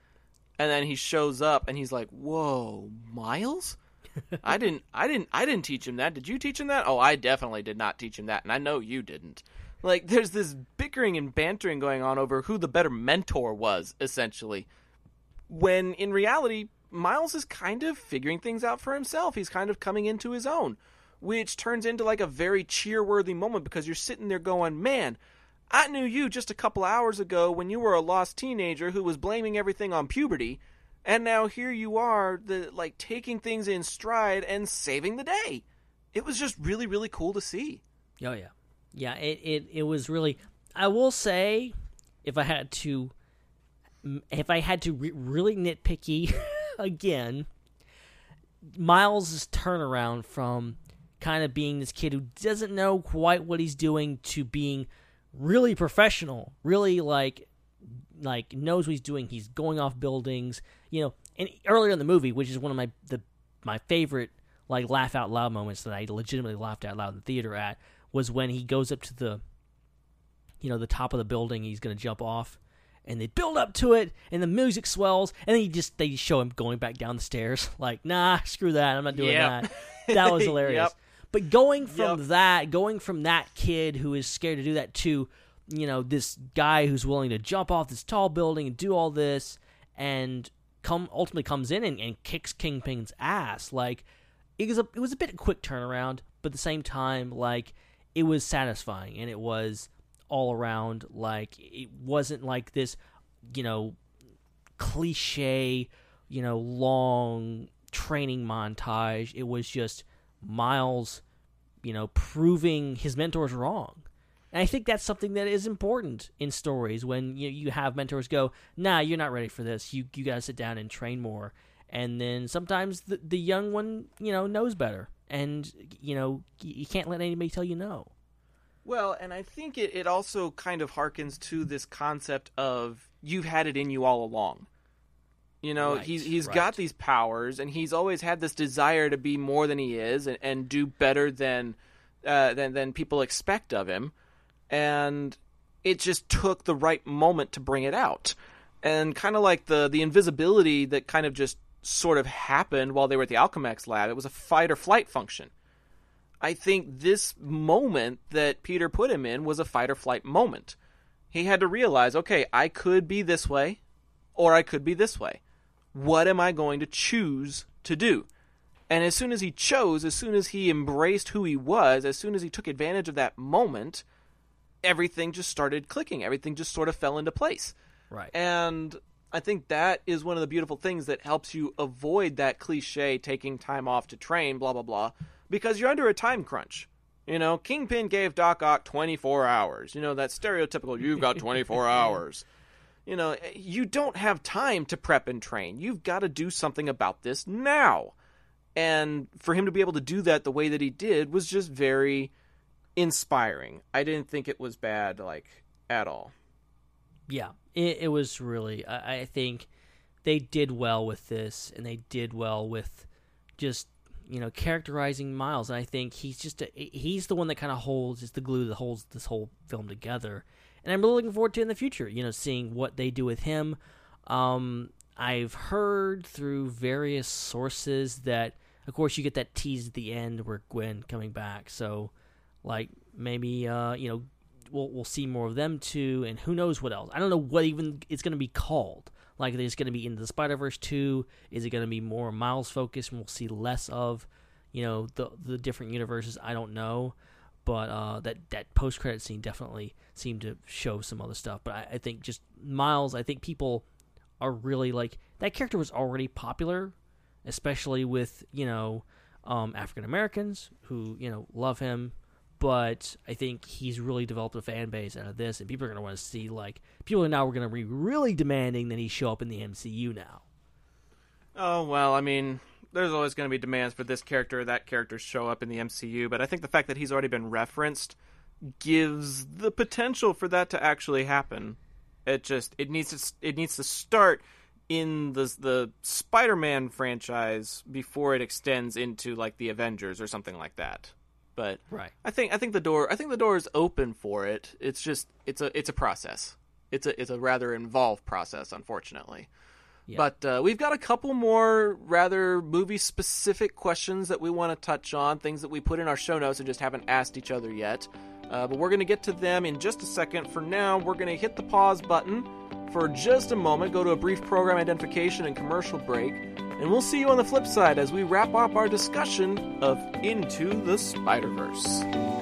And then he shows up and he's like, "Whoa, Miles? I didn't I didn't I didn't teach him that. Did you teach him that? Oh, I definitely did not teach him that, and I know you didn't." Like there's this bickering and bantering going on over who the better mentor was essentially when in reality, Miles is kind of figuring things out for himself. He's kind of coming into his own, which turns into like a very cheer-worthy moment because you're sitting there going, "Man, I knew you just a couple hours ago when you were a lost teenager who was blaming everything on puberty, and now here you are, the like taking things in stride and saving the day. It was just really, really cool to see. Oh yeah, yeah. It it it was really. I will say, if I had to, if I had to re- really nitpicky again, Miles' turnaround from kind of being this kid who doesn't know quite what he's doing to being really professional, really like like knows what he's doing. He's going off buildings, you know. And earlier in the movie, which is one of my the my favorite like laugh out loud moments that I legitimately laughed out loud in the theater at was when he goes up to the you know the top of the building. He's going to jump off. And they build up to it, and the music swells, and then he just they show him going back down the stairs. Like, nah, screw that, I'm not doing Yep. that. That was hilarious. Yep. But going from Yep. that, going from that kid who is scared to do that to, you know, this guy who's willing to jump off this tall building and do all this, and come ultimately comes in and, and kicks Kingpin's ass. Like it was a it was a bit of a quick turnaround, but at the same time, like it was satisfying and it was all around. Like it wasn't like this, you know, cliche, you know, long training montage. It was just Miles, you know, proving his mentors wrong. And I think that's something that is important in stories when you you have mentors go, "Nah, you're not ready for this. You you got to sit down and train more." And then sometimes the the young one, you know, knows better. And you know, you can't let anybody tell you no. Well, and I think it, it also kind of harkens to this concept of you've had it in you all along. You know, Right, he's he's right. got these powers, and he's always had this desire to be more than he is, and, and do better than uh, than than people expect of him, and it just took the right moment to bring it out, and kind of like the the invisibility that kind of just sort of happened while they were at the Alchemax lab. It was a fight or flight function. I think this moment that Peter put him in was a fight or flight moment. He had to realize, okay, I could be this way, or I could be this way. What am I going to choose to do? And as soon as he chose, as soon as he embraced who he was, as soon as he took advantage of that moment, everything just started clicking. Everything just sort of fell into place. Right. And I think that is one of the beautiful things that helps you avoid that cliche taking time off to train, blah, blah, blah, because you're under a time crunch. You know, Kingpin gave Doc Ock 24 hours. You know, that stereotypical, you've got 24 hours. You know, you don't have time to prep and train. You've got to do something about this now. And for him to be able to do that the way that he did was just very inspiring. I didn't think it was bad, like, at all. Yeah, it, it was really. I, I think they did well with this, and they did well with just you know characterizing Miles. And I think he's just a, he's the one that kind of holds is the glue that holds this whole film together. And I'm really looking forward to in the future, you know, seeing what they do with him. Um, I've heard through various sources that, of course, you get that tease at the end where Gwen coming back. So, like maybe uh, you know we'll we'll see more of them too, and who knows what else. I don't know what even it's going to be called. Like, there's going to be into the Spider Verse two. Is it going to be more Miles focused, and we'll see less of, you know, the the different universes? I don't know, but uh, that that post credit scene definitely seemed to show some other stuff. But I, I think just Miles. I think people are really like that character was already popular, especially with you know um, African Americans who you know love him. But I think he's really developed a fan base out of this, and people are going to want to see like people are now are going to be really demanding that he show up in the MCU now. Oh well, I mean, there's always going to be demands for this character or that character to show up in the MCU, but I think the fact that he's already been referenced gives the potential for that to actually happen. It just it needs to it needs to start in the the Spider-Man franchise before it extends into like the Avengers or something like that. But Right. I think I think the door I think the door is open for it. It's just it's a it's a process. It's a it's a rather involved process, unfortunately. But uh, we've got a couple more rather movie specific questions that we want to touch on, things that we put in our show notes and just haven't asked each other yet. Uh, but we're going to get to them in just a second. For now, we're going to hit the pause button for just a moment, go to a brief program identification and commercial break, and we'll see you on the flip side as we wrap up our discussion of Into the Spider Verse.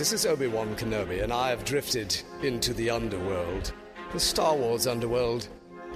This is Obi Wan Kenobi, and I have drifted into the underworld. The Star Wars underworld.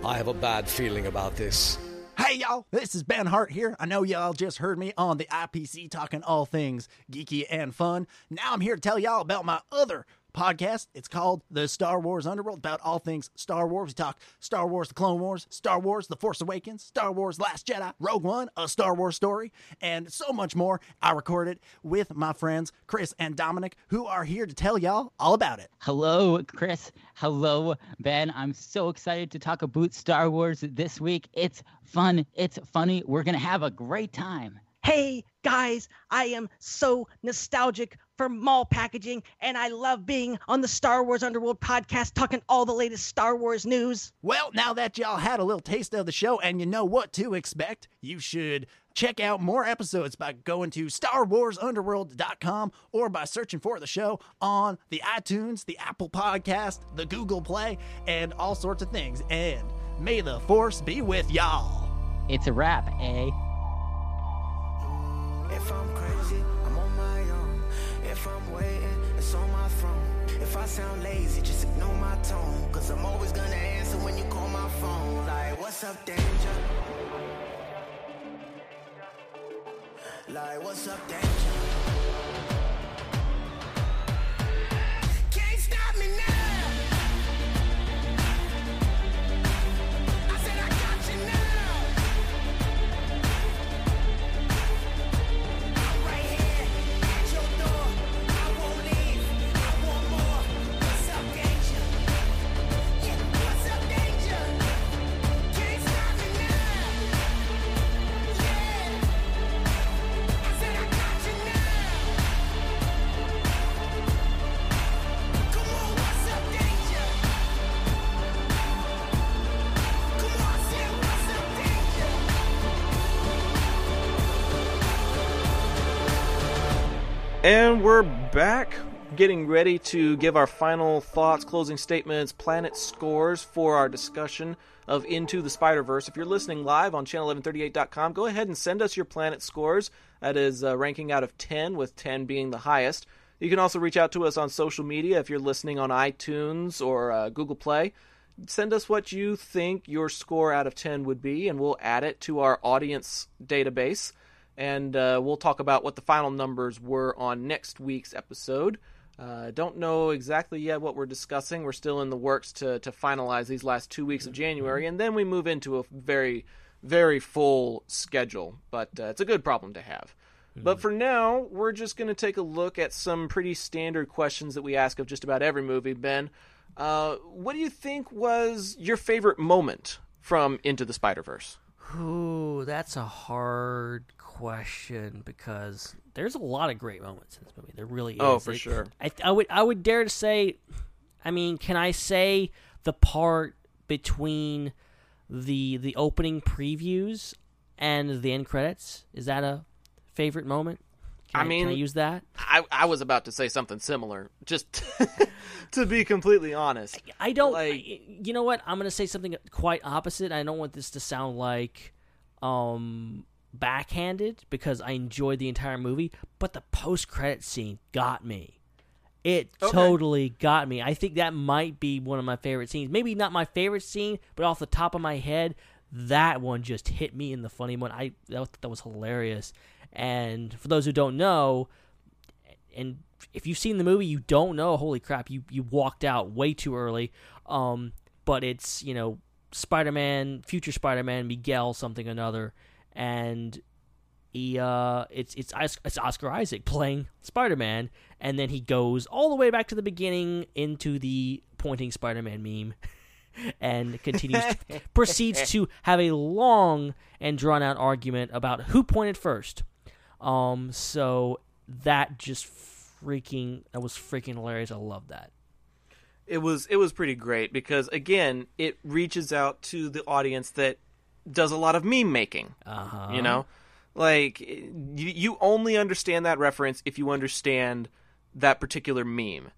I have a bad feeling about this. Hey y'all, this is Ben Hart here. I know y'all just heard me on the IPC talking all things geeky and fun. Now I'm here to tell y'all about my other podcast. It's called The Star Wars Underworld, about all things Star Wars. We talk Star Wars The Clone Wars, Star Wars The Force Awakens, Star Wars Last Jedi, Rogue One, A Star Wars Story, and so much more. I record it with my friends Chris and Dominic, who are here to tell y'all all about it. Hello, Chris. Hello, Ben. I'm so excited to talk about Star Wars this week. It's fun. It's funny. We're going to have a great time. Hey guys, I am so nostalgic for mall packaging, and I love being on the Star Wars Underworld podcast talking all the latest Star Wars news. Well, now that y'all had a little taste of the show and you know what to expect, you should check out more episodes by going to StarWarsUnderworld.com or by searching for the show on the iTunes, the Apple Podcast, the Google Play, and all sorts of things. And may the Force be with y'all. It's a wrap, eh? If I'm crazy, I'm on my own. If I'm waiting, it's on my throne. If I sound lazy, just ignore my tone. Cause I'm always gonna answer when you call my phone. Like, what's up, danger? Like, what's up, danger? And we're back, getting ready to give our final thoughts, closing statements, planet scores for our discussion of Into the Spider Verse. If you're listening live on channel1138.com, go ahead and send us your planet scores. That is uh, ranking out of 10, with 10 being the highest. You can also reach out to us on social media if you're listening on iTunes or uh, Google Play. Send us what you think your score out of 10 would be, and we'll add it to our audience database and uh, we'll talk about what the final numbers were on next week's episode. Uh, don't know exactly yet what we're discussing. We're still in the works to to finalize these last two weeks of January, and then we move into a very very full schedule. But uh, it's a good problem to have. But for now, we're just going to take a look at some pretty standard questions that we ask of just about every movie. Ben, uh, what do you think was your favorite moment from Into the Spider Verse? Ooh, that's a hard question because there's a lot of great moments in this movie. There really is. Oh, for It- sure. I, I would I would dare to say, I mean, can I say the part between the the opening previews and the end credits? Is that a favorite moment? Can I mean, can I use that? I, I was about to say something similar, just to be completely honest. I don't. Like, you know what? I'm going to say something quite opposite. I don't want this to sound like um backhanded because I enjoyed the entire movie, but the post credit scene got me. It Okay. totally got me. I think that might be one of my favorite scenes. Maybe not my favorite scene, but off the top of my head, that one just hit me in the funny one. I that was, that was hilarious. And for those who don't know, and if you've seen the movie, you don't know. Holy crap! You you walked out way too early. Um, but it's you know Spider-Man, future Spider-Man, Miguel something or another, and he uh, it's it's it's Oscar Isaac playing Spider-Man, and then he goes all the way back to the beginning into the pointing Spider-Man meme. And continues, proceeds to have a long and drawn out argument about who pointed first. Um, so that just freaking that was freaking hilarious. I love that. It was it was pretty great because again, it reaches out to the audience that does a lot of meme making. Uh-huh. You know, like you, you only understand that reference if you understand that particular meme,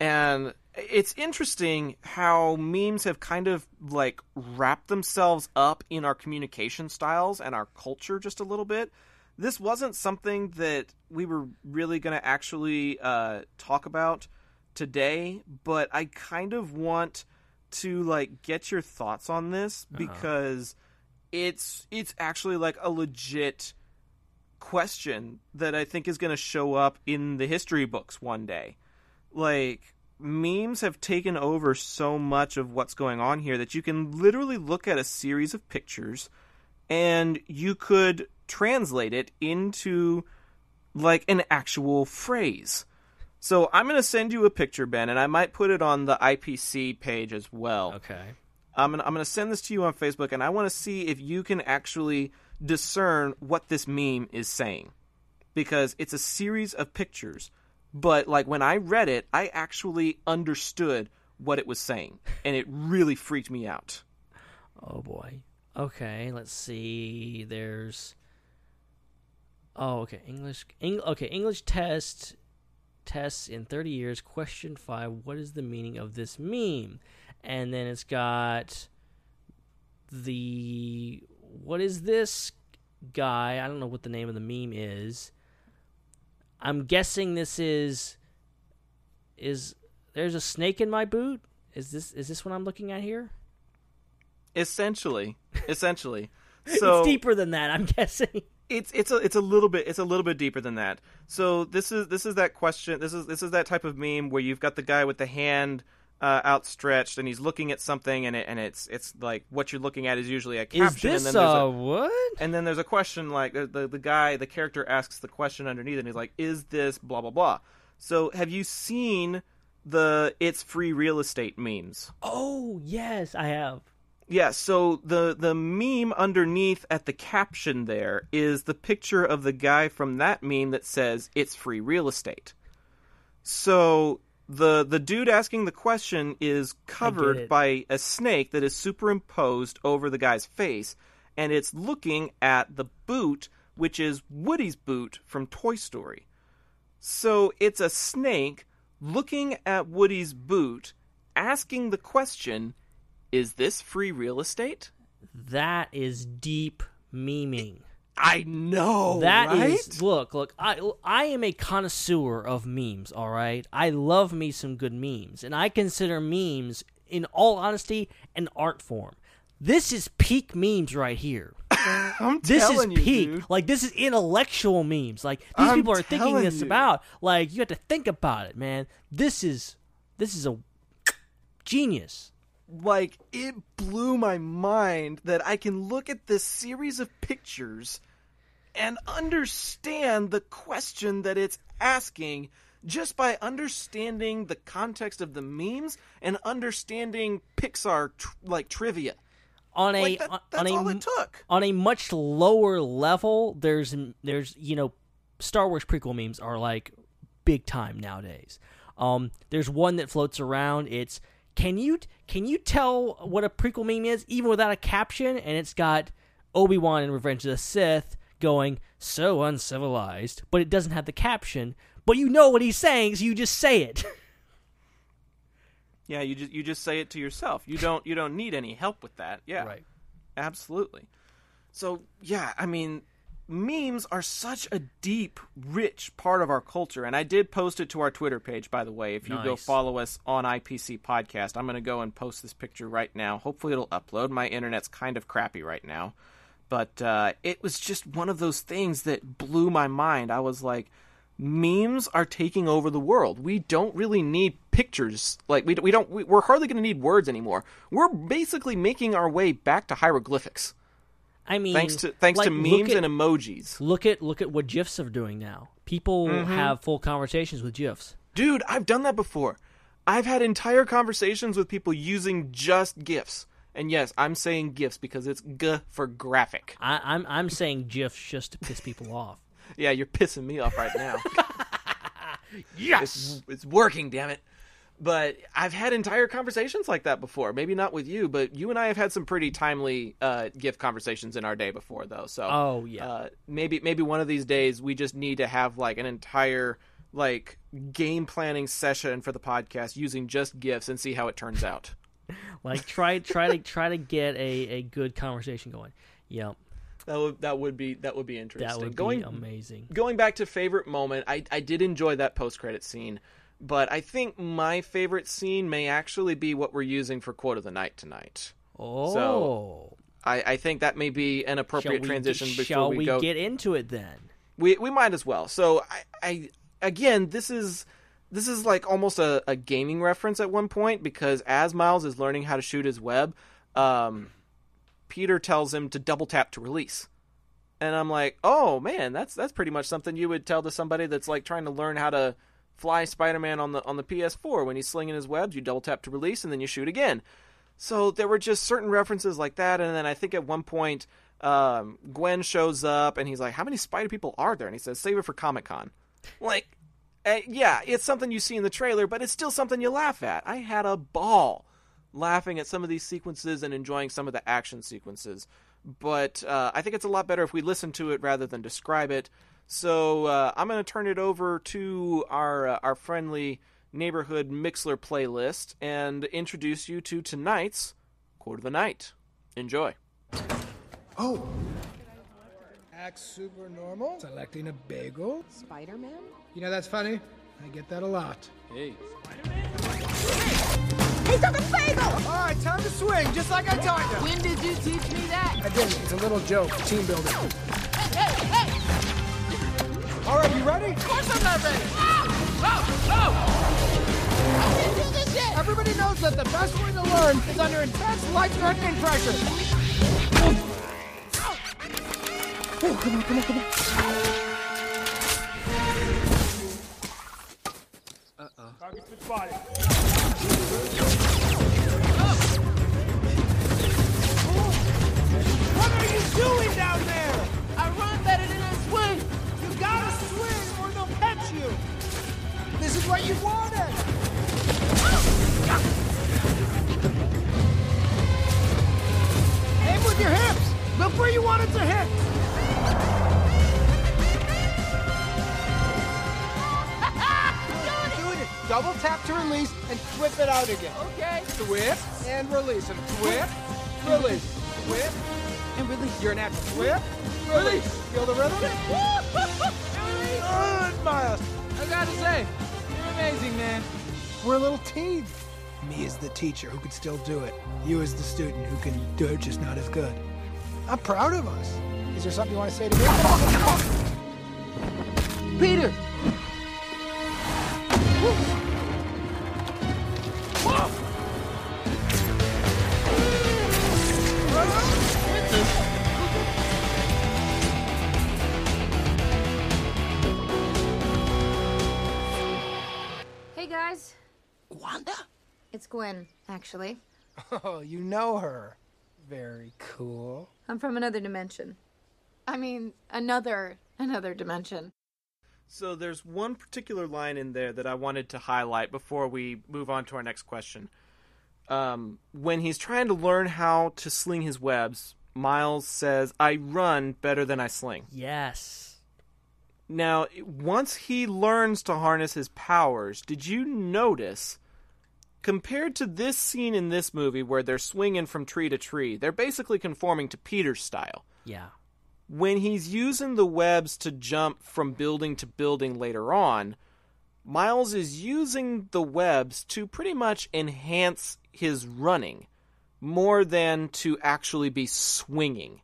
and it's interesting how memes have kind of like wrapped themselves up in our communication styles and our culture just a little bit. this wasn't something that we were really going to actually uh, talk about today, but I kind of want to like get your thoughts on this Uh-huh. It's it's actually like a legit question that I think is going to show up in the history books one day. Like memes have taken over so much of what's going on here that you can literally look at a series of pictures and you could translate it into like an actual phrase. So I'm going to send you a picture, Ben, and I might put it on the IPC page as well. Okay. I'm gonna, I'm to send this to you on Facebook, and I want to see if you can actually discern what this meme is saying, because it's a series of pictures. But like when I read it, I actually understood what it was saying, and it really freaked me out. Oh boy. Okay, let's see. There's. Oh, okay. English. Eng- okay, English test. Tests in 30 years. Question five. What is the meaning of this meme? And then it's got the. What is this guy? I don't know what the name of the meme is. I'm guessing this is. Is there's a snake in my boot? Is this is this what I'm looking at here? Essentially, essentially. So it's deeper than that, I'm guessing. it's it's a it's a little bit it's a little bit deeper than that. So this is this is that question. This is this is that type of meme where you've got the guy with the hand uh, outstretched and he's looking at something and it and it's it's like what you're looking at is usually a caption Is this and then there's a a what? and then there's a question like the, the the guy the character asks the question underneath and he's like is this blah blah blah. So have you seen the it's free real estate memes? Oh yes, I have. Yeah, so the the meme underneath at the caption there is the picture of the guy from that meme that says it's free real estate. So the the dude asking the question is covered by a snake that is superimposed over the guy's face and it's looking at the boot which is Woody's boot from Toy Story. So it's a snake looking at Woody's boot asking the question is this free real estate? That is deep memeing. I know. That is right? look, look. I I am a connoisseur of memes. All right, I love me some good memes, and I consider memes, in all honesty, an art form. This is peak memes right here. I'm this is telling you, peak. dude. Like this is intellectual memes. Like these I'm people are thinking telling this you. about. Like you have to think about it, man. This is this is a genius. Like it blew my mind that I can look at this series of pictures and understand the question that it's asking just by understanding the context of the memes and understanding Pixar tr- like trivia. on a Like, that- on- that's on a all it took. on a much lower level there's there's you know Star Wars prequel memes are like big time nowadays. Um there's one that floats around it's can you can you tell what a prequel meme is even without a caption and it's got Obi-Wan in Revenge of the Sith going so uncivilized but it doesn't have the caption but you know what he's saying so you just say it. Yeah, you just you just say it to yourself. You don't you don't need any help with that. Yeah. Right. Absolutely. So, yeah, I mean, memes are such a deep, rich part of our culture and I did post it to our Twitter page by the way. If you go follow us on IPC podcast, I'm going to go and post this picture right now. Hopefully it'll upload. My internet's kind of crappy right now. But uh, it was just one of those things that blew my mind. I was like, memes are taking over the world. We don't really need pictures. Like we we don't we, we're hardly going to need words anymore. We're basically making our way back to hieroglyphics. I mean, thanks to thanks like, to memes at- and emojis. Look at look at what GIFs are doing now. People Mhm. have full conversations with GIFs. Dude, I've done that before. I've had entire conversations with people using just GIFs. And yes, I'm saying GIFs because it's G for graphic. I, I'm I'm saying GIFs just to piss people off. Yeah, you're pissing me off right now. yes, it's, it's working. Damn it! But I've had entire conversations like that before. Maybe not with you, but you and I have had some pretty timely uh, GIF conversations in our day before, though. So, Oh, yeah. uh, maybe maybe one of these days we just need to have like an entire like game planning session for the podcast using just GIFs and see how it turns out. Like try try to try to get a, a good conversation going. Yep. That would that would be that would be interesting. That would going, be amazing. Going back to favorite moment, I I did enjoy that post credit scene, but I think my favorite scene may actually be what we're using for quote of the night tonight. Oh. So I, I think that may be an appropriate Shall we transition get- before shall we, we go. get into it then? We we might as well. So I, I again, this is this is like almost a, a gaming reference at one point because as Miles is learning how to shoot his web, um, Peter tells him to double tap to release. And I'm like, oh man, that's that's pretty much something you would tell to somebody that's like trying to learn how to fly Spider-Man on the on the PS4 when he's slinging his webs. You double tap to release, and then you shoot again. So there were just certain references like that, and then I think at one point um, Gwen shows up and he's like, "How many Spider people are there?" And he says, "Save it for Comic Con." Like, uh, yeah, it's something you see in the trailer, but it's still something you laugh at. I had a ball laughing at some of these sequences and enjoying some of the action sequences. But uh, I think it's a lot better if we listen to it rather than describe it. So uh, I'm going to turn it over to our uh, our friendly neighborhood Mixlr playlist and introduce you to tonight's quote of the night. Enjoy. Oh. Act super normal. Selecting a bagel. Spider Man? You know, that's funny. I get that a lot. Hey. Spider-Man? He took a bagel! All right, time to swing, just like I taught you. When did you teach me that? I didn't. It's a little joke. Team building. All right, you ready? Of course I'm not ready! Oh! Oh! I can't do this yet! Everybody knows that the best way to learn is under intense, life-threatening pressure. Oh, come on, come on, come on. Uh-oh. Target's been spotted. What are you doing down there? What you wanted. Aim with your hips. Look where you want it to hit. Doing it. Double tap to release and whip it out again. Okay. Whip and release and whip, release, whip And release. You're an natural. Whip, release. Feel the rhythm? Good, Miles. I gotta say, amazing, man. We're a little team. Me as the teacher who could still do it. You as the student who can do it just not as good. I'm proud of us. Is there something you want to say to me? Peter! Guys, Gwanda? it's Gwen, actually. Oh, you know her. Very cool. I'm from another dimension. I mean, another, another dimension. So there's one particular line in there that I wanted to highlight before we move on to our next question. Um, when he's trying to learn how to sling his webs, Miles says, "I run better than I sling." Yes. Now, once he learns to harness his powers, did you notice, compared to this scene in this movie where they're swinging from tree to tree, they're basically conforming to Peter's style. Yeah. When he's using the webs to jump from building to building later on, Miles is using the webs to pretty much enhance his running more than to actually be swinging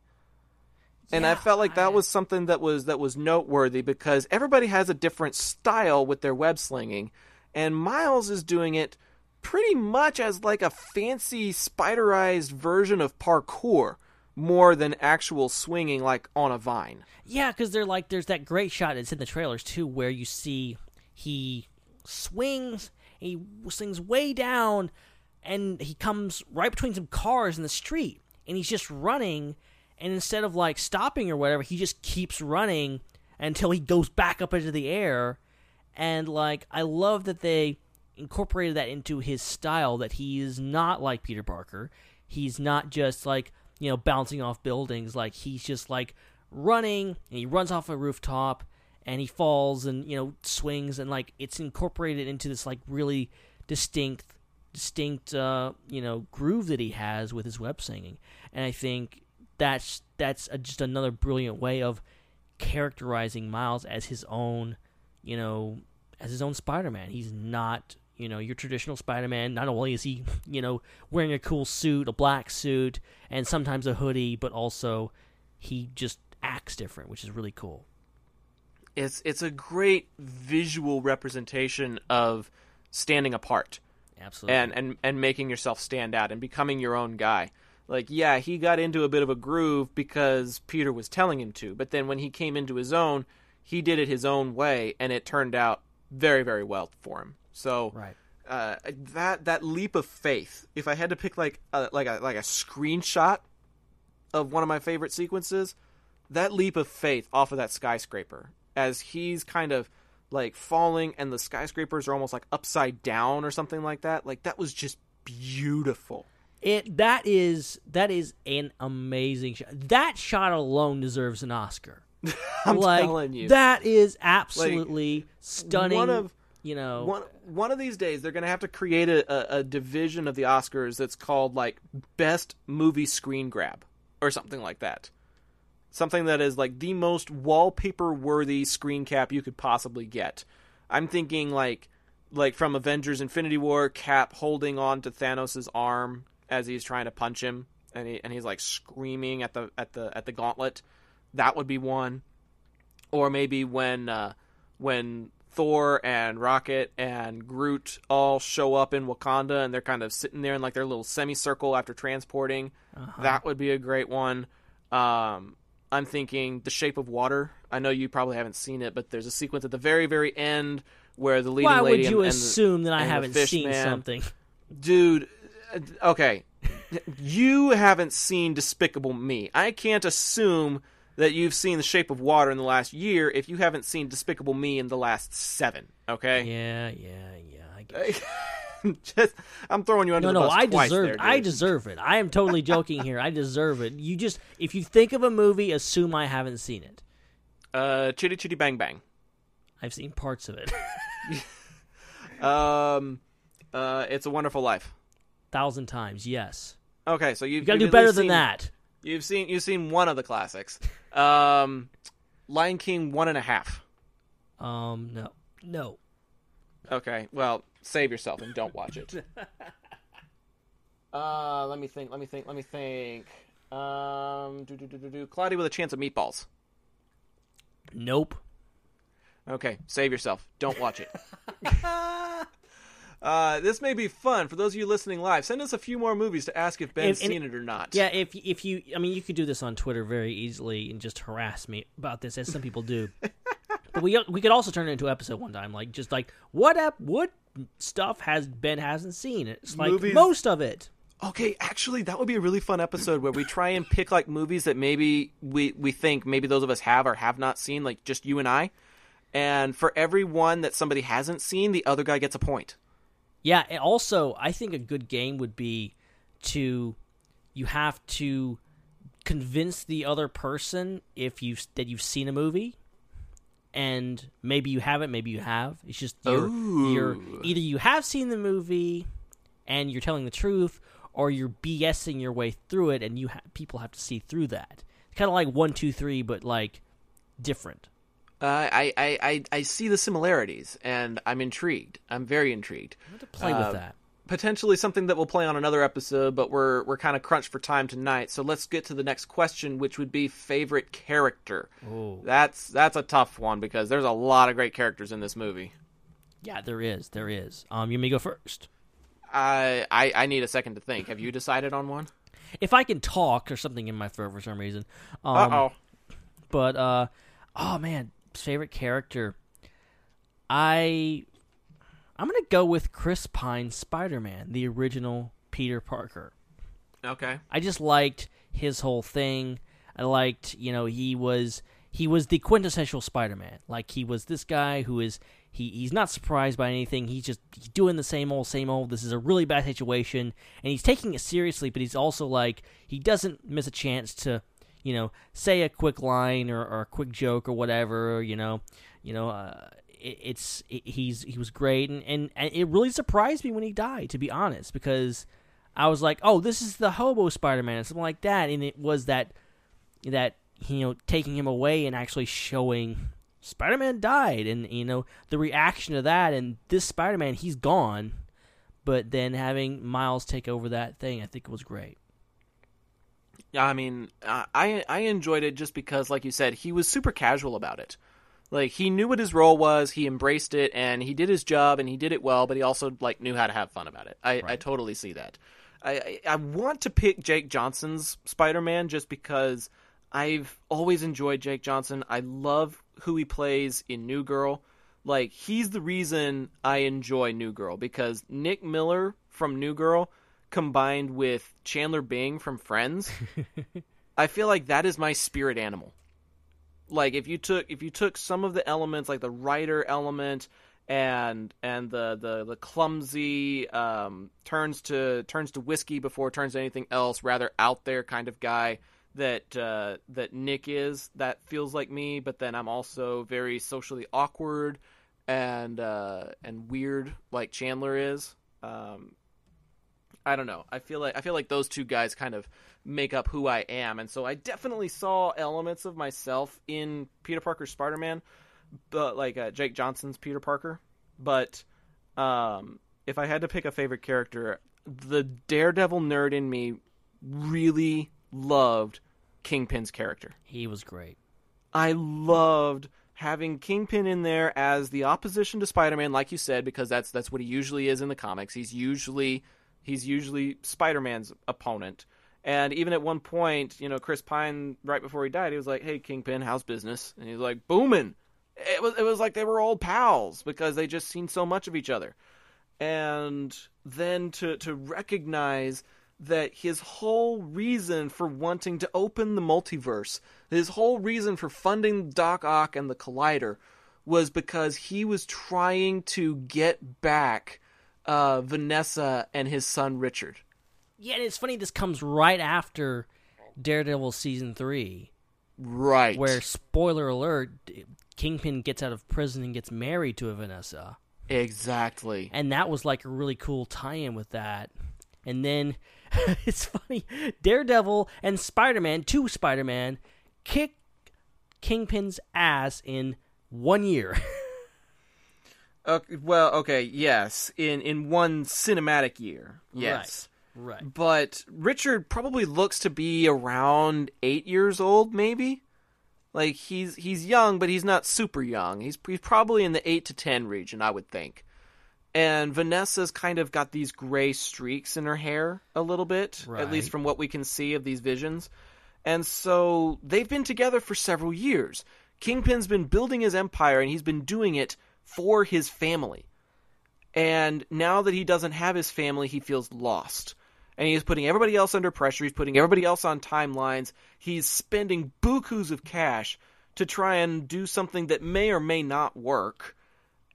and I felt like that was something that was that was noteworthy because everybody has a different style with their web slinging, and Miles is doing it pretty much as like a fancy spiderized version of parkour more than actual swinging like on a vine. Yeah, because they're like, there's that great shot. It's in the trailers too, where you see he swings, he swings way down, and he comes right between some cars in the street, and he's just running. And instead of like stopping or whatever, he just keeps running until he goes back up into the air. And like, I love that they incorporated that into his style. That he is not like Peter Parker. He's not just like you know bouncing off buildings. Like he's just like running and he runs off a rooftop and he falls and you know swings and like it's incorporated into this like really distinct distinct uh you know groove that he has with his web singing and i think that's that's a, just another brilliant way of characterizing Miles as his own, you know, as his own Spider-Man. He's not, you know, your traditional Spider-Man. Not only is he, you know, wearing a cool suit, a black suit, and sometimes a hoodie, but also he just acts different, which is really cool. It's it's a great visual representation of standing apart. Absolutely. And and and making yourself stand out and becoming your own guy. Like, yeah, he got into a bit of a groove because Peter was telling him to, but then when he came into his own, he did it his own way and it turned out very very well for him. So Right. uh, that that leap of faith. If I had to pick like a, like a like a screenshot of one of my favorite sequences, that leap of faith off of that skyscraper as he's kind of like falling and the skyscrapers are almost like upside down or something like that. Like that was just beautiful. It that is that is an amazing shot. That shot alone deserves an Oscar. I'm like, telling you. that is absolutely stunning. One of you know, one one of these days they're gonna have to create a, a, a division of the Oscars that's called like best movie screen grab or something like that. Something that is like the most wallpaper worthy screen cap you could possibly get. I'm thinking like like from Avengers Infinity War, Cap holding on to Thanos' arm as he's trying to punch him and he and he's like screaming at the at the at the gauntlet. That would be one. Or maybe when uh when Thor and Rocket and Groot all show up in Wakanda and they're kind of sitting there in like their little semicircle after transporting. Uh-huh. That would be a great one. Um, I'm thinking The Shape of Water. I know you probably haven't seen it, but there's a sequence at the very, very end where the leading why lady would you and, and assume the, that I haven't seen man- something? Dude, okay. you haven't seen Despicable Me. I can't assume that you've seen The Shape of Water in the last year if you haven't seen Despicable Me in the last seven. Okay. Yeah, yeah, yeah. I guess. Just, I'm throwing you under No, the no, bus No, no, I deserve. there, I deserve it. I am totally joking here. I deserve it. You just, if you think of a movie, assume I haven't seen it. Uh, Chitty Chitty Bang Bang. I've seen parts of it. Um, uh, It's a Wonderful Life. Thousand times, yes. Okay, so you've You gotta do better than seen- that. You've seen you've seen one of the classics. Um, Lion King one and a half. Um, no, no. Okay, well, save yourself and don't watch it. uh, let me think. Let me think. Let me think. Um, do do do do do. Cloudy with a Chance of Meatballs. Nope. Okay, save yourself. Don't watch it. uh, this may be fun for those of you listening live. Send us a few more movies to ask if Ben's If- and- seen it or not. Yeah, if if you, I mean, you could do this on Twitter very easily and just harass me about this, as some people do. but we we could also turn it into an episode one time, like just like what what stuff has Ben hasn't seen. It's like Movies- most of it. Okay, actually, that would be a really fun episode where we try and pick like movies that maybe we we think maybe those of us have or have not seen, like just you and I. And for every one that somebody hasn't seen, the other guy gets a point. Yeah. Also, I think a good game would be to you have to convince the other person if you that you've seen a movie, and maybe you haven't, maybe you have. It's just you're, you're either you have seen the movie and you're telling the truth, or you're BSing your way through it, and you ha- people have to see through that. It's Kind of like one, two, three, but like different. Uh, I, I, I, I see the similarities, and I'm intrigued. I'm very intrigued. I to play with Uh, that. Potentially something that we'll play on another episode, but we're we're kind of crunched for time tonight. So let's get to the next question, which would be favorite character. Ooh. That's that's a tough one because there's a lot of great characters in this movie. Yeah, there is, there is. Um, you may go first. I, I I need a second to think. Have you decided on one? if I can talk, or something in my throat for some reason. Um, Uh-oh. But uh, oh man, favorite character. I I'm gonna go with Chris Pine Spider-Man, the original Peter Parker. Okay. I just liked his whole thing. I liked, you know, he was he was the quintessential Spider-Man. Like he was this guy who is he he's not surprised by anything. He's just he's doing the same old same old. This is a really bad situation and he's taking it seriously, but he's also like he doesn't miss a chance to, you know, say a quick line or, or a quick joke or whatever, you know. You know, uh, it, it's it, he's he was great and, and and it really surprised me when he died to be honest because I was like, oh, this is the hobo Spider Man, or something like that, and it was that that you know taking him away and actually showing Spider-Man died, and you know the reaction to that, and this Spider-Man he's gone, but then having Miles take over that thing, I think was great. Yeah, I mean, I I enjoyed it just because, like you said, he was super casual about it. Like he knew what his role was, he embraced it, and he did his job, and he did it well. But he also like knew how to have fun about it. I, I totally see that. I, I I want to pick Jake Johnson's Spider Man just because I've always enjoyed Jake Johnson. I love who he plays in New Girl. Like he's the reason I enjoy New Girl because Nick Miller from New Girl combined with Chandler Bing from Friends, I feel like that is my spirit animal. Like if you took if you took some of the elements like the writer element and and the the the clumsy um, turns to turns to whiskey before turns to anything else, rather out there kind of guy that uh, that Nick is. That feels like me, but then I'm also very socially awkward and uh, and weird, like Chandler is. Um, I don't know. I feel like I feel like those two guys kind of make up who I am, and so I definitely saw elements of myself in Peter Parker's Spider-Man, but like uh, Jake Johnson's Peter Parker. But um, if I had to pick a favorite character, the Daredevil nerd in me really loved Kingpin's character. He was great. I loved having Kingpin in there as the opposition to Spider-Man, like you said, because that's that's what he usually is in the comics. He's usually he's usually Spider-Man's opponent. And even at one point, you know, Chris Pine, right before he died, he was like, "Hey, Kingpin, how's business?" And he's like, "Booming." It was it was like they were old pals because they just seen so much of each other. And then to to recognize that his whole reason for wanting to open the multiverse, his whole reason for funding Doc Ock and the Collider, was because he was trying to get back uh, Vanessa and his son Richard. Yeah, and it's funny. This comes right after Daredevil season three, right? Where spoiler alert, Kingpin gets out of prison and gets married to a Vanessa. Exactly. And that was like a really cool tie-in with that. And then it's funny, Daredevil and Spider-Man, two Spider-Man, kick Kingpin's ass in one year. Okay, well, okay, yes, in in one cinematic year, yes, right, right. But Richard probably looks to be around eight years old, maybe. Like he's he's young, but he's not super young. He's he's probably in the eight to ten region, I would think. And Vanessa's kind of got these gray streaks in her hair a little bit, right. at least from what we can see of these visions. And so they've been together for several years. Kingpin's been building his empire, and he's been doing it for his family. And now that he doesn't have his family, he feels lost. And he's putting everybody else under pressure. He's putting everybody else on timelines. He's spending bukus of cash to try and do something that may or may not work.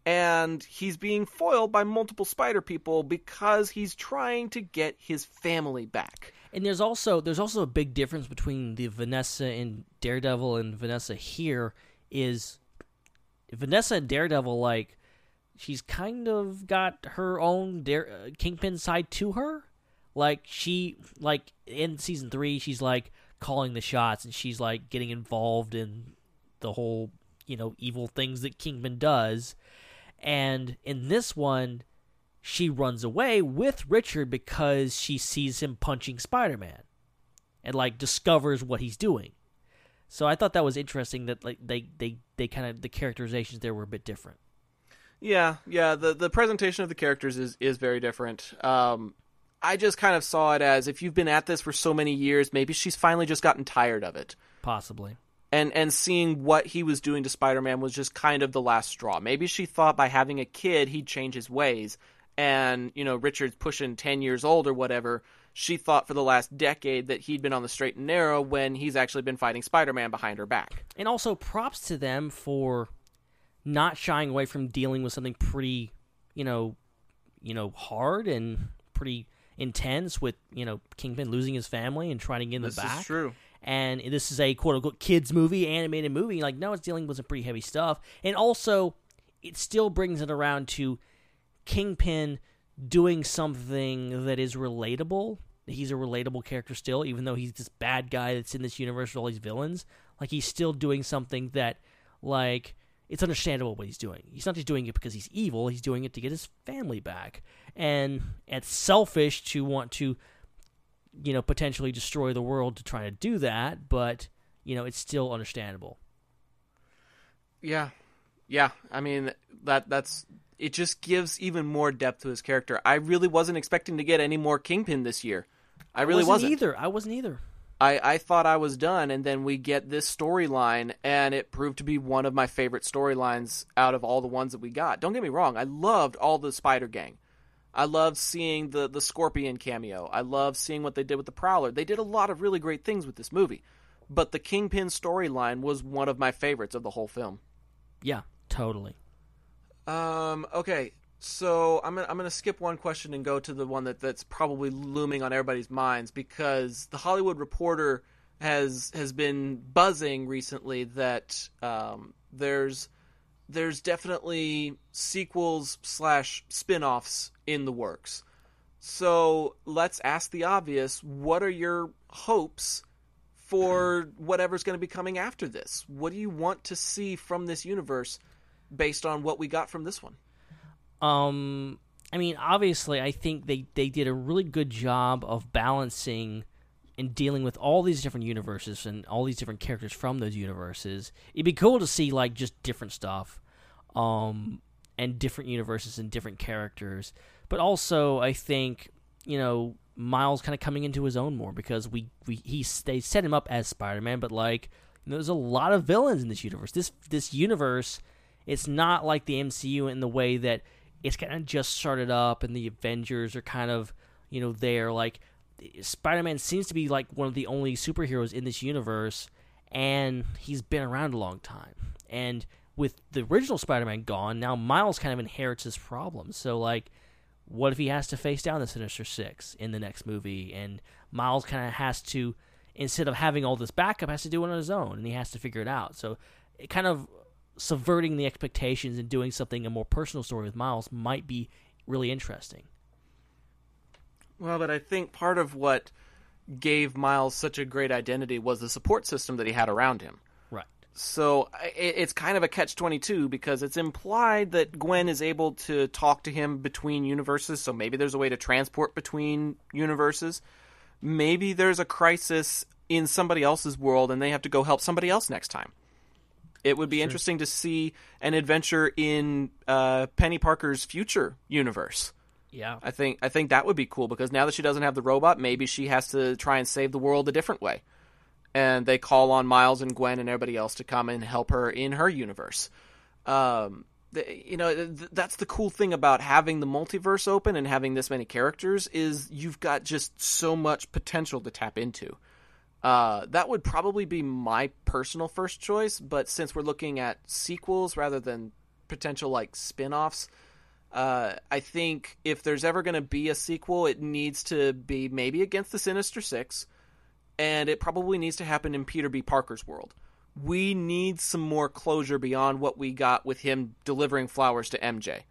And he's being foiled by multiple spider people because he's trying to get his family back. And there's also there's also a big difference between the Vanessa in Daredevil and Vanessa here is Vanessa and Daredevil, like, she's kind of got her own Dare, uh, Kingpin side to her. Like, she, like, in season three, she's, like, calling the shots and she's, like, getting involved in the whole, you know, evil things that Kingpin does. And in this one, she runs away with Richard because she sees him punching Spider Man and, like, discovers what he's doing. So I thought that was interesting that like they they they kind of the characterizations there were a bit different. Yeah, yeah. The the presentation of the characters is is very different. Um, I just kind of saw it as if you've been at this for so many years, maybe she's finally just gotten tired of it. Possibly. And and seeing what he was doing to Spider-Man was just kind of the last straw. Maybe she thought by having a kid he'd change his ways. And, you know, Richard's pushing 10 years old or whatever. She thought for the last decade that he'd been on the straight and narrow when he's actually been fighting Spider-Man behind her back. And also props to them for not shying away from dealing with something pretty, you know, you know, hard and pretty intense with, you know, Kingpin losing his family and trying to get in this the back. is true. And this is a quote unquote kids movie, animated movie. Like, no, it's dealing with some pretty heavy stuff. And also, it still brings it around to Kingpin doing something that is relatable he's a relatable character still, even though he's this bad guy that's in this universe with all these villains. Like he's still doing something that, like, it's understandable what he's doing. He's not just doing it because he's evil. He's doing it to get his family back, and it's selfish to want to, you know, potentially destroy the world to try to do that. But you know, it's still understandable. Yeah, yeah. I mean that that's it. Just gives even more depth to his character. I really wasn't expecting to get any more Kingpin this year. I really wasn't, wasn't. either. I wasn't either. I, I thought I was done, and then we get this storyline, and it proved to be one of my favorite storylines out of all the ones that we got. Don't get me wrong, I loved all the Spider Gang. I loved seeing the the Scorpion cameo. I loved seeing what they did with the Prowler. They did a lot of really great things with this movie, but the Kingpin storyline was one of my favorites of the whole film. Yeah, totally. Um. Okay. So I'm gonna I'm gonna skip one question and go to the one that that's probably looming on everybody's minds because the Hollywood Reporter has has been buzzing recently that um, there's there's definitely sequels slash spin-offs in the works. So let's ask the obvious: What are your hopes for whatever's going to be coming after this? What do you want to see from this universe based on what we got from this one? Um, I mean, obviously, I think they, they did a really good job of balancing and dealing with all these different universes and all these different characters from those universes. It'd be cool to see like just different stuff, um, and different universes and different characters. But also, I think you know Miles kind of coming into his own more because we we he they set him up as Spider Man, but like there's a lot of villains in this universe. This this universe, it's not like the MCU in the way that it's kind of just started up and the Avengers are kind of, you know, there. Like, Spider Man seems to be like one of the only superheroes in this universe, and he's been around a long time. And with the original Spider Man gone, now Miles kind of inherits his problems. So, like, what if he has to face down the Sinister Six in the next movie? And Miles kind of has to, instead of having all this backup, has to do it on his own, and he has to figure it out. So, it kind of subverting the expectations and doing something a more personal story with Miles might be really interesting. Well, but I think part of what gave Miles such a great identity was the support system that he had around him. Right. So it's kind of a catch 22 because it's implied that Gwen is able to talk to him between universes, so maybe there's a way to transport between universes. Maybe there's a crisis in somebody else's world and they have to go help somebody else next time. It would be sure. interesting to see an adventure in uh, Peni Parker's future universe. Yeah, I think I think that would be cool because now that she doesn't have the robot, maybe she has to try and save the world a different way. And they call on Miles and Gwen and everybody else to come and help her in her universe. Um, the, you know, th- that's the cool thing about having the multiverse open and having this many characters is you've got just so much potential to tap into. Uh, that would probably be my personal first choice, but since we're looking at sequels rather than potential like spin-offs, uh, I think if there's ever going to be a sequel, it needs to be maybe against the Sinister Six, and it probably needs to happen in Peter B. Parker's world. We need some more closure beyond what we got with him delivering flowers to MJ.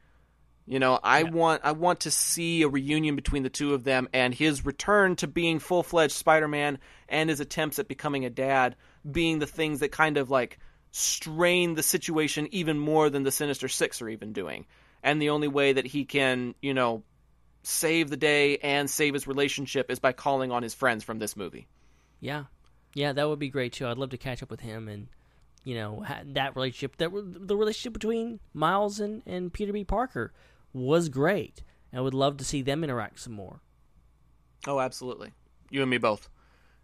You know, I yeah. want I want to see a reunion between the two of them and his return to being full fledged Spider Man and his attempts at becoming a dad being the things that kind of like strain the situation even more than the Sinister Six are even doing. And the only way that he can, you know, save the day and save his relationship is by calling on his friends from this movie. Yeah. Yeah, that would be great too. I'd love to catch up with him and you know, that relationship that the relationship between Miles and, and Peter B. Parker was great. I would love to see them interact some more. Oh, absolutely. You and me both.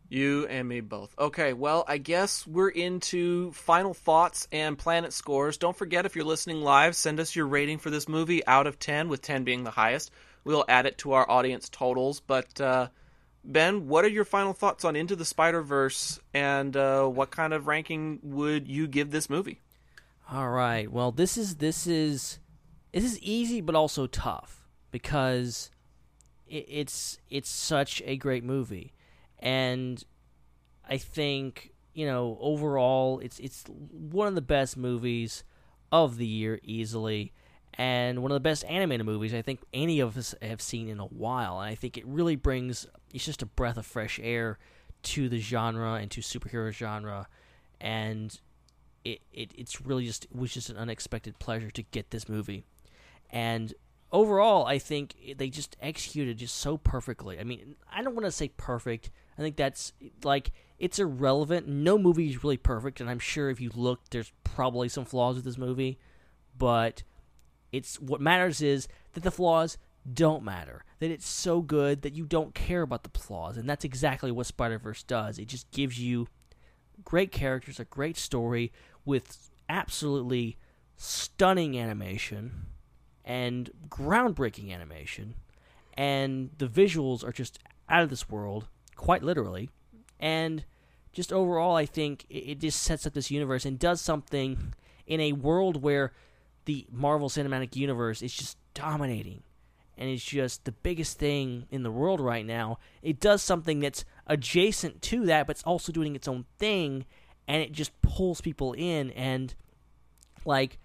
You and me both. Okay, well, I guess we're into final thoughts and planet scores. Don't forget, if you're listening live, send us your rating for this movie out of 10, with 10 being the highest. We'll add it to our audience totals. But, uh, Ben, what are your final thoughts on Into the Spider Verse, and uh, what kind of ranking would you give this movie? All right. Well, this is this is this is easy but also tough because it, it's it's such a great movie, and I think you know overall it's it's one of the best movies of the year easily, and one of the best animated movies I think any of us have seen in a while. And I think it really brings it's just a breath of fresh air to the genre and to superhero genre, and it, it it's really just it was just an unexpected pleasure to get this movie, and overall I think they just executed just so perfectly. I mean I don't want to say perfect. I think that's like it's irrelevant. No movie is really perfect, and I'm sure if you look, there's probably some flaws with this movie, but it's what matters is that the flaws don't matter. That it's so good that you don't care about the flaws, and that's exactly what Spider Verse does. It just gives you great characters, a great story with absolutely stunning animation and groundbreaking animation, and the visuals are just out of this world, quite literally. And just overall, I think it just sets up this universe and does something in a world where the Marvel Cinematic Universe is just dominating and it's just the biggest thing in the world right now. It does something that's adjacent to that, but it's also doing its own thing, and it just pulls people in, and like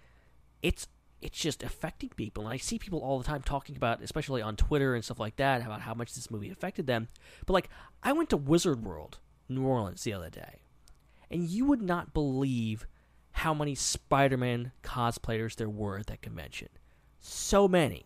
it's it's just affecting people. And I see people all the time talking about, especially on Twitter and stuff like that, about how much this movie affected them. But like, I went to Wizard World, New Orleans, the other day, and you would not believe how many Spider-Man cosplayers there were at that convention. So many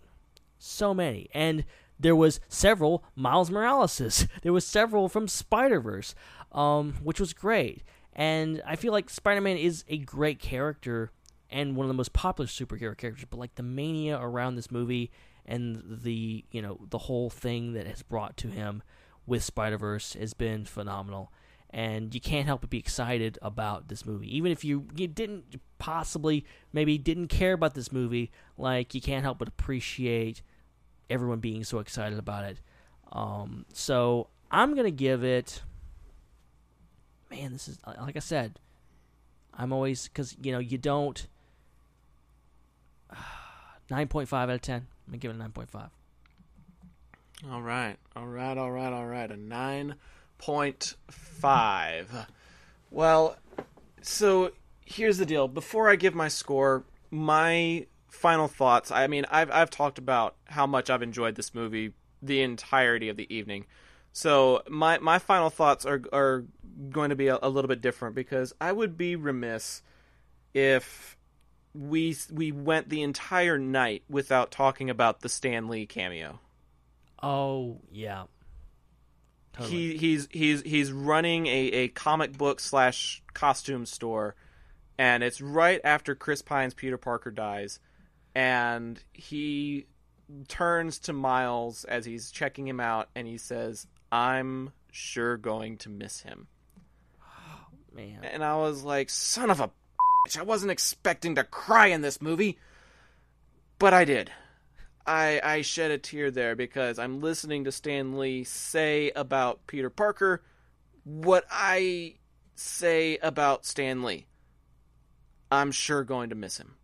so many. And there was several Miles Moraleses. There was several from Spider Verse, um, which was great. And I feel like Spider Man is a great character and one of the most popular superhero characters. But like the mania around this movie and the you know the whole thing that has brought to him with Spider Verse has been phenomenal. And you can't help but be excited about this movie, even if you, you didn't possibly maybe didn't care about this movie. Like you can't help but appreciate everyone being so excited about it. Um, so I'm gonna give it. Man, this is like I said. I'm always because you know you don't. Nine point five out of ten. I'm gonna give it a nine point five. All right, all right, all right, all right. A nine point five. Well, so here's the deal. Before I give my score, my final thoughts. I mean, I've I've talked about how much I've enjoyed this movie the entirety of the evening. So my my final thoughts are are going to be a, a little bit different because I would be remiss if we we went the entire night without talking about the Stan Lee cameo. Oh yeah. Totally. He he's he's he's running a, a comic book slash costume store, and it's right after Chris Pine's Peter Parker dies, and he turns to Miles as he's checking him out and he says, "I'm sure going to miss him." Oh, man. And I was like, "Son of a I wasn't expecting to cry in this movie." But I did. I I shed a tear there because I'm listening to Stan Lee say about Peter Parker what I say about Stan Lee. I'm sure going to miss him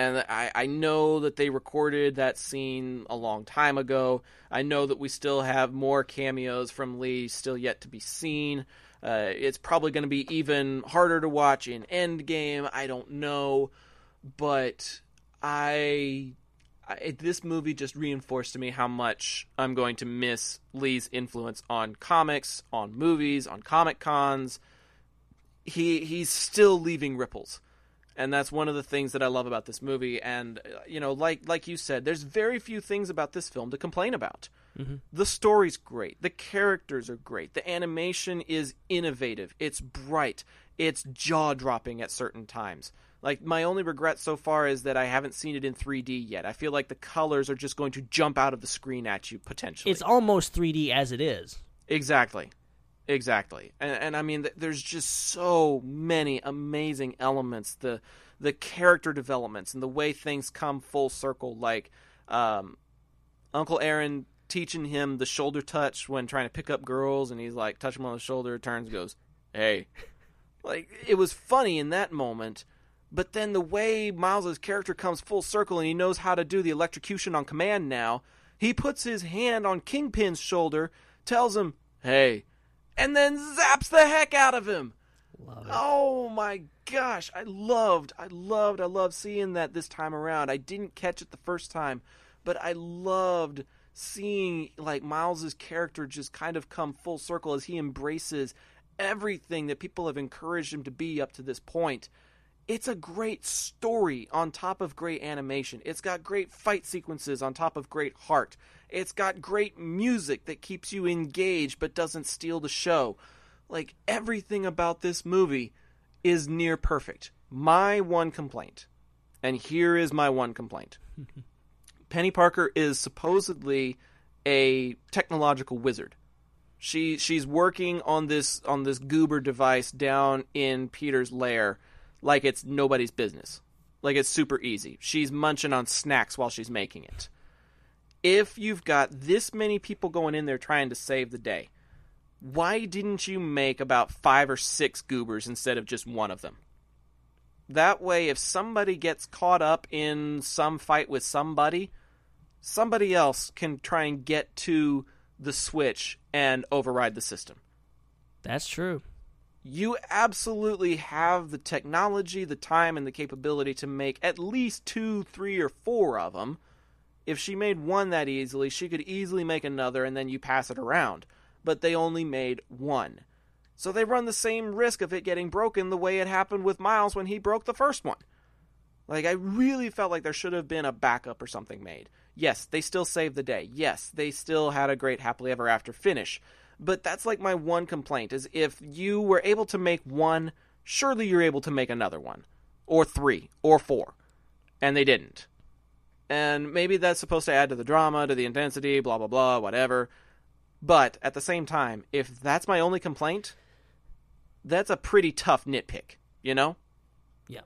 and I, I know that they recorded that scene a long time ago. I know that we still have more cameos from Lee still yet to be seen. Uh, it's probably going to be even harder to watch in Endgame. I don't know, but I, I this movie just reinforced to me how much I'm going to miss Lee's influence on comics, on movies, on comic cons. He he's still leaving ripples and that's one of the things that I love about this movie. And uh, you know, like like you said, there's very few things about this film to complain about. Mm-hmm. The story's great, the characters are great, the animation is innovative, it's bright, it's jaw dropping at certain times. Like my only regret so far is that I haven't seen it in 3D yet. I feel like the colors are just going to jump out of the screen at you potentially. It's almost 3D as it is. Exactly. Exactly, and, and I mean, there's just so many amazing elements. The the character developments and the way things come full circle, like um, Uncle Aaron teaching him the shoulder touch when trying to pick up girls, and he's like, touch him on the shoulder, turns, goes, "Hey," like it was funny in that moment. But then the way Miles's character comes full circle and he knows how to do the electrocution on command now, he puts his hand on Kingpin's shoulder, tells him, "Hey, and then zaps the heck out of him. love it. Oh my gosh, I loved, I loved, I loved seeing that this time around. I didn't catch it the first time, but I loved seeing like Miles's character just kind of come full circle as he embraces everything that people have encouraged him to be up to this point. It's a great story on top of great animation. It's got great fight sequences on top of great heart. It's got great music that keeps you engaged but doesn't steal the show. Like everything about this movie is near perfect. My one complaint, and here is my one complaint Peni Parker is supposedly a technological wizard. She she's working on this on this goober device down in Peter's lair like it's nobody's business. Like it's super easy. She's munching on snacks while she's making it. If you've got this many people going in there trying to save the day, why didn't you make about 5 or 6 goobers instead of just one of them? That way if somebody gets caught up in some fight with somebody, somebody else can try and get to the switch and override the system. That's true. You absolutely have the technology, the time, and the capability to make at least two, three, or four of them. If she made one that easily, she could easily make another and then you pass it around. But they only made one. So they run the same risk of it getting broken the way it happened with Miles when he broke the first one. Like, I really felt like there should have been a backup or something made. Yes, they still saved the day. Yes, they still had a great happily ever after finish. But that's like my one complaint is if you were able to make one, surely you're able to make another one. Or three, or four. And they didn't. And maybe that's supposed to add to the drama, to the intensity, blah, blah, blah, whatever. But at the same time, if that's my only complaint, that's a pretty tough nitpick, you know? Yeah.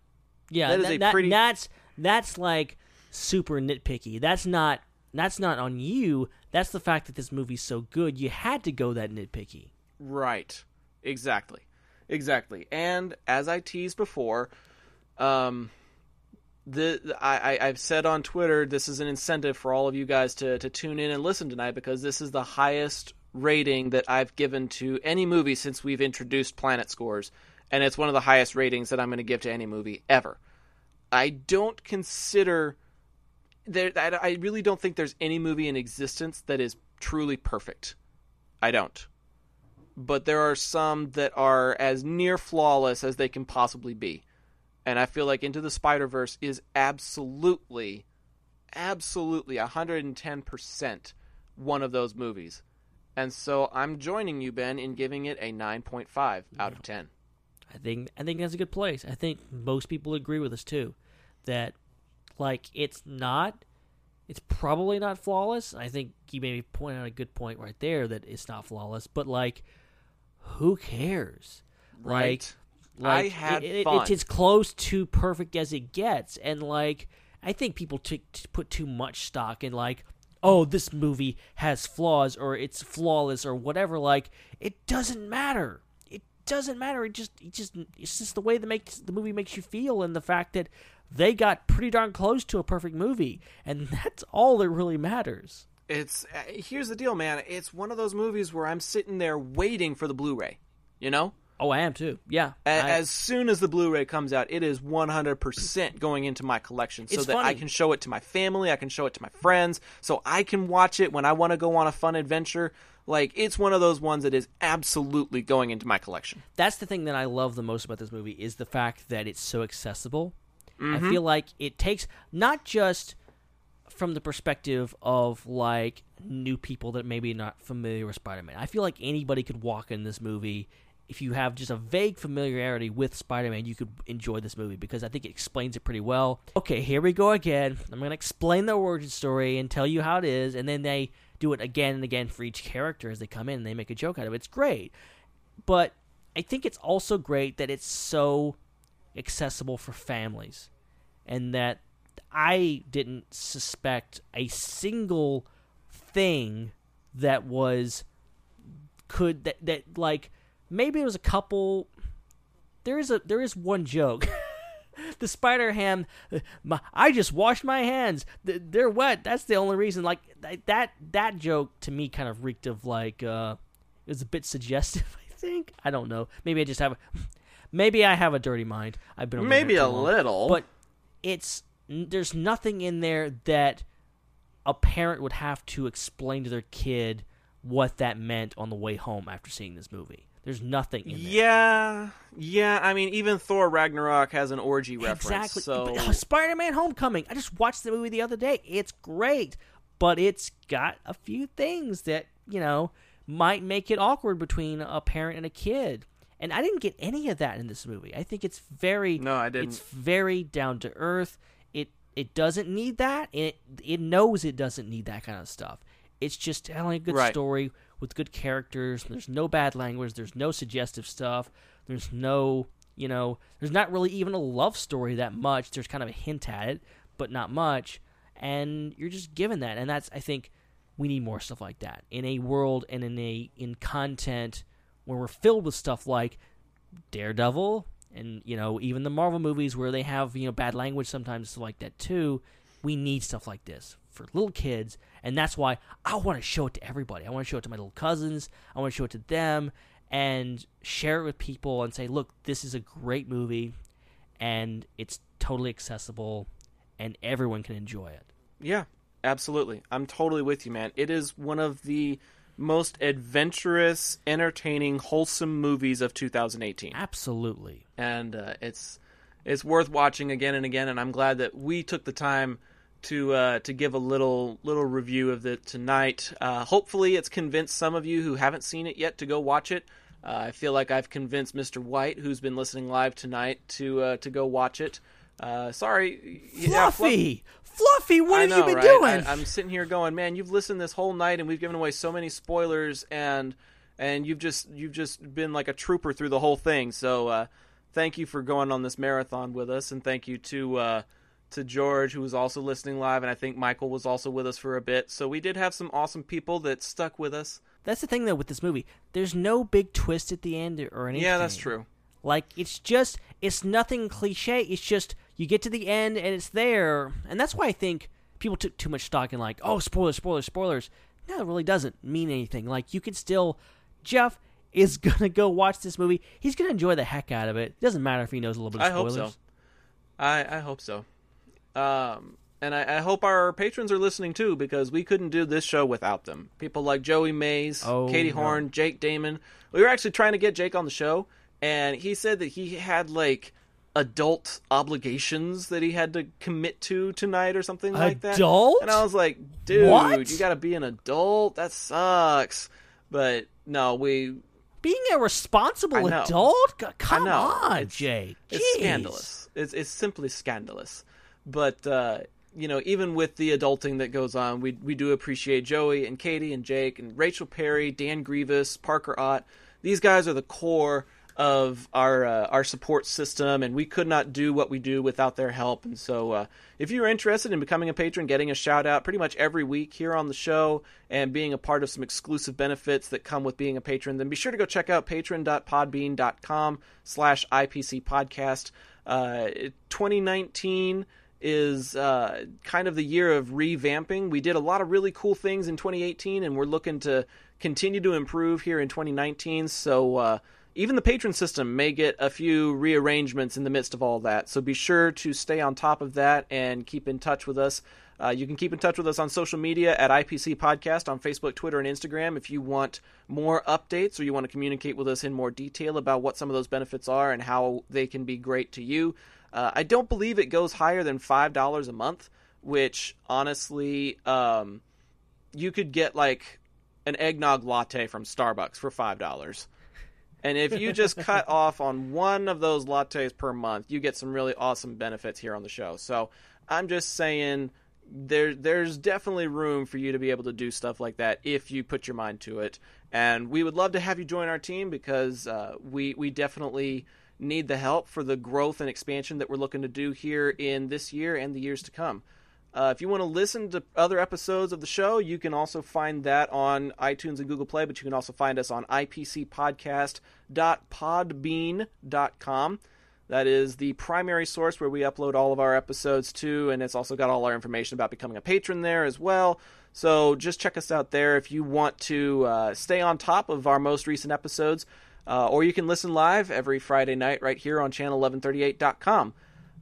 Yeah, That is that- a that- pretty- that's that's like super nitpicky. That's not that's not on you. That's the fact that this movie's so good. You had to go that nitpicky. Right. Exactly. Exactly. And as I teased before, um, the, I, I I've said on Twitter this is an incentive for all of you guys to to tune in and listen tonight because this is the highest rating that I've given to any movie since we've introduced Planet Scores, and it's one of the highest ratings that I'm going to give to any movie ever. I don't consider there. I I really don't think there's any movie in existence that is truly perfect. I don't. But there are some that are as near flawless as they can possibly be. And I feel like Into the Spider Verse is absolutely, absolutely 110% one of those movies. And so I'm joining you, Ben, in giving it a 9.5 out of 10. I think I think that's a good place. I think most people agree with us too that like it's not it's probably not flawless. I think you maybe point out a good point right there that it's not flawless, but like who cares? Right. Like, I had it, it- fun. it's as close to perfect as it gets and like I think people t- t- put too much stock in like oh this movie has flaws or it's flawless or whatever like it doesn't matter it doesn't matter it just it just it's just the way the makes the movie makes you feel and the fact that they got pretty darn close to a perfect movie and that's all that really matters It's uh, here's the deal, man. It's one of those movies where I'm sitting there waiting for the Blu-ray. You know? oh i am too yeah A- I- as soon as the Blu-ray comes out, it is 100% going into my collection so It's that I can show it to my family, I can show it to my friends, so I can watch it when I want to go on a fun adventure. Like it's one of those ones that is absolutely going into my collection. that's the thing that I love the most about this movie is the fact that it's so accessible. I Mhm. feel like it takes not just from the perspective of like new people that maybe not familiar with Spider-Man. I feel like anybody could walk in this movie if you have just a vague familiarity with Spider-Man, you could enjoy this movie because I think it explains it pretty well. Okay, here we go again. I'm going to explain the origin story and tell you how it is and then they do it again and again for each character as they come in and they make a joke out of it. It's great but I think it's also great that it's so accessible for families and that I didn't suspect a single thing that was could that that like maybe there was a couple there is a there is one joke. The spider ham i just washed my hands. They're wet. That's the only reason. Like that that joke to me kind of reeked of like uh it was a bit suggestive i think. I don't know. Maybe i just have maybe I have a dirty mind. I've been Maybe a long. little. but it's there's nothing in there that a parent would have to explain to their kid what that meant on the way home after seeing this movie. There's nothing in there. Yeah, yeah. I mean, even Thor Ragnarok has an orgy reference. Exactly. So uh, Spider-Man: Homecoming. I just watched the movie the other day. It's great, but it's got a few things that you know might make it awkward between a parent and a kid. And I didn't get any of that in this movie. I think it's very No, I didn't. It's very down to earth. It it doesn't need that. And it it knows it doesn't need that kind of stuff. It's just telling a good Right. story with good characters. There's no bad language. There's no suggestive stuff. There's no, you know, there's not really even a love story that much. There's kind of a hint at it, but not much. And you're just given that, and that's I think we need more stuff like that in a world and in a in content where we're filled with stuff like Daredevil and you know even the Marvel movies where they have you know bad language sometimes like that too. We need stuff like this for little kids, and that's why I want to show it to everybody. I want to show it to my little cousins. I want to show it to them and share it with people and say, look, this is a great movie, and it's totally accessible, and everyone can enjoy it. Yeah, absolutely. I'm totally with you, man. It is one of the most adventurous, entertaining, wholesome movies of 2018. Absolutely. And uh, it's it's worth watching again and again. And I'm glad that we took the time to uh, to give a little little review of it tonight. Uh, hopefully, it's convinced some of you who haven't seen it yet to go watch it. Uh, I feel like I've convinced Mr. White, who's been listening live tonight, to uh, to go watch it. Uh, sorry, yeah, Fluff- Fluffy, what have know, you been right? doing? I, I'm sitting here going, man, you've listened this whole night, and we've given away so many spoilers, and and you've just you've just been like a trooper through the whole thing. So uh, thank you for going on this marathon with us, and thank you to uh, to George who was also listening live, and I think Michael was also with us for a bit. So we did have some awesome people that stuck with us. That's the thing though with this movie. There's no big twist at the end or anything. Yeah, that's true. Like it's just it's nothing cliche. It's just you get to the end and it's there, and that's why I think people took too much stock in like, oh, spoilers, spoilers, spoilers. No, it really doesn't mean anything. Like you can still, Jeff is gonna go watch this movie. He's gonna enjoy the heck out of it. It doesn't matter if he knows a little bit of spoilers. I hope so. I I hope so. Um, and I, I hope our patrons are listening too because we couldn't do this show without them. People like Joey Mays, Oh, Katie no. Horn, Jake Damon. We were actually trying to get Jake on the show, and he said that he had like adult obligations that he had to commit to tonight or something like that. Adult? And I was like, dude, What? you got to be an adult. That sucks. But no, we Being a responsible adult, come on, It's- Jake. It's scandalous. It's it's simply scandalous. But uh, you know, even with the adulting that goes on, we we do appreciate Joey and Katie and Jake and Rachel Perry, Dan Grievous, Parker Ott. These guys are the core of our uh, our support system, and we could not do what we do without their help. And so, uh, if you're interested in becoming a patron, getting a shout out pretty much every week here on the show, and being a part of some exclusive benefits that come with being a patron, then be sure to go check out patron.podbean.com slash IPC podcast. Uh, 2019 is uh, kind of the year of revamping. We did a lot of really cool things in 2018, and we're looking to continue to improve here in 2019. So uh, even the patron system may get a few rearrangements in the midst of all that. So be sure to stay on top of that and keep in touch with us. Uh, you can keep in touch with us on social media at IPC Podcast on Facebook, Twitter, and Instagram if you want more updates or you want to communicate with us in more detail about what some of those benefits are and how they can be great to you. Uh, I don't believe it goes higher than $5 a month, which honestly, um, you could get like an eggnog latte from Starbucks for $5. And if you just cut off on one of those lattes per month, you get some really awesome benefits here on the show. So I'm just saying there there's definitely room for you to be able to do stuff like that if you put your mind to it. And we would love to have you join our team because uh, we we definitely need the help for the growth and expansion that we're looking to do here in this year and the years to come. Uh, if you want to listen to other episodes of the show, you can also find that on iTunes and Google Play, but you can also find us on ipcpodcast.podbean.com. That is the primary source where we upload all of our episodes to, and it's also got all our information about becoming a patron there as well. So just check us out there if you want to uh, stay on top of our most recent episodes. Uh, or you can listen live every Friday night right here on channel1138.com.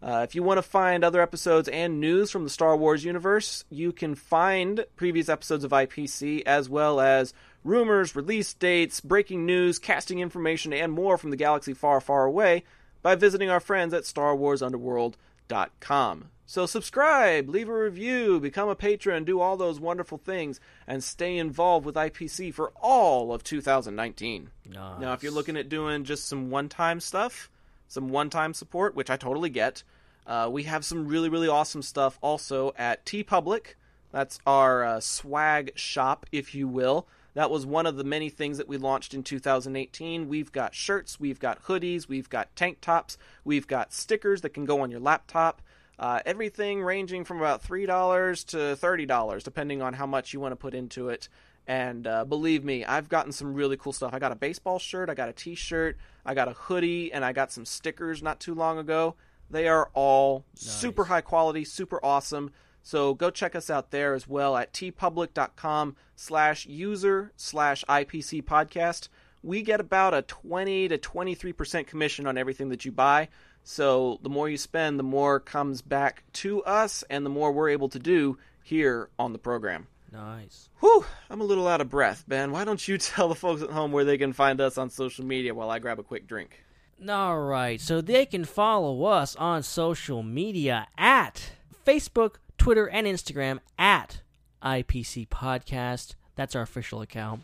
Uh, if you want to find other episodes and news from the Star Wars universe, you can find previous episodes of IPC as well as rumors, release dates, breaking news, casting information, and more from the galaxy far, far away by visiting our friends at StarWarsUnderworld.com. So subscribe, leave a review, become a patron, do all those wonderful things, and stay involved with IPC for all of 2019. Nice. Now, if you're looking at doing just some one-time stuff, some one-time support, which I totally get, uh, we have some really, really awesome stuff also at TeePublic. That's our uh, swag shop, if you will. That was one of the many things that we launched in 2018. We've got shirts, we've got hoodies, we've got tank tops, we've got stickers that can go on your laptop. Uh, everything ranging from about $3 to $30, depending on how much you want to put into it. And uh, believe me, I've gotten some really cool stuff. I got a baseball shirt, I got a t shirt, I got a hoodie, and I got some stickers not too long ago. They are all super high quality, super awesome. So go check us out there as well at teepublic.com slash user slash IPC podcast. We get about a 20 to 23% commission on everything that you buy. So the more you spend, the more comes back to us and the more we're able to do here on the program. Nice. Whew, I'm a little out of breath, Ben. Why don't you tell the folks at home where they can find us on social media while I grab a quick drink? All right, so they can follow us on social media at Facebook, Twitter, and Instagram at IPC Podcast. That's our official account.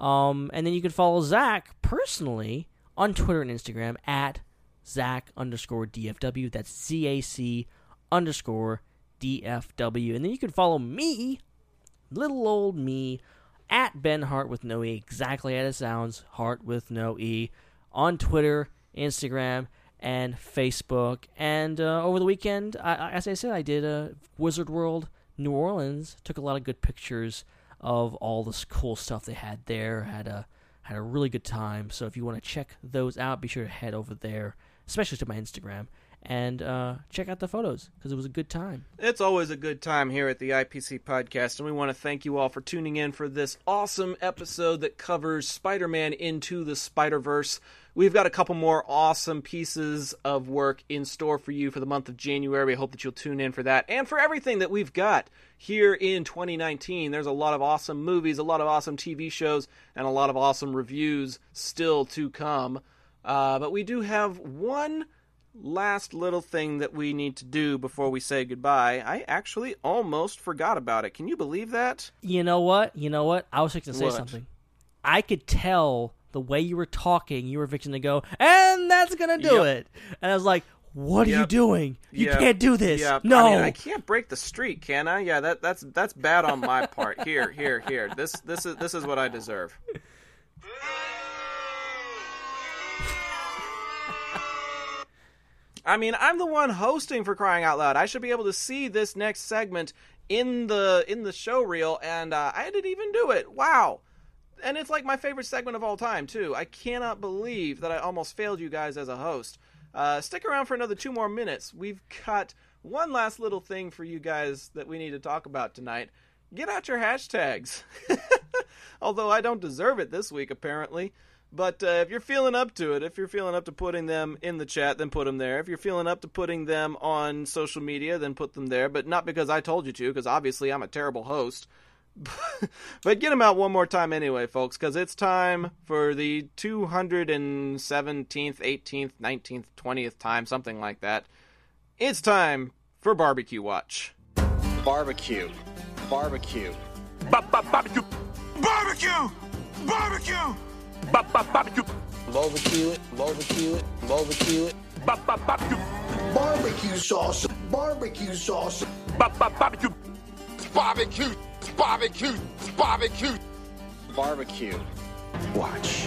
Um, and then you can follow Zac personally on Twitter and Instagram at Zac underscore DFW. That's Z A C underscore DFW. And then you can follow me, little old me, at Ben Hart with no E, exactly as it sounds, Hart with no E, on Twitter, Instagram, and Facebook. And uh, over the weekend, I, as I said, I did a Wizard World New Orleans. Took a lot of good pictures of all this cool stuff they had there. Had a had a really good time. So if you want to check those out, be sure to head over there, especially to my Instagram, and uh, check out the photos because it was a good time. It's always a good time here at the IPC podcast, and we want to thank you all for tuning in for this awesome episode that covers Spider Man into the Spider Verse. We've got a couple more awesome pieces of work in store for you for the month of January. We hope that you'll tune in for that and for everything that we've got here in 2019. There's a lot of awesome movies, a lot of awesome TV shows, and a lot of awesome reviews still to come. Uh, but we do have one last little thing that we need to do before we say goodbye. I actually almost forgot about it. Can you believe that? You know what? You know what? I was fixing to say What? something. I could tell the way you were talking, you were fixing to go, and that's gonna do Yep. it. And I was like, "What are you doing? You Yep. can't do this. Yep. No." I, mean, I can't break the streak, can I? Yeah, that that's that's bad on my part. Here, here, here. This this is this is what I deserve. I mean, I'm the one hosting for crying out loud. I should be able to see this next segment in the in the show reel, and uh, I didn't even do it. Wow. And it's like my favorite segment of all time too. I cannot believe that I almost failed you guys as a host. Uh, stick around for another two more minutes. We've got one last little thing for you guys that we need to talk about tonight. Get out your hashtags. Although I don't deserve it this week, apparently. But uh, if you're feeling up to it, if you're feeling up to putting them in the chat, then put them there. If you're feeling up to putting them on social media, then put them there. But not because I told you to, because obviously I'm a terrible host. but get them out one more time anyway, folks, because it's time for the 217th, 18th, 19th, 20th time, something like that. It's time for Barbecue Watch. Barbecue. Barbecue. Barbecue! Barbecue! Barbecue! Barbecue! Barbecue it. Barbecue it. Barbecue it. Barbecue! Barbecue sauce. Barbecue sauce. Barbecue! Barbecue! Barbecue! Barbecue! Barbecue. Watch.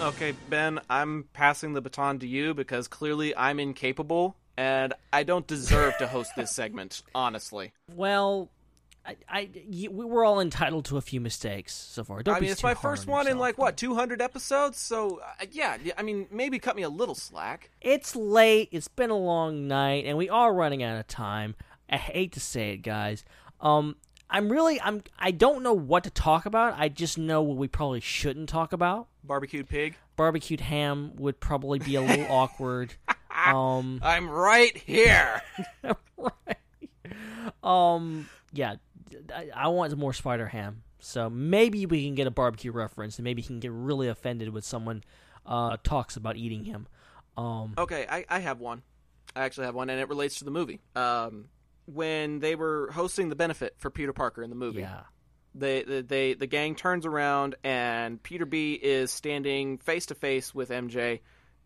Okay, Ben, I'm passing the baton to you because clearly I'm incapable and I don't deserve to host this segment, honestly. Well, I, I, y- we we're all entitled to a few mistakes so far. Don't I mean, it's my first on one in like what 200 episodes, so uh, yeah, I mean, maybe cut me a little slack. It's late. It's been a long night, and we are running out of time. I hate to say it, guys. Um, I'm really I'm I don't know what to talk about. I just know what we probably shouldn't talk about. Barbecued pig. Barbecued ham would probably be a little awkward. Um, I'm right here. um, yeah, I, I want more spider ham. So maybe we can get a barbecue reference, and maybe he can get really offended when someone uh, talks about eating him. Um, Okay, I, I have one. I actually have one, and it relates to the movie. Um, when they were hosting the benefit for Peter Parker in the movie, Yeah. they, they, they the gang turns around, and Peter B is standing face to face with MJ,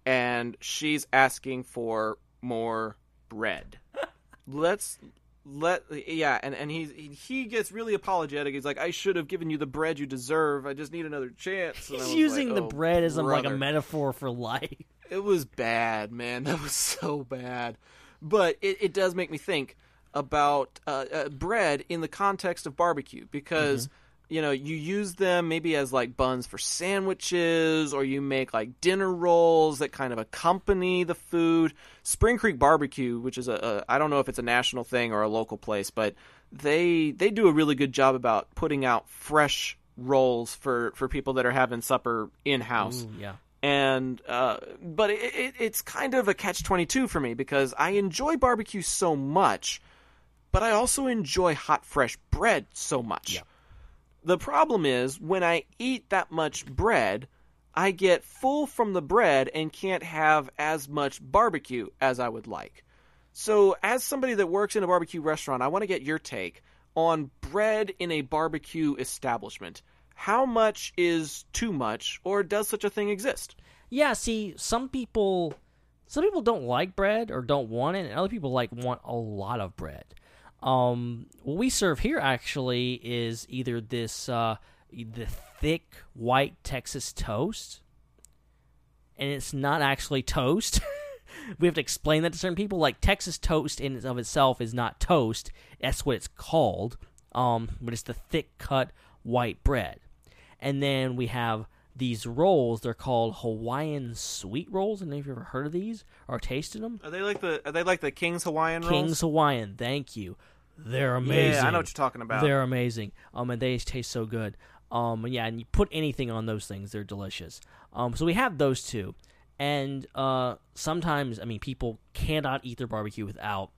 and she's asking for more bread. Let's let yeah, and and he he gets really apologetic. He's like, "I should have given you the bread you deserve. I just need another chance." And he's using like, the "Oh, bread as a, like a metaphor for life. It was bad, man. That was so bad. But it, it does make me think about uh, uh, bread in the context of barbecue because you know you use them maybe as like buns for sandwiches or you make like dinner rolls that kind of accompany the food. Spring Creek Barbecue, which is a, a I don't know if it's a national thing or a local place, but they they do a really good job about putting out fresh rolls for for people that are having supper in house yeah. and uh, but it, it, it's kind of a catch twenty two for me because I enjoy barbecue so much, but I also enjoy hot fresh bread so much. The problem is when I eat that much bread, I get full from the bread and can't have as much barbecue as I would like. So, as somebody that works in a barbecue restaurant, I want to get your take on bread in a barbecue establishment. How much is too much, or does such a thing exist? Yeah, see, some people some people don't like bread or don't want it, and other people like want a lot of bread. Um, what we serve here actually is either this uh, the thick white Texas toast, and it's not actually toast. we have to explain that to certain people. Like Texas toast in and of itself is not toast. That's what it's called. Um, but it's the thick cut white bread. And then we have these rolls. They're called Hawaiian sweet rolls. And have you ever heard of these or tasted them? Are they like the Are they like the King's Hawaiian rolls? King's Hawaiian. Thank you. They're amazing. Yeah, I know what you're talking about. They're amazing. Um, and they taste so good. Um, yeah, and you put anything on those things, they're delicious. Um, so we have those two, and uh, sometimes I mean people cannot eat their barbecue without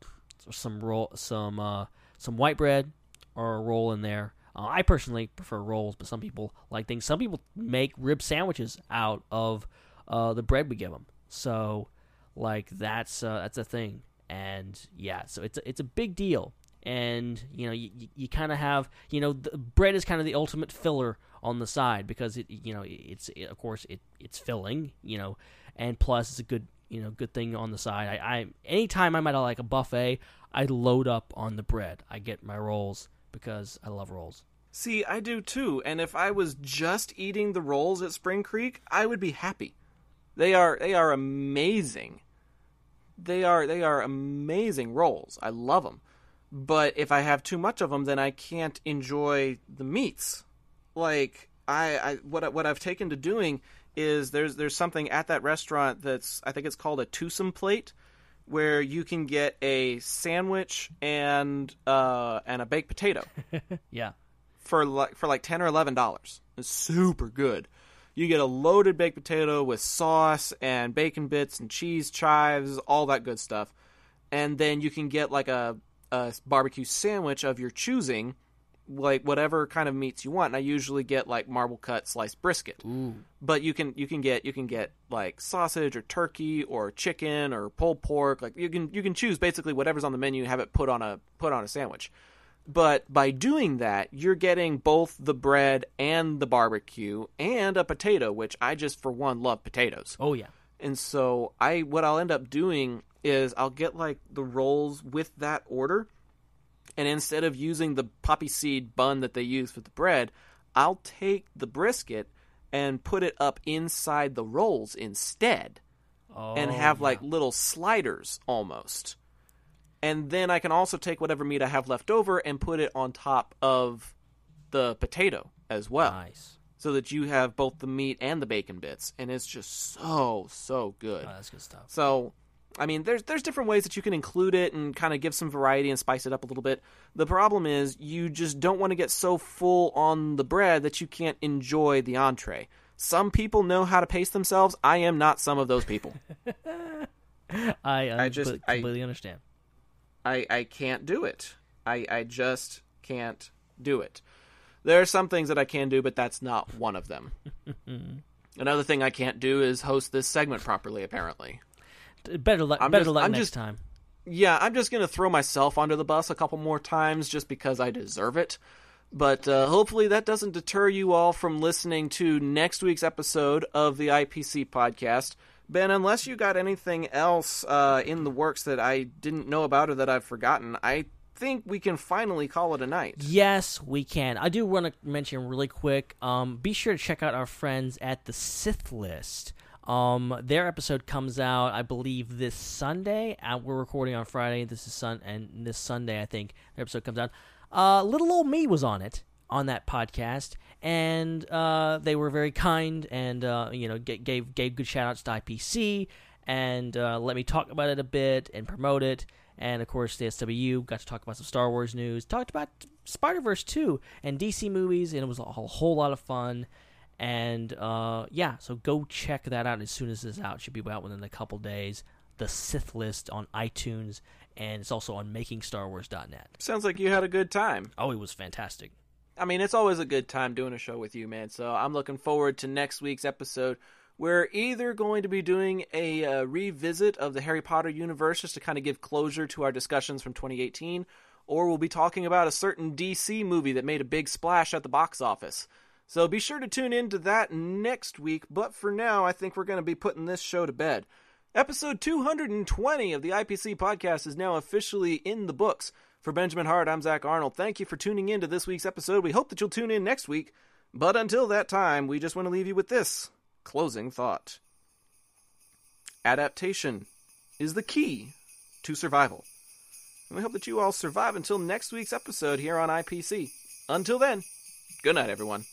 some roll, some uh, some white bread or a roll in there. Uh, I personally prefer rolls, but some people like things. Some people make rib sandwiches out of uh, the bread we give them. So, like that's uh, that's a thing, and yeah, so it's a, it's a big deal. And you know, you, you, kind of have you know, the bread is kind of the ultimate filler on the side because it you know it's it, of course it it's filling you know, and plus it's a good you know good thing on the side. I, I anytime I'm at a, like a buffet, I load up on the bread. I get my rolls because I love rolls. See, I do too. And if I was just eating the rolls at Spring Creek, I would be happy. They are they are amazing. They are they are amazing rolls. I love them. But if I have too much of them, then I can't enjoy the meats. Like I, I what what I've taken to doing is there's there's something at that restaurant that's I think it's called a twosome plate where you can get a sandwich and uh, and a baked potato yeah. for like for like ten or eleven dollars. It's super good. You get a loaded baked potato with sauce and bacon bits and cheese chives, all that good stuff, and then you can get like a, a barbecue sandwich of your choosing, like whatever kind of meats you want. And I usually get like marble cut sliced brisket, but you can you can get you can get like sausage or turkey or chicken or pulled pork. Like you can you can choose basically whatever's on the menu, have it put on a put on a sandwich. But by doing that, you're getting both the bread and the barbecue and a potato, which I just for one love potatoes. Oh yeah. And so I what I'll end up doing is I'll get like the rolls with that order and instead of using the poppy seed bun that they use for the bread, I'll take the brisket and put it up inside the rolls instead and Oh, have yeah. like little sliders almost. And then I can also take whatever meat I have left over and put it on top of the potato as well. Nice. So that you have both the meat and the bacon bits and it's just so so good. Oh, that's good stuff. So I mean, there's there's different ways that you can include it and kind of give some variety and spice it up a little bit. The problem is you just don't want to get so full on the bread that you can't enjoy the entree. Some people know how to pace themselves. I am not some of those people. I, I, I just- just I- completely understand. I, I can't do it. I, I just can't do it. There are some things that I can do, but that's not one of them. Another thing I can't do is host this segment properly, apparently. Better luck. I'm Better just- luck I'm next just- time. Yeah, I'm just going to throw myself under the bus a couple more times just because I deserve it. But uh, hopefully that doesn't deter you all from listening to next week's episode of the IPC podcast. Ben, unless you got anything else uh, in the works that I didn't know about or that I've forgotten, I think we can finally call it a night. Yes, we can. I do want to mention really quick. Um, be sure to check out our friends at the Sith List. Um, their episode comes out, I believe, this Sunday. Uh, we're recording on Friday. This is Sun, and this Sunday, I think their episode comes out. Uh, little old me was on it on that podcast, and uh, they were very kind and uh, you know g- gave gave good shout outs to IPC and uh, let me talk about it a bit and promote it. And of course, the SWU got to talk about some Star Wars news, talked about Spider Verse 2 and DC movies, and it was a whole, whole lot of fun. And uh, yeah, so go check that out as soon as it's out. It should be out within a couple days. The Sith List on iTunes, and it's also on MakingStarWars.net. Sounds like you had a good time. Oh, it was fantastic. I mean, it's always a good time doing a show with you, man. So I'm looking forward to next week's episode. We're either going to be doing a uh, revisit of the Harry Potter universe just to kind of give closure to our discussions from 2018, or we'll be talking about a certain DC movie that made a big splash at the box office. So be sure to tune in to that next week. But for now, I think we're going to be putting this show to bed. Episode 220 of the IPC podcast is now officially in the books. For Benjamin Hart, I'm Zac Arnold. Thank you for tuning in to this week's episode. We hope that you'll tune in next week. But until that time, we just want to leave you with this closing thought Adaptation is the key to survival. And we hope that you all survive until next week's episode here on IPC. Until then, good night, everyone.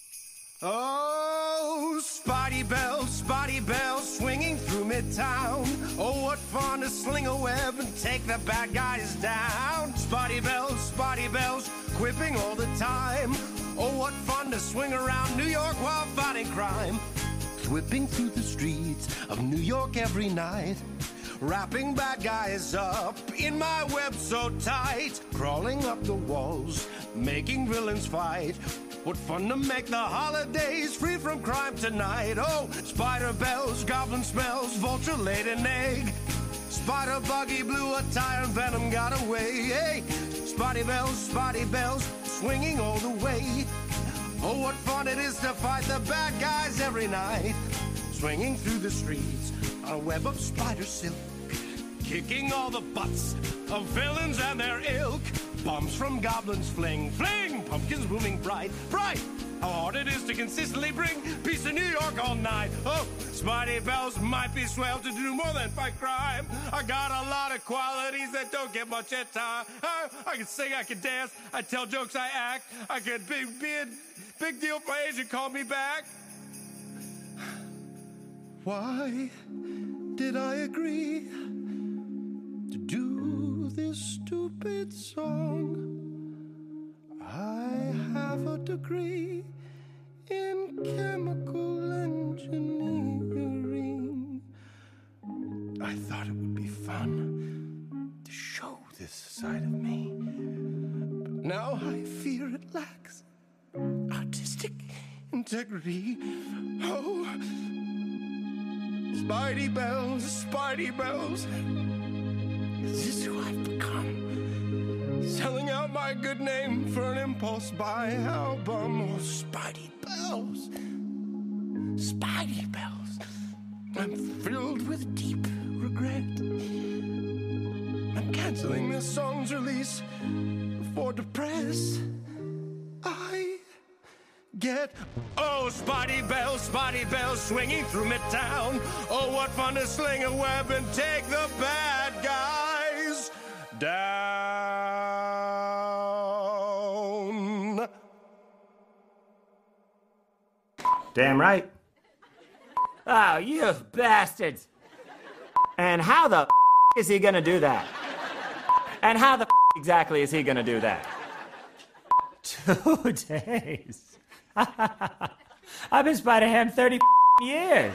Oh, Spidey Bell, Spidey Bell, swinging through Midtown. Oh, what fun to sling a web and take the bad guys down. Spidey Bells, Spidey Bells, quipping all the time. Oh, what fun to swing around New York while fighting crime. Whipping through the streets of New York every night. Wrapping bad guys up in my web so tight. Crawling up the walls, making villains fight. What fun to make the holidays free from crime tonight. Oh, spider bells, goblin smells, vulture laid an egg. Spider buggy blew a tire and venom got away. Hey, spidey bells, spidey bells, swinging all the way. Oh, what fun it is to fight the bad guys every night. Swinging through the streets a web of spider silk. Kicking all the butts of villains and their ilk. Bombs from goblins fling, fling, pumpkins booming bright, bright. How hard it is to consistently bring peace to New York all night. Oh, Spidey Bells might be swell to do more than fight crime. I got a lot of qualities that don't get much at time. I, oh, I can sing, I can dance, I tell jokes, I act. I could be, be a big deal for Asia, call me back. Why did I agree this stupid song? I have a degree in chemical engineering. I thought it would be fun to show this side of me. But now I fear it lacks artistic integrity. Oh, Spidey bells, Spidey bells. This is this who I've become? Selling out my good name for an impulse buy album. Oh, Spidey bells, Spidey bells. I'm filled with deep regret. I'm canceling this song's release for the press. I get oh Spidey bells, Spidey bells swinging through midtown. Oh, what fun to sling a web and take the bad guys down. Damn right. Oh, you bastards. And how the is he gonna do that? And how the exactly is he gonna do that? Two days. I've been Spider Ham 30 years.